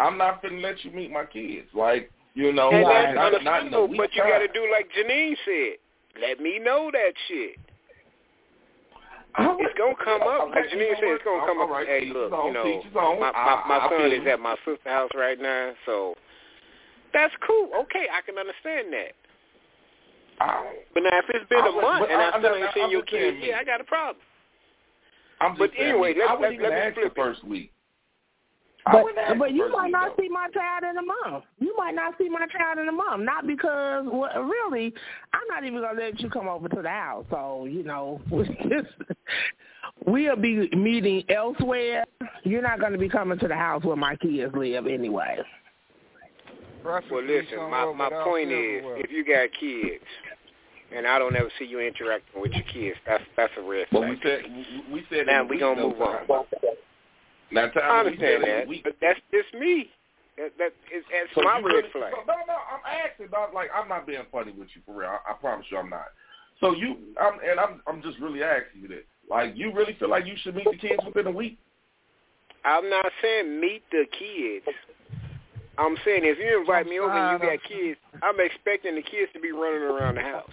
I'm not finna let you meet my kids. Like, you know, And like, that's not, not in a understandable, week but you got to do like Janine said. Let me know that shit. It's gonna come up. Okay, Like you Janine know said, it's gonna come up. right, Hey, look, you know, teach his own. my my, my son is at my sister's house right now, so that's cool. Okay, I can understand that. I- But now if it's been I a would- month and I- I still just- ain't seen your just saying kids, yeah, I got a problem. I'm But saying, anyway, I let's- wouldn't let's- even let's ask the first week. But but you might not though. see my child in a month. You might not see my child in a month. Not because well, really, I'm not even gonna let you come over to the house. So you know, we'll be meeting elsewhere. You're not gonna be coming to the house where my kids live anyway. Well, listen, my my point is, silverware. if you got kids, and I don't ever see you interacting with your kids, that's that's a red But flag. we said we- we said Now we gonna move on. Tom. Now, Tom, I we understand said in that, week. but that's just me. That that is that's So my you red really, flag. No, no, I'm asking, dog. Like I'm not being funny with you for real. I, I promise you, I'm not. So you, I'm, and I'm, I'm just really asking you this. Like, you really feel like you should meet the kids within a week? I'm not saying meet the kids. I'm saying if you invite me over and you got kids, I'm expecting the kids to be running around the house.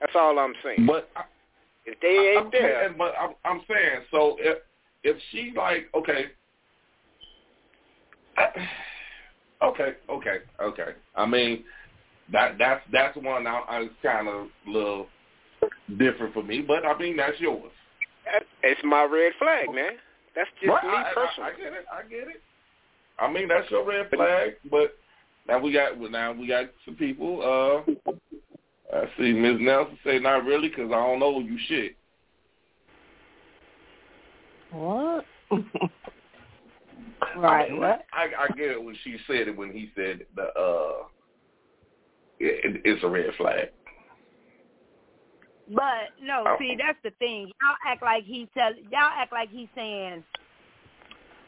That's all I'm saying. But I, If they ain't I'm there, saying, but I'm, I'm saying, so if if she's like, okay, okay, okay, okay. I mean, that that's that's one I, I kind of a little different for me, but I mean that's yours. that, it's my red flag, man. That's just Right, me I, I, personally. I get it. I get it. I mean that's your red flag, but now we got now we got some people. Uh, I see Ms. Nelson say not really because I don't know you shit. What? Right. I mean, What? I, I get it when she said it when he said the uh, it, it's a red flag. But no, Oh. see, that's the thing. Y'all act like he's tell. Y'all act like he's saying,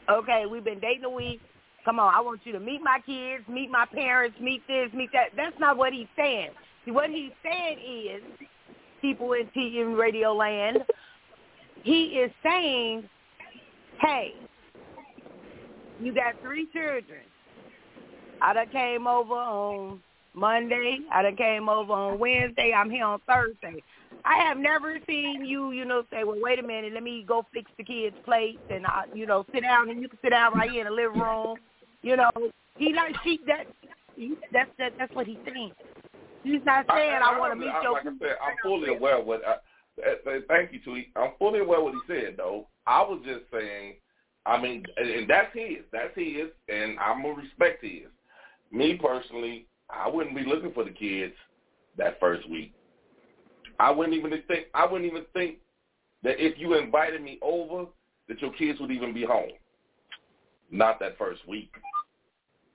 "Okay, we've been dating a week. Come on, I want you to meet my kids, meet my parents, meet this, meet that." That's not what he's saying. What he's saying is, people in and radio land, he is saying, "Hey, you got three children. I done came over on Monday. I done came over on Wednesday. I'm here on Thursday. I have never seen you, you know, say, well, wait a minute, let me go fix the kids' plates and, I, you know, sit down and you can sit down right here in the living room. You know, he like she that. He, that's that. That's what he's saying. He's not saying I, want to meet I, your. Like I said, I'm fully aware what. I, uh, uh, thank you, Tweet. I'm fully aware what he said, though. I was just saying. I mean, and that's his. That's his, and I'm gonna respect his. Me personally, I wouldn't be looking for the kids that first week. I wouldn't even think. I wouldn't even think that if you invited me over, that your kids would even be home. Not that first week.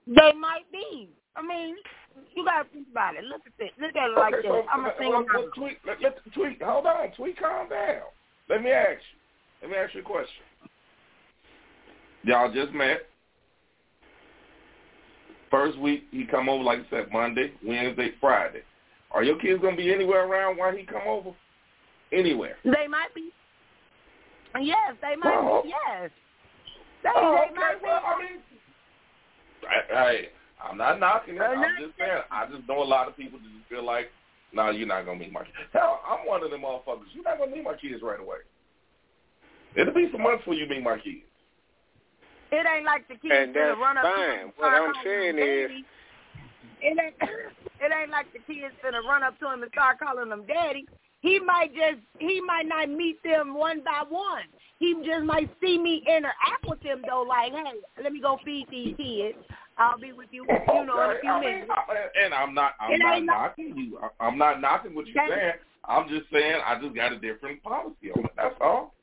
They might be. I mean, you gotta think about it. Look at this. Look at it like okay, this. so I'm a uh, uh, let- single let- let tweet, let, let, tweet, hold on, tweet, calm down. Let me ask you. Let me ask you a question. Y'all just met. First week, he come over, like I said, Monday, Wednesday, Friday. Are your kids going to be anywhere around while he come over? Anywhere. They might be. Yes, they might be. Yes. They, Oh, they okay. might. Well, I mean, I, I, I'm not knocking it. I'm not just saying. I just know a lot of people just feel like, no, you're not gonna meet my kids. Hell, I'm one of them motherfuckers. You're not gonna meet my kids right away. It'll be some months before you meet my kids. It ain't like the kids And gonna that's run up to fine. him and What start I'm calling saying him is- daddy. It ain't. It ain't like the kids gonna run up to him and start calling him daddy. He might just he might not meet them one by one. He just might see me interact with them though, like, hey, let me go feed these kids. I'll be with you, you oh, know, in a few I mean, minutes. I, and I'm not, I'm It not ain't no- knocking you. I- I'm not knocking what you're saying. I'm just saying I just got a different policy on it. That's all.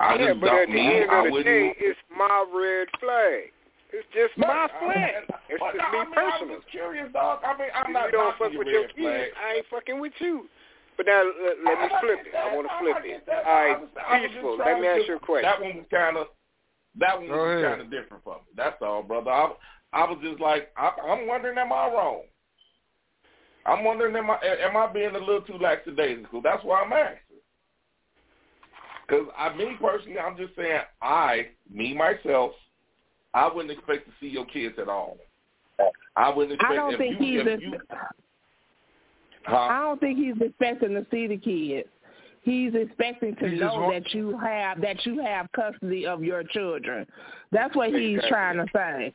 I yeah, just but don't at the end I of the day, it's my red flag. It's just my Right, I- flag. It's but just no, me I mean, personal. I'm just curious, dog. I mean, I'm If not you don't fuck with your kids, flag. I ain't fucking with you. But now let, let me I- I flip it. that. I want to flip it. that. All right, I was- I was peaceful. Let me ask just- you a question. That one was kind of that one was kind of different for me. That's all, brother. I, I was just like, I, I'm wondering, am I wrong? I'm wondering, am I am I being a little too lax today? lackadaisical? That's why I'm asking. Because I, me personally, I'm just saying, I, me myself, I wouldn't expect to see your kids at all. I wouldn't expect. I don't think you, he's. if you, I don't think he's expecting to see the kids. He's expecting to He know want- that you have that you have custody of your children. That's what he's Exactly. trying to say.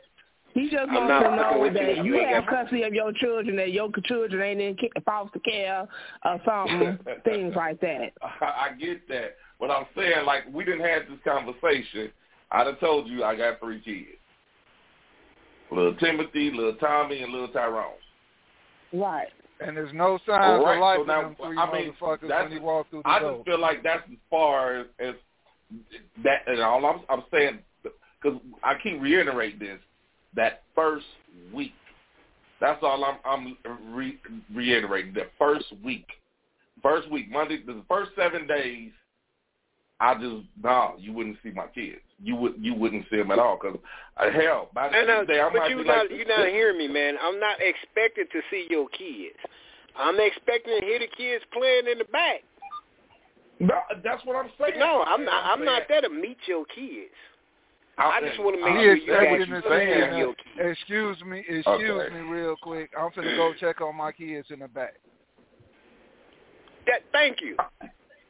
He just wants to know you, that you nigga. have custody of your children, that your children ain't in foster care or something, things like that. I, I get that. But I'm saying, like, we didn't have this conversation. I'd have told you I got three kids. Little Timothy, little Tommy, and little Tyrone. Right. And there's no signs right, of life so in now, them three I mean, motherfuckers when he walked through the I door. just feel like that's as far as, as that. And all I'm, I'm saying, because I keep reiterating this, that first week. That's all I'm, I'm re, reiterating. The first week, first week, Monday, the first seven days. I just no, you wouldn't see my kids. You would you wouldn't see them at all because uh, hell by the And, uh, day I but might you be not like you not hearing me, man. I'm not expecting to see your kids. I'm expecting to hear the kids playing in the back. No, that's what I'm saying. No, I'm not. I'm not saying- there to meet your kids. I'm I just want to make sure you saying got what expecting you to you're see saying. your kids. Excuse me, excuse Okay. me real quick. I'm gonna go check on my kids in the back. That thank you.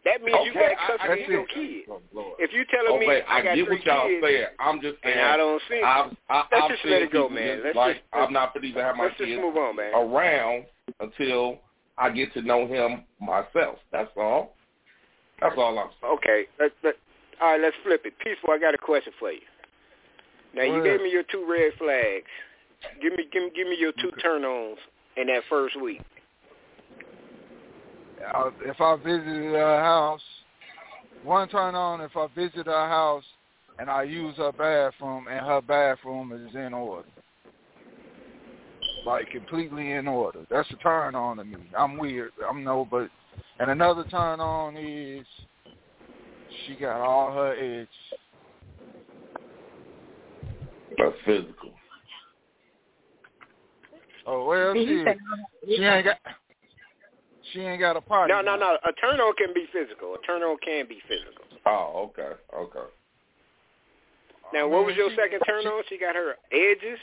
That means you Okay, got I- I custody of your it. kids. Oh, Lord. If you telling me Okay, I got get three what y'all kids saying. I'm just saying. and I don't see, I've, I, Let's I've just let it go, man. just Let's like just- I'm not going to even have my kids move on, man. around until I get to know him myself. That's all. That's all I'm saying. Okay, let, let, all right, let's flip it. Peaceful, I got a question for you. Now you gave me your two red flags. Give me, give me, give me your two Okay. turn-ons in that first week. Uh, if I visited her house, one turn on if I visit her house and I use her bathroom and her bathroom is in order. Like completely in order. That's a turn on to me. I'm weird. I'm no but and another turn on is she got all her edges. That's physical. Oh well she she ain't got she ain't got a party. No, no, no. A turn-on can be physical. A turn-on can be physical. Oh, okay, okay. Now, what was your second turn-on? She got her edges.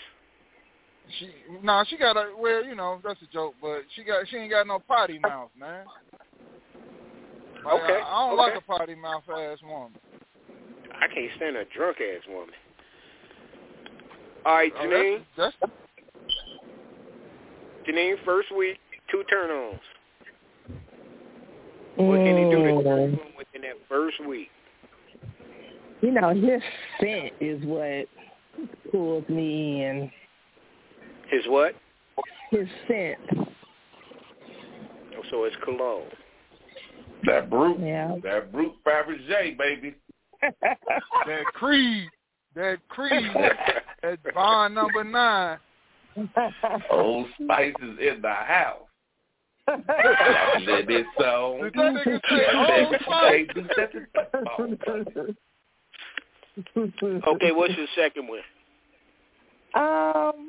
She no, she got a well, you know, that's a joke, but she got she ain't got no potty mouth, man. Like, Okay, I, I don't okay. like a potty mouth ass woman. I can't stand a drunk-ass woman. All right, Oh, Janine. that's, that's Janine, first week, two turn-ons. What can he do to turn you within that first week? You know, his scent is what pulls me in. His what? His scent. Oh, so it's cologne. That Brut, Yeah. that Brut Fabergé, baby. that Creed, that Creed, that Bond number nine. Old Spice is in the house. Let it so. Did that nigga say Old Spice? They do that to- Okay, what's your second one? Um,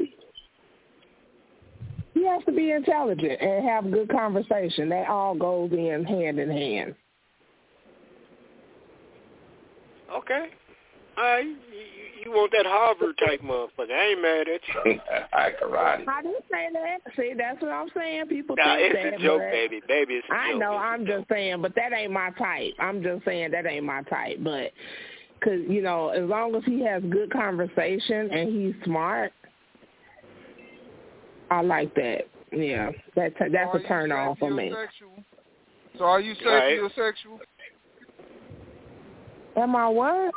he has to be intelligent and have good conversation. That all goes in hand in hand. Okay. All right, you, you, you want that Harvard type motherfucker. I ain't mad at you. I karate. I didn't say that. See, that's what I'm saying. People Nah, think it's that. a joke, baby. Baby, it's a I joke. know. It's a I'm joke. just saying, but that ain't my type. I'm just saying that ain't my type. But because you know, as long as he has good conversation and he's smart, I like that. yeah, that that's so a turn on for me. So are you Right. sapiosexual? Am I what?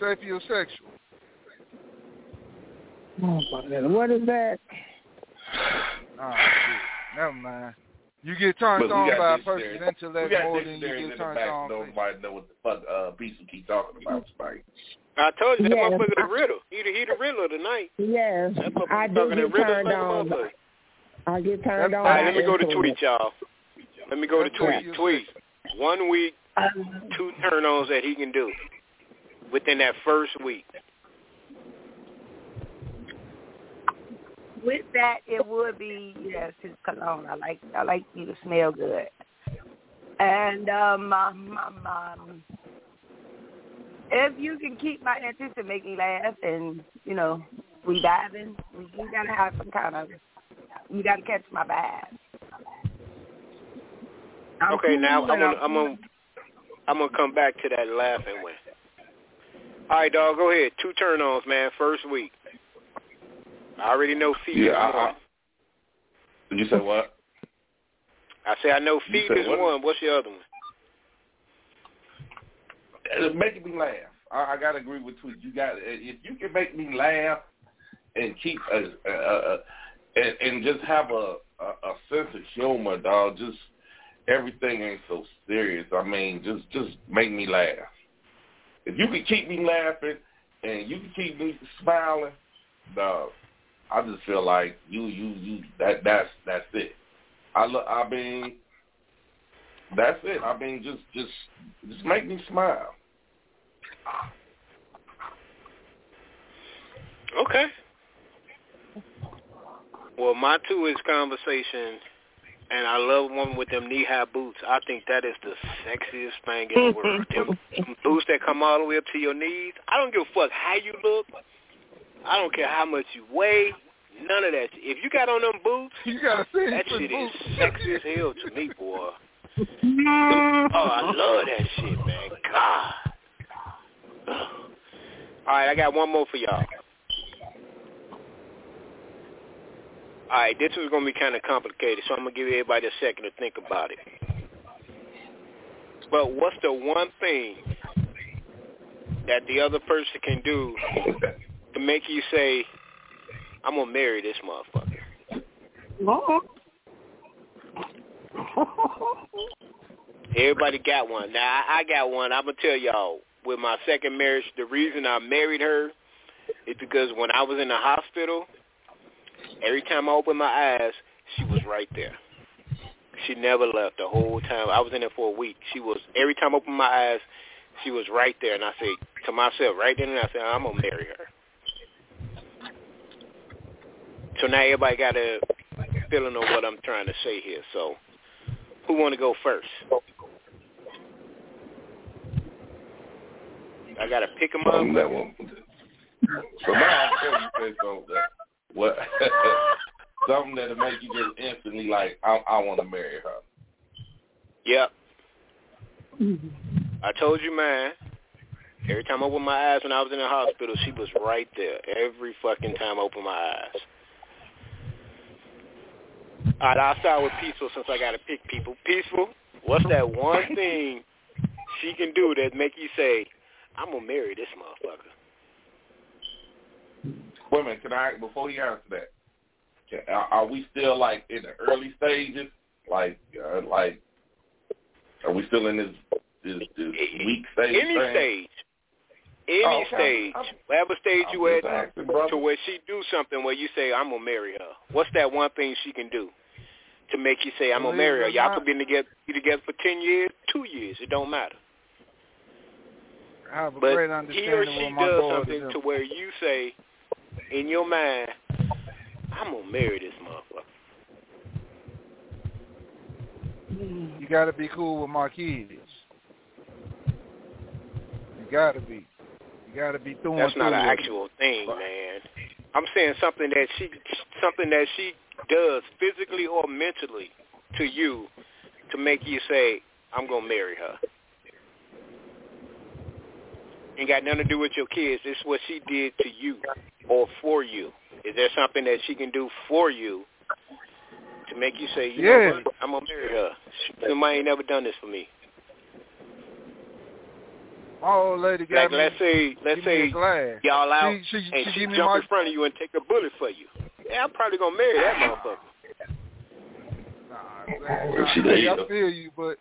Sapiosexual. Oh my God, what is that? Oh shit. Never mind. You get turned on by a dictionaries. person's intellect we got more than you get turned on. Nobody know what the fuck uh, Beast will keep talking about tonight. I told you that Yes. motherfucker the riddle. He the, he the riddler tonight. Yes, That I do talking get that riddle turned like on. I get turned That's- on. All right, let me go to into tweet, y'all. Let me go to That's tweet. Tweet. One week, two turn-ons that he can do within that first week. With that, it would be yes, his cologne. I like I like you to smell good. And um, um, um, um, if you can keep my interest and make me laugh, and you know, we diving, we, we gotta have some kind of. You gotta catch my vibe. I'm Okay, now I'm gonna I'm gonna I'm gonna come back to that laughing one. All right, dog, go ahead. Two turn-ons, man. First week. I already know feet Yeah, is I, one. I, did you say what? I say I know You feet is what? one. What's the other one? Uh, it's making me laugh. I, I gotta agree with Tweet. You got uh, if you can make me laugh and keep a, a, a, and, and just have a, a a sense of humor, dog. Just everything ain't so serious. I mean, just just make me laugh. If you can keep me laughing and you can keep me smiling, dog, I just feel like you you you that that's that's it. I lo- I mean, that's it. I mean, just just just make me smile. Okay. Well, my two is conversation, and I love one with them knee-high boots. I think that is the sexiest thing in the world. them, them boots that come all the way up to your knees. I don't give a fuck how you look. I don't care how much you weigh. None of that. If you got on them boots, You gotta say that shit is sexy as hell to me, boy. Oh, I love that shit, man. God. All right, I got one more for y'all. All right, this is going to be kind of complicated, so I'm going to give everybody a second to think about it. But what's the one thing that the other person can do to make you say, I'm going to marry this motherfucker? Everybody got one. Now I I got one. I'm gonna tell y'all. With my second marriage, the reason I married her is because when I was in the hospital, every time I opened my eyes, she was right there. She never left the whole time. I was in there for a week. She was every time I opened my eyes, she was right there. And I said to myself, right then and I said, I'm gonna marry her. So now everybody got a feeling of what I'm trying to say here. So, who want to go first? I gotta pick them Um, up. that one. So say something that what something that'll make you just instantly like I I want to marry her. Yep. Mm-hmm. I told you, man. Every time I opened my eyes when I was in the hospital, she was right there. Every fucking time I opened my eyes. All right, I'll start with Peaceful since I got to pick people. Peaceful, what's that one thing she can do that make you say, I'm going to marry this motherfucker? Wait a minute, can I before you answer that? Can, are, are we still like in the early stages? Like uh, like are we still in this this, this weak stage? Any thing? stage. Any Oh, okay. stage. I'm- Whatever stage I'm you at, asking, brother. to where she do something where you say, I'm going to marry her. What's that one thing she can do to make you say, I'm going to marry her? Y'all could be together, be together for 10 years, two years. It don't matter. I have a But great he or she does something to where you say, in your mind, I'm to marry this motherfucker. You gotta be cool with kids. You gotta be. You gotta be doing. That's not an actual thing, man. I'm saying something that she something that she does physically or mentally to you to make you say, I'm gonna marry her. Ain't got nothing to do with your kids. It's what she did to you or for you. Is there something that she can do for you to make you say, you Yeah. know what, I'm gonna marry her. Somebody ain't never done this for me. My old lady got Like me. let's say, let's give say y'all out She, she, and she she jump my in front of you and take a bullet for you. Yeah, I'm probably gonna marry that motherfucker. Nah, man, She nah, I feel you, but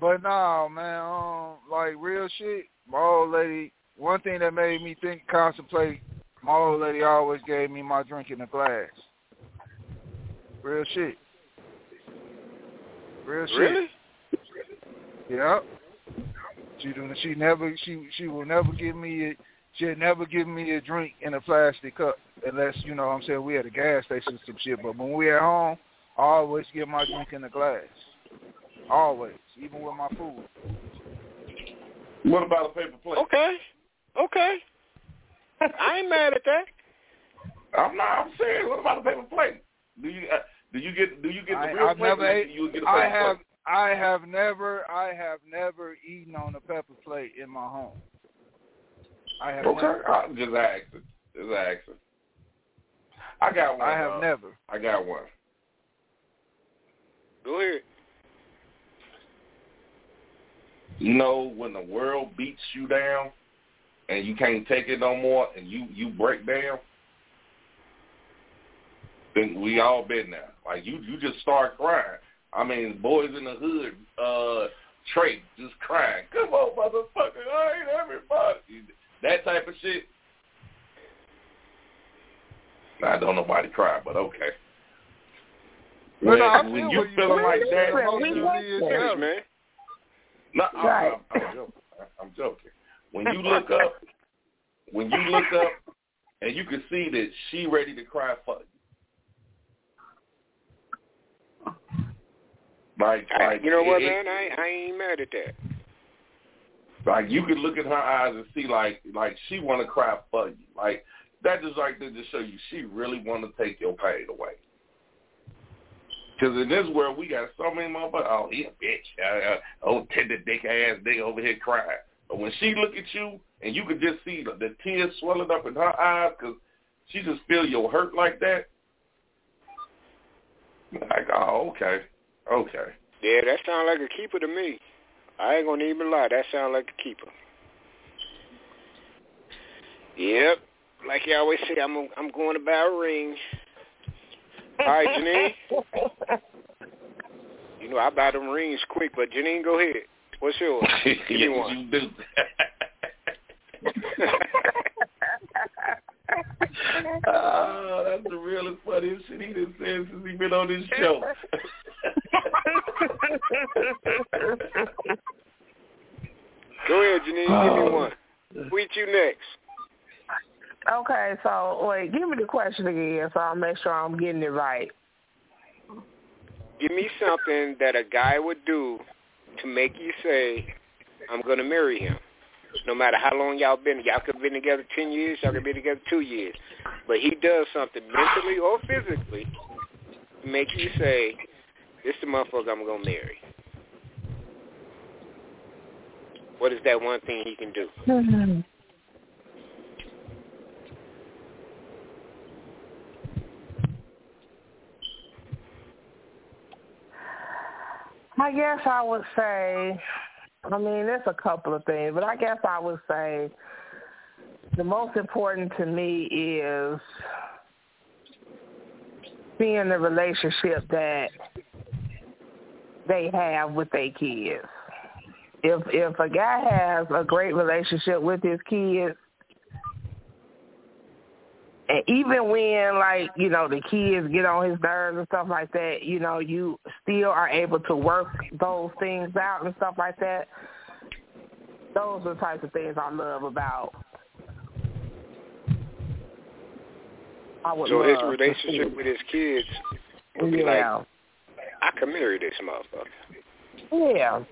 but nah, man. Um, like real shit. My old lady. One thing that made me think, contemplate. My old lady always gave me my drink in a glass. Real shit. Real shit. Really? Yep. She do. She never. She she will never give me. A, she'll never give me a drink in a plastic cup unless you know. what I'm saying we at a gas station some shit. But when we at home, I always get my drink in a glass. Always, even with my food. What about a paper plate? Okay. Okay. I ain't mad at that. I'm not. I'm serious. what about a paper plate? Do you uh, do you get do you get the I, real I've plate? never or ate. you, you get a I paper have. plate? I have never. I have never eaten on a pepper plate in my home. I have. Okay, Never. I'm just asking. Just asking. I got one. I have uh, never. I got one. Go ahead. You know when the world beats you down and you can't take it no more and you you break down. Then we all been there. Like you you just start crying. I mean, Boyz n the Hood, uh, Tre just crying. Come on, motherfucker, I ain't everybody. That type of shit. I don't nobody cry, but okay. But When, no, I when feel you you feeling like that, Different. Emotionally We is want Finish, tough. man. No, Right. I'm, I'm joking. I'm joking. When you look up, when you look up, and you can see that she ready to cry for you. Like, like you know what, it- man? I I ain't mad at that. Like you can look at her eyes and see like like she want to cry for you. Like that just right there to show you she really want to take your pain away. Because in this world we got so many motherfuckers. Oh, he a bitch. Uh, uh, oh, tender dick ass nigga over here crying. But when she look at you and you can just see the, the tears swelling up in her eyes because she just feel your hurt like that. Like, oh, okay, okay. Yeah, that sound like a keeper to me. I ain't gonna even lie. That sound like a keeper. Yep. Like you always say, I'm I'm going to buy a ring. All right, Janine. You know I buy them rings quick, but Janine, go ahead. What's yours? Give me yes, one. you do. oh, that's the realest funniest shit he done said since he been on this show. Go ahead, Janine. Give me oh. one. Tweet you next. Okay, so wait, give me the question again, so I'll make sure I'm getting it right. Give me something that a guy would do to make you say, "I'm going to marry him." No matter how long y'all been, y'all could have been together ten years, y'all could be together two years, but he does something mentally or physically to make you say, "This the motherfucker I'm going to marry." What is that one thing he can do? Mm-hmm. I guess I would say, I mean, there's a couple of things, but I guess I would say the most important to me is seeing the relationship that they have with their kids. If if a guy has a great relationship with his kids, and even when like you know the kids get on his nerves and stuff like that, you know you still are able to work those things out and stuff like that. Those are the types of things I love about. I would So his love to relationship with his kids would be like, yeah, "I can marry this motherfucker." yeah. Oh,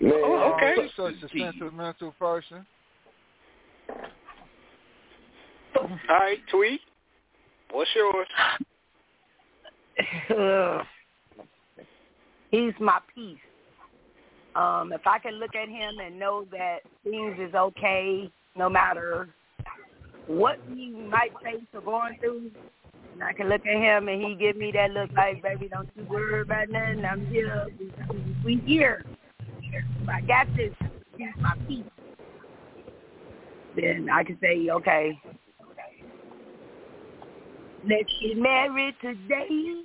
Man, Oh, okay. I'm such a sentimental person. All right, tweet. What's yours? He's my peace. Um, if I can look at him and know that things is okay, no matter what he might face or going through, And I can look at him and he give me that look like, baby, don't you worry about nothing. I'm here. We here. I got this. He's my peace. Then I can say, okay, let's get married today.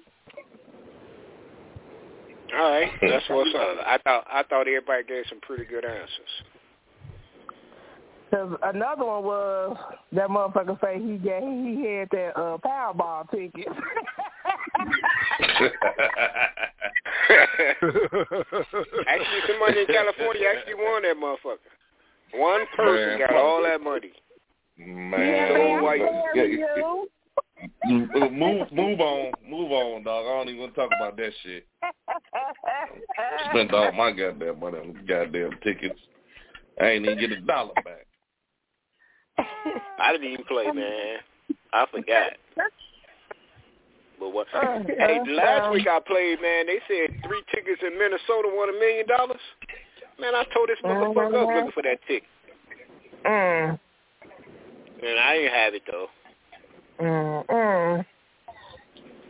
All right, that's what's up. I thought I thought everybody gave some pretty good answers. Cause another one was that motherfucker say he got he had that uh Powerball ticket. actually, somebody in California actually won that motherfucker. One person Man, got all that money. Man, So white. Yeah, yeah, move, move on, move on, dog. I don't even want to talk about that shit. Spent all my goddamn money on goddamn tickets. I ain't even get a dollar back. I didn't even play, man. I forgot. But what? Uh, hey, uh, last um, week I played, man. They said three tickets in Minnesota won a million dollars. Man, I told this motherfucker up looking for that ticket, uh. mm, and I ain't have it though. Mm, mm.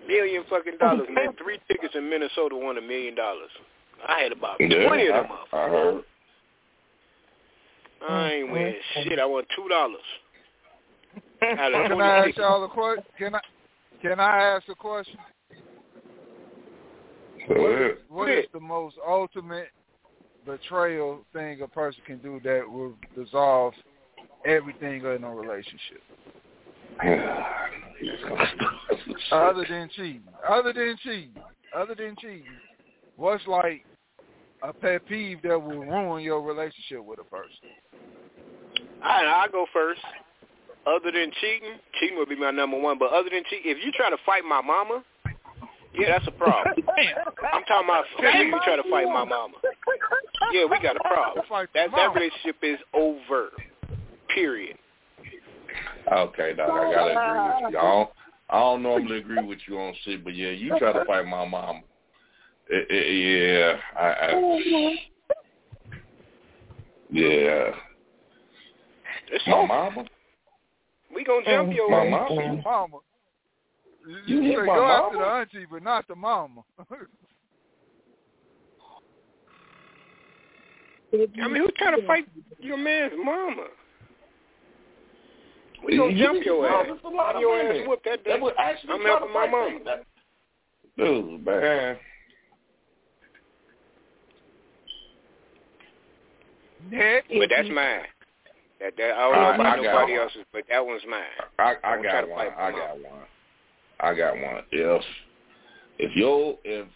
Million fucking dollars, man. Three tickets in Minnesota won a million dollars. I had about Yeah, twenty of them. I, I heard. I ain't win shit. I won two dollars. Out of Can I ask y'all a question? Can I can I ask a question? So, yeah. What is the most ultimate betrayal thing a person can do that will dissolve everything in a relationship? Other than cheating. Other than cheating. Other than cheating. What's like a pet peeve that will ruin your relationship with a person? I I go first. Other than cheating, cheating would be my number one. But other than cheating, if you try to fight my mama, yeah, that's a problem. I'm talking about physically try to fight my mama. Yeah, we got a problem. That that relationship is over. Period. Okay, dog, I gotta agree with you. I don't, I don't normally agree with you on shit, but yeah, you try to fight my mom. It, it, yeah, I, I, yeah, It's my mama. We gonna jump your My ass. mama. Mama. You You, hit say my go after the auntie, but not the mama. I mean, who trying to fight your man's mama? We gonna You- jump your ass. there's a lot of Your ass women whooped that day. That would actually I'm helping my that- Dude, man. But that's mine. That, that I don't know I- about I nobody else's, but that one's mine. I, I Don't got one. I my got one. I got one. If if yo if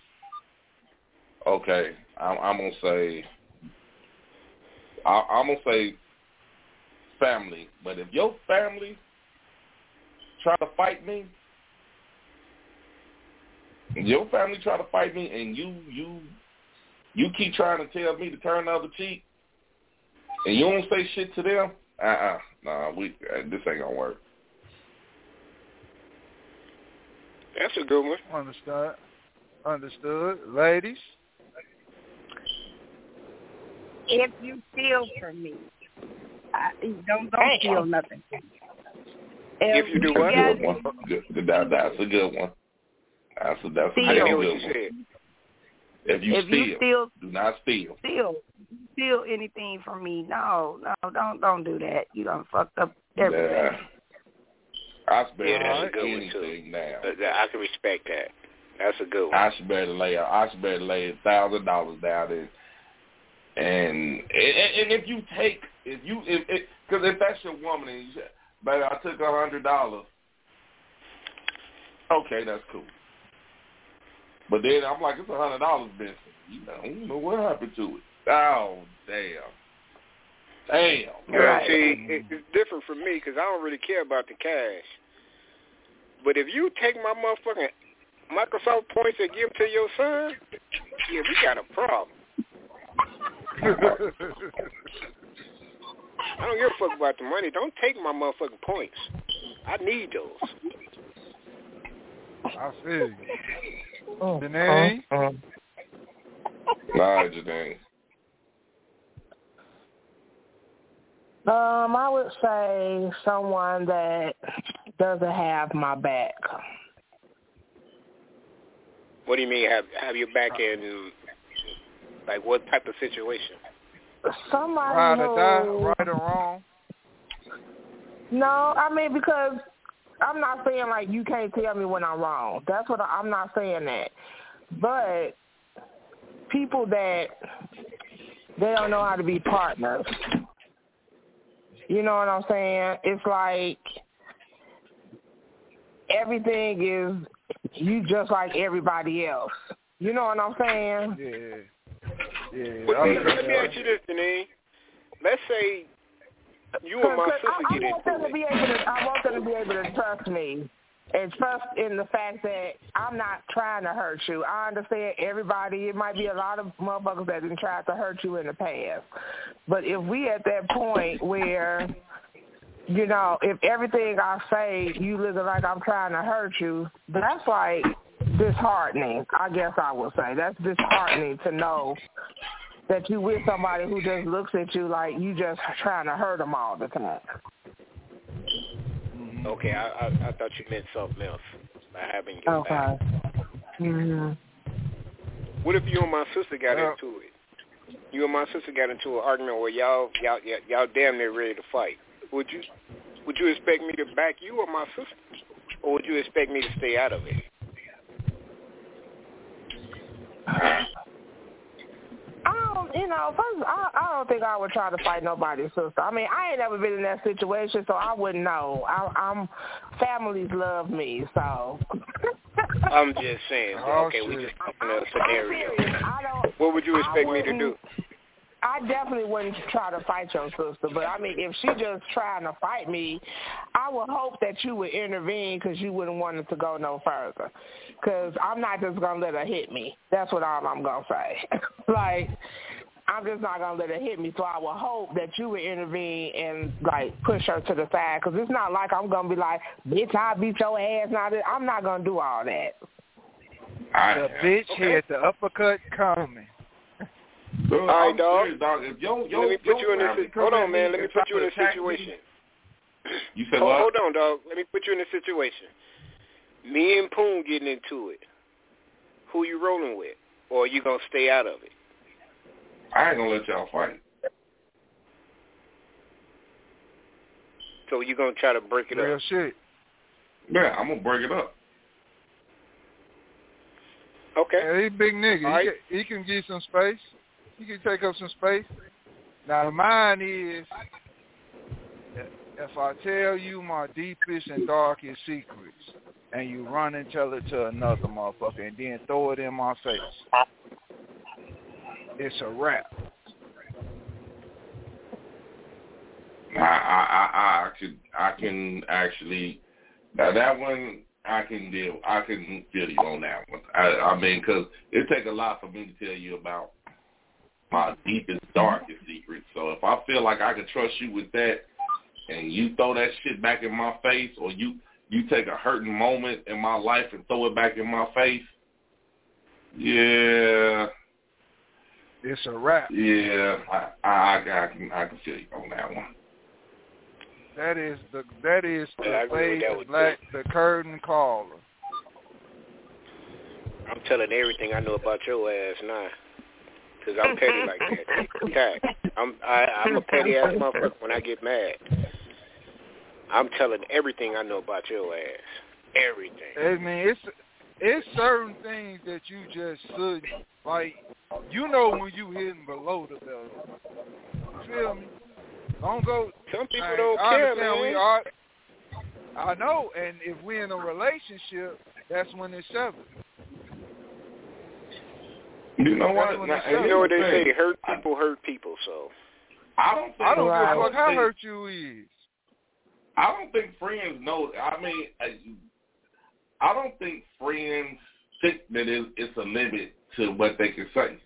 okay, I'm, I'm gonna say I, I'm gonna say family, but if your family try to fight me, your family try to fight me, and you you you keep trying to tell me to turn the other cheek, and you don't say shit to them, uh uh nah, we uh, this ain't gonna work. That's a good one. Understood. Understood. Ladies. If you feel for me, I, don't don't steal nothing. If you do what? got Good one. Good, good, that, that's a good one. That's a that's a Steal. I good one. If you if steal, you steal do not steal. steal steal anything from me, no, no, don't don't do that. You done fucked up everything. Yeah. I spare Yeah, that's a that good one, too. anything now. I can respect that. That's a good one. I should better lay a, I should better lay a thousand dollars down and and and, and if you take if you if because if that's your woman and you say, baby, I took a hundred dollars, okay, that's cool. But then I'm like, it's a hundred dollars, Benson. You know, I know what happened to it. Oh damn, damn. Yeah, see, it, it's different for me because I don't really care about the cash. But if you take my motherfucking Microsoft points and give them to your son, yeah, we got a problem. I don't give a fuck about the money. Don't take my motherfucking points. I need those. I feel you. Mm, Danae? mm, mm. Nah, Janine. Um, I would say someone that doesn't have my back. What do you mean have have your back in? Like what type of situation? Somebody Ride or die, right or wrong. No, I mean because I'm not saying like you can't tell me when I'm wrong. That's what I, I'm not saying that. But people that they don't know how to be partners. You know what I'm saying? It's like everything is you just like everybody else. You know what I'm saying? Yeah. Yeah. But I see, was let me gonna- ask you this, Denise. Let's say you and my sister cause I, get I want them into to be able to. I want them to be able to trust me, and trust in the fact that I'm not trying to hurt you. I understand everybody. It might be a lot of motherfuckers that have tried to hurt you in the past, but if we at that point where, you know, if everything I say you looking like I'm trying to hurt you, that's like disheartening. I guess I would say that's disheartening to know that you with somebody who just looks at you like you just trying to hurt them all the time. Okay, I, I I thought you meant something else. I haven't Okay. back. hmm What if you and my sister got Well- into it? You and my sister got into an argument where y'all y'all y'all, y'all damn near ready to fight. Would you would you expect me to back you or my sister, or would you expect me to stay out of it? I you know, first, I, I don't think I would try to fight nobody's sister. I mean, I ain't never been in that situation, so I wouldn't know. I, I'm families love me, so. I'm just saying. Oh, okay, we just talking a I'm scenario. serious. I don't. What would you expect me to do? I definitely wouldn't try to fight your sister, but I mean, if she just trying to fight me, I would hope that you would intervene because you wouldn't want it to go no further. Because I'm not just gonna let her hit me. That's what all I'm gonna say. like, I'm just not gonna let her hit me. So I would hope that you would intervene and like push her to the side. Because it's not like I'm gonna be like, bitch, I beat your ass. Now I'm not gonna do all that. I, The bitch Okay. had the uppercut coming. Bro, All right, I'm dog. serious, dog. If yo, yo, Let me put yo you in this. Hold on, man. Let me put you in a situation. Me, you said Hold, what? hold on, dog. Let me put you in a situation. Me and Poon getting into it. Who you rolling with, or are you gonna stay out of it? I ain't gonna let y'all fight. So you gonna try to break it Real up? shit. Yeah, I'm gonna break it up. Okay. Yeah, he big nigga. All right. He, can, he can get some space. He can take up some space. Now the mine is, if I tell you my deepest and darkest secrets, and you run and tell it to another motherfucker, and then throw it in my face, it's a wrap. I, I, I, I could, I can actually. Now that one, I can deal. I can feel you on that one. I, I mean, because it take a lot for me to tell you about my deepest, darkest secrets. So if I feel like I can trust you with that, and you throw that shit back in my face, or you you take a hurting moment in my life and throw it back in my face, yeah, It's a wrap. yeah, I, I, I can, I can feel you on that one. That is the that is the agree way that the one, black the curtain caller. I'm telling everything I know about your ass now, cause I'm petty like that. Tack. I'm I, I'm a petty ass motherfucker when I get mad. I'm telling everything I know about your ass. Everything. I mean, it's it's certain things that you just should like. You know when you hitting below the belt. You feel me? Don't go. Some people Like, don't I care, man. we are. I know, and if we're in a relationship, that's when it's severed. You know what? That's Now, it's and up. You know what they say? Hurt people hurt people. So I don't think I don't Right. give a fuck how hurt you is. I don't think friends know. I mean, I, I don't think friends think that it, it's a limit to what they can say.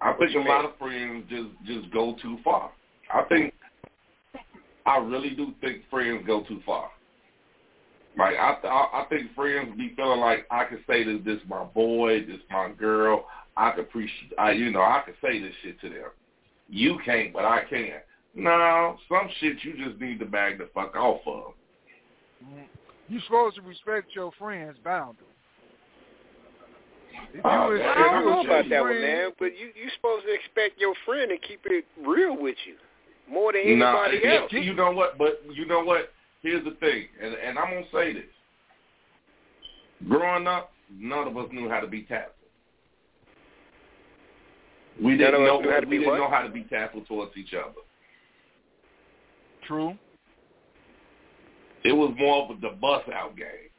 I What think you a lot of friends just just go too far. I think I really do think friends go too far. Like I, I, I think friends be feeling like I can say this, this my boy, this my girl. I could appreciate, I, you know, I can say this shit to them. You can't, but I can. No, some shit you just need to bag the fuck off of. Mm-hmm. You're supposed to respect your friends' boundaries. If you Oh, was- man, I don't you know was about a that one, man. But you you supposed to expect your friend to keep it real with you more than anybody it- else. you know what? But you know what? Here's the thing, and and I'm gonna say this. Growing up, none of us knew how to be tactful. We None didn't of know knew how to we be didn't what? know how to be tactful towards each other. True. It was more of the bust out game.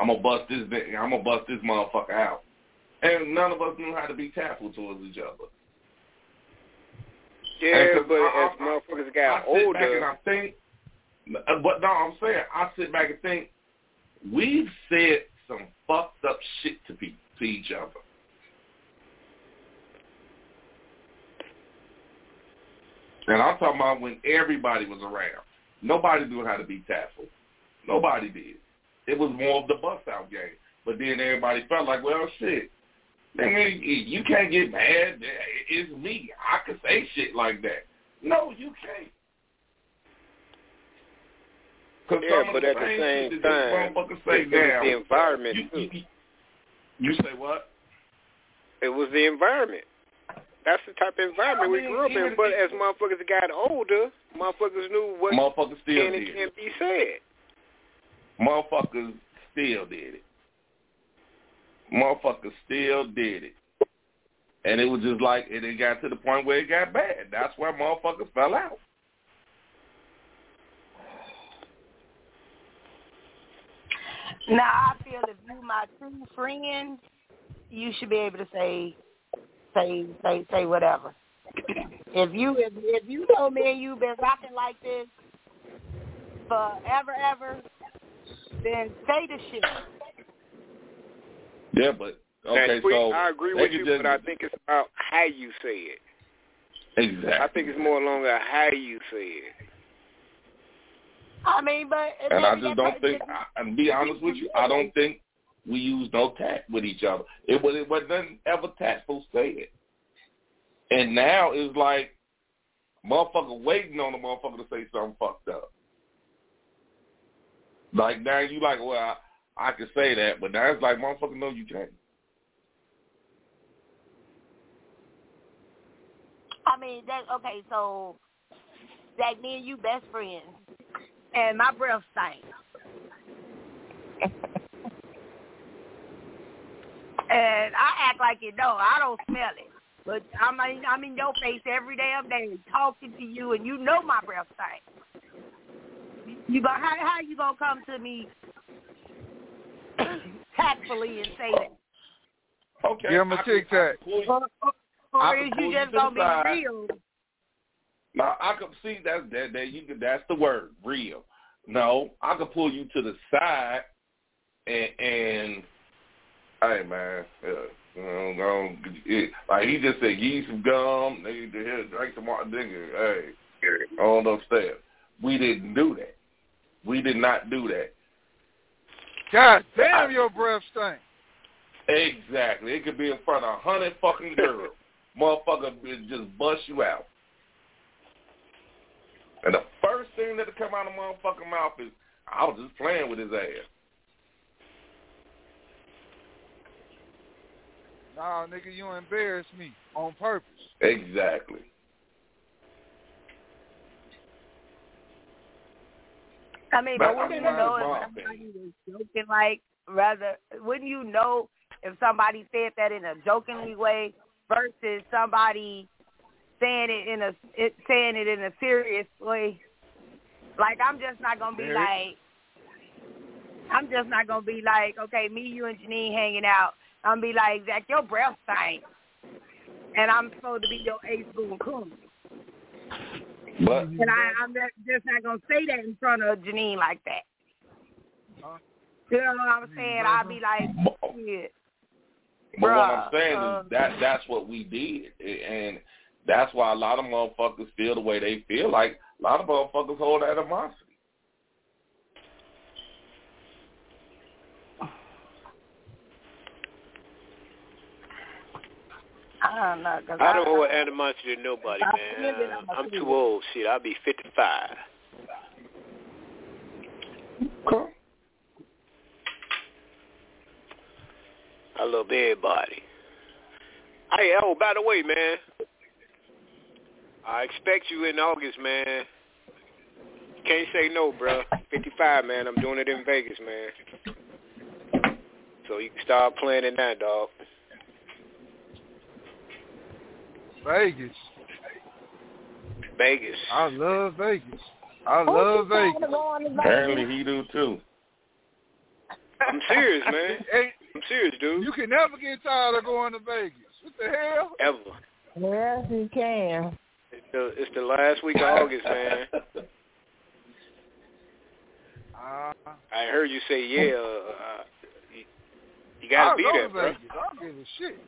I'm gonna bust this. I'm gonna bust this motherfucker out, and none of us knew how to be tactful towards each other. Yeah, but I- as I- motherfuckers I got sit back and older, I think, Uh, but no, I'm saying I sit back and think we've said some fucked up shit to people to each other. And I'm talking about when everybody was around. Nobody knew how to be tactful. Nobody did. It was more of the bust out game. But then everybody felt like, well, shit, nigga, you can't get mad. It's me. I can say shit like that. No, you can't. 'Cause Yeah, some but at the same same shit that time, motherfuckers say it was the environment you, too. you, you say what? It was the environment. That's the type of environment I we grew up in. But as motherfuckers got older, motherfuckers knew what Motherfuckers still can and did can't be said. Motherfuckers still did it. Motherfuckers still did it. And it was just like, and it got to the point where it got bad. That's where motherfuckers fell out. Now I feel if you my true friend, you should be able to say, say, say, say whatever. If you if if you know me and you've been rocking like this forever ever, then say the shit. Yeah, but okay, now, Sweet, so I agree with you, just- but I think it's about how you say it. exactly. I think it's more along how you say it. I mean, but and I just don't think. I- And be honest with you, I don't think we use no tact with each other. It was it wasn't ever tactful said. And now it's like motherfucker waiting on the motherfucker to say something fucked up. Like now you like, well, I, I can say that, but now it's like motherfucker, no, you can't. I mean, that okay. So, that me and you best friends, and my breath stank. and I act like you know I don't smell it, but I'm in, I'm in your face every damn day talking to you, and you know my breath stank. You go how how you gonna come to me tactfully and say that? Okay. Give him a I can- tic tac. I can pull you- Or, or, or is you you just gonna be side. real? No, I can see that that that you that's the word, real. No, I can pull you to the side and and hey man, uh, know, no, it, like he just said, give you some gum, nigga, here, drink some water, nigga, hey, on upstairs. We didn't do that. We did not do that. God damn, your breath stink. Exactly. It could be in front of a hundred fucking girls. Motherfucker just bust you out. And the first thing that'll come out of motherfucking mouth is, I was just playing with his ass. Nah, nigga, you embarrass me on purpose. Exactly. I mean, But but wouldn't you know if somebody was joking like rather wouldn't you know if somebody said that in a jokingly way versus somebody saying it in a it, saying it in a serious way? Like I'm just not gonna be Very- like I'm just not gonna be like, okay, me, you, and Janine hanging out. I'm gonna be like, Zach, your breath stank, and I'm supposed to be your ace boon coon. But And I, I'm just, just not gonna say that in front of Janine like that. Huh? You know what I'm saying? I'll be like, but shit. what I'm saying uh, is that that's what we did, and that's why a lot of motherfuckers feel the way they feel. Like a lot of motherfuckers hold animosity. I don't know. Cause I don't hold animosity to nobody, man. I'm a I'm too old. Shit, I'll be 55. Okay. I love everybody. Hey, oh, by the way, man, I expect you in August, man. Can't say no, bro. 55, man. I'm doing it in Vegas, man. So you can start planning that, dog. Vegas. Vegas. I love Vegas. I love Vegas. Apparently he do too. I'm serious, man. Hey, I'm serious, dude. you can never get tired of going to Vegas. What the hell? Ever. Yes, you can. It's the, it's the last week of August, man. Uh, I heard you say, yeah, uh, you, you got I'll to be go there, to bro. Vegas. I don't give a shit.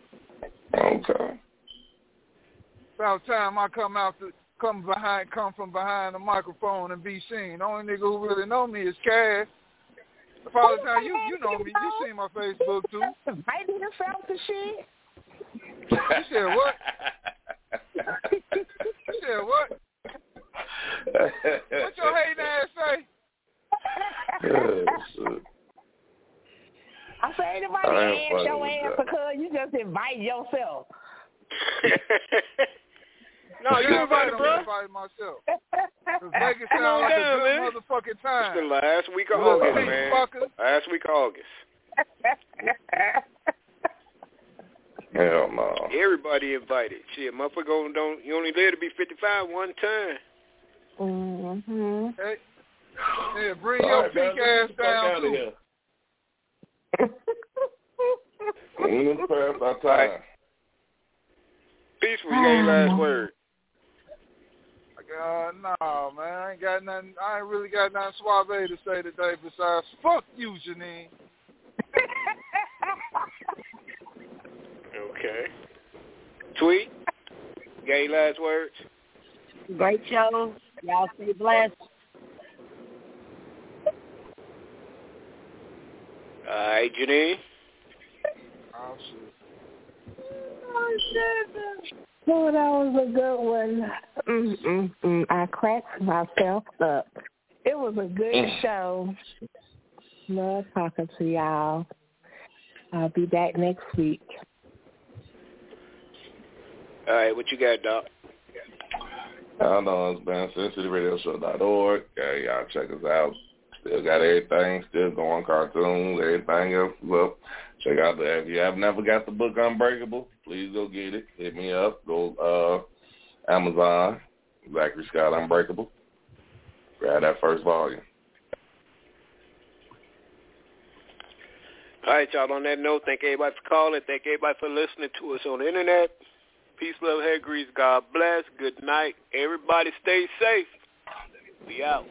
Okay. About time I come out to come behind, come from behind the microphone and be seen. The only nigga who really know me is Cash. Father time you you know me. You seen my Facebook too. Inviting yourself to shit. You said what? You said what? What your hating ass say? Oh. I say anybody ask your ass that. because you just invite yourself. no, you Yeah, invited, I'm bro. inviting myself. 'Cause Vegas Come sound like down, a good man. motherfucking It's the last week of August, man. fucker. Last week of August. Hell no. Everybody invited. Shit, motherfucker don't, don't you only live to be 55 one time. mhm. Hey, yeah, bring All your right, man, pink ass get down outta too. here. Mm, It's past our time. Peaceful, you got your last word. Uh, no, man, I ain't got nothing. I ain't really got nothing suave to say today besides fuck you, Janine. Okay. Tweet, you got your last words? Great show. Y'all stay blessed. All right, Janine. Oh shit. Oh, that was a good one. Mm, mm, mm. I cracked myself up. It was a good Mm. show. Love talking to y'all. I'll be back next week. All right, what you got, Doc? I know it's been sincityradioshow.org. Yeah, y'all check us out. Still got everything, still going cartoons, everything else. Well, check out the if you have never got the book Unbreakable, please go get it. Hit me up. Go uh Amazon, Zachary Scott Unbreakable. Grab that first volume. All right, y'all. On that note, thank everybody for calling. Thank everybody for listening to us on the internet. Peace, love, hair grease. God bless. Good night. Everybody stay safe. We out.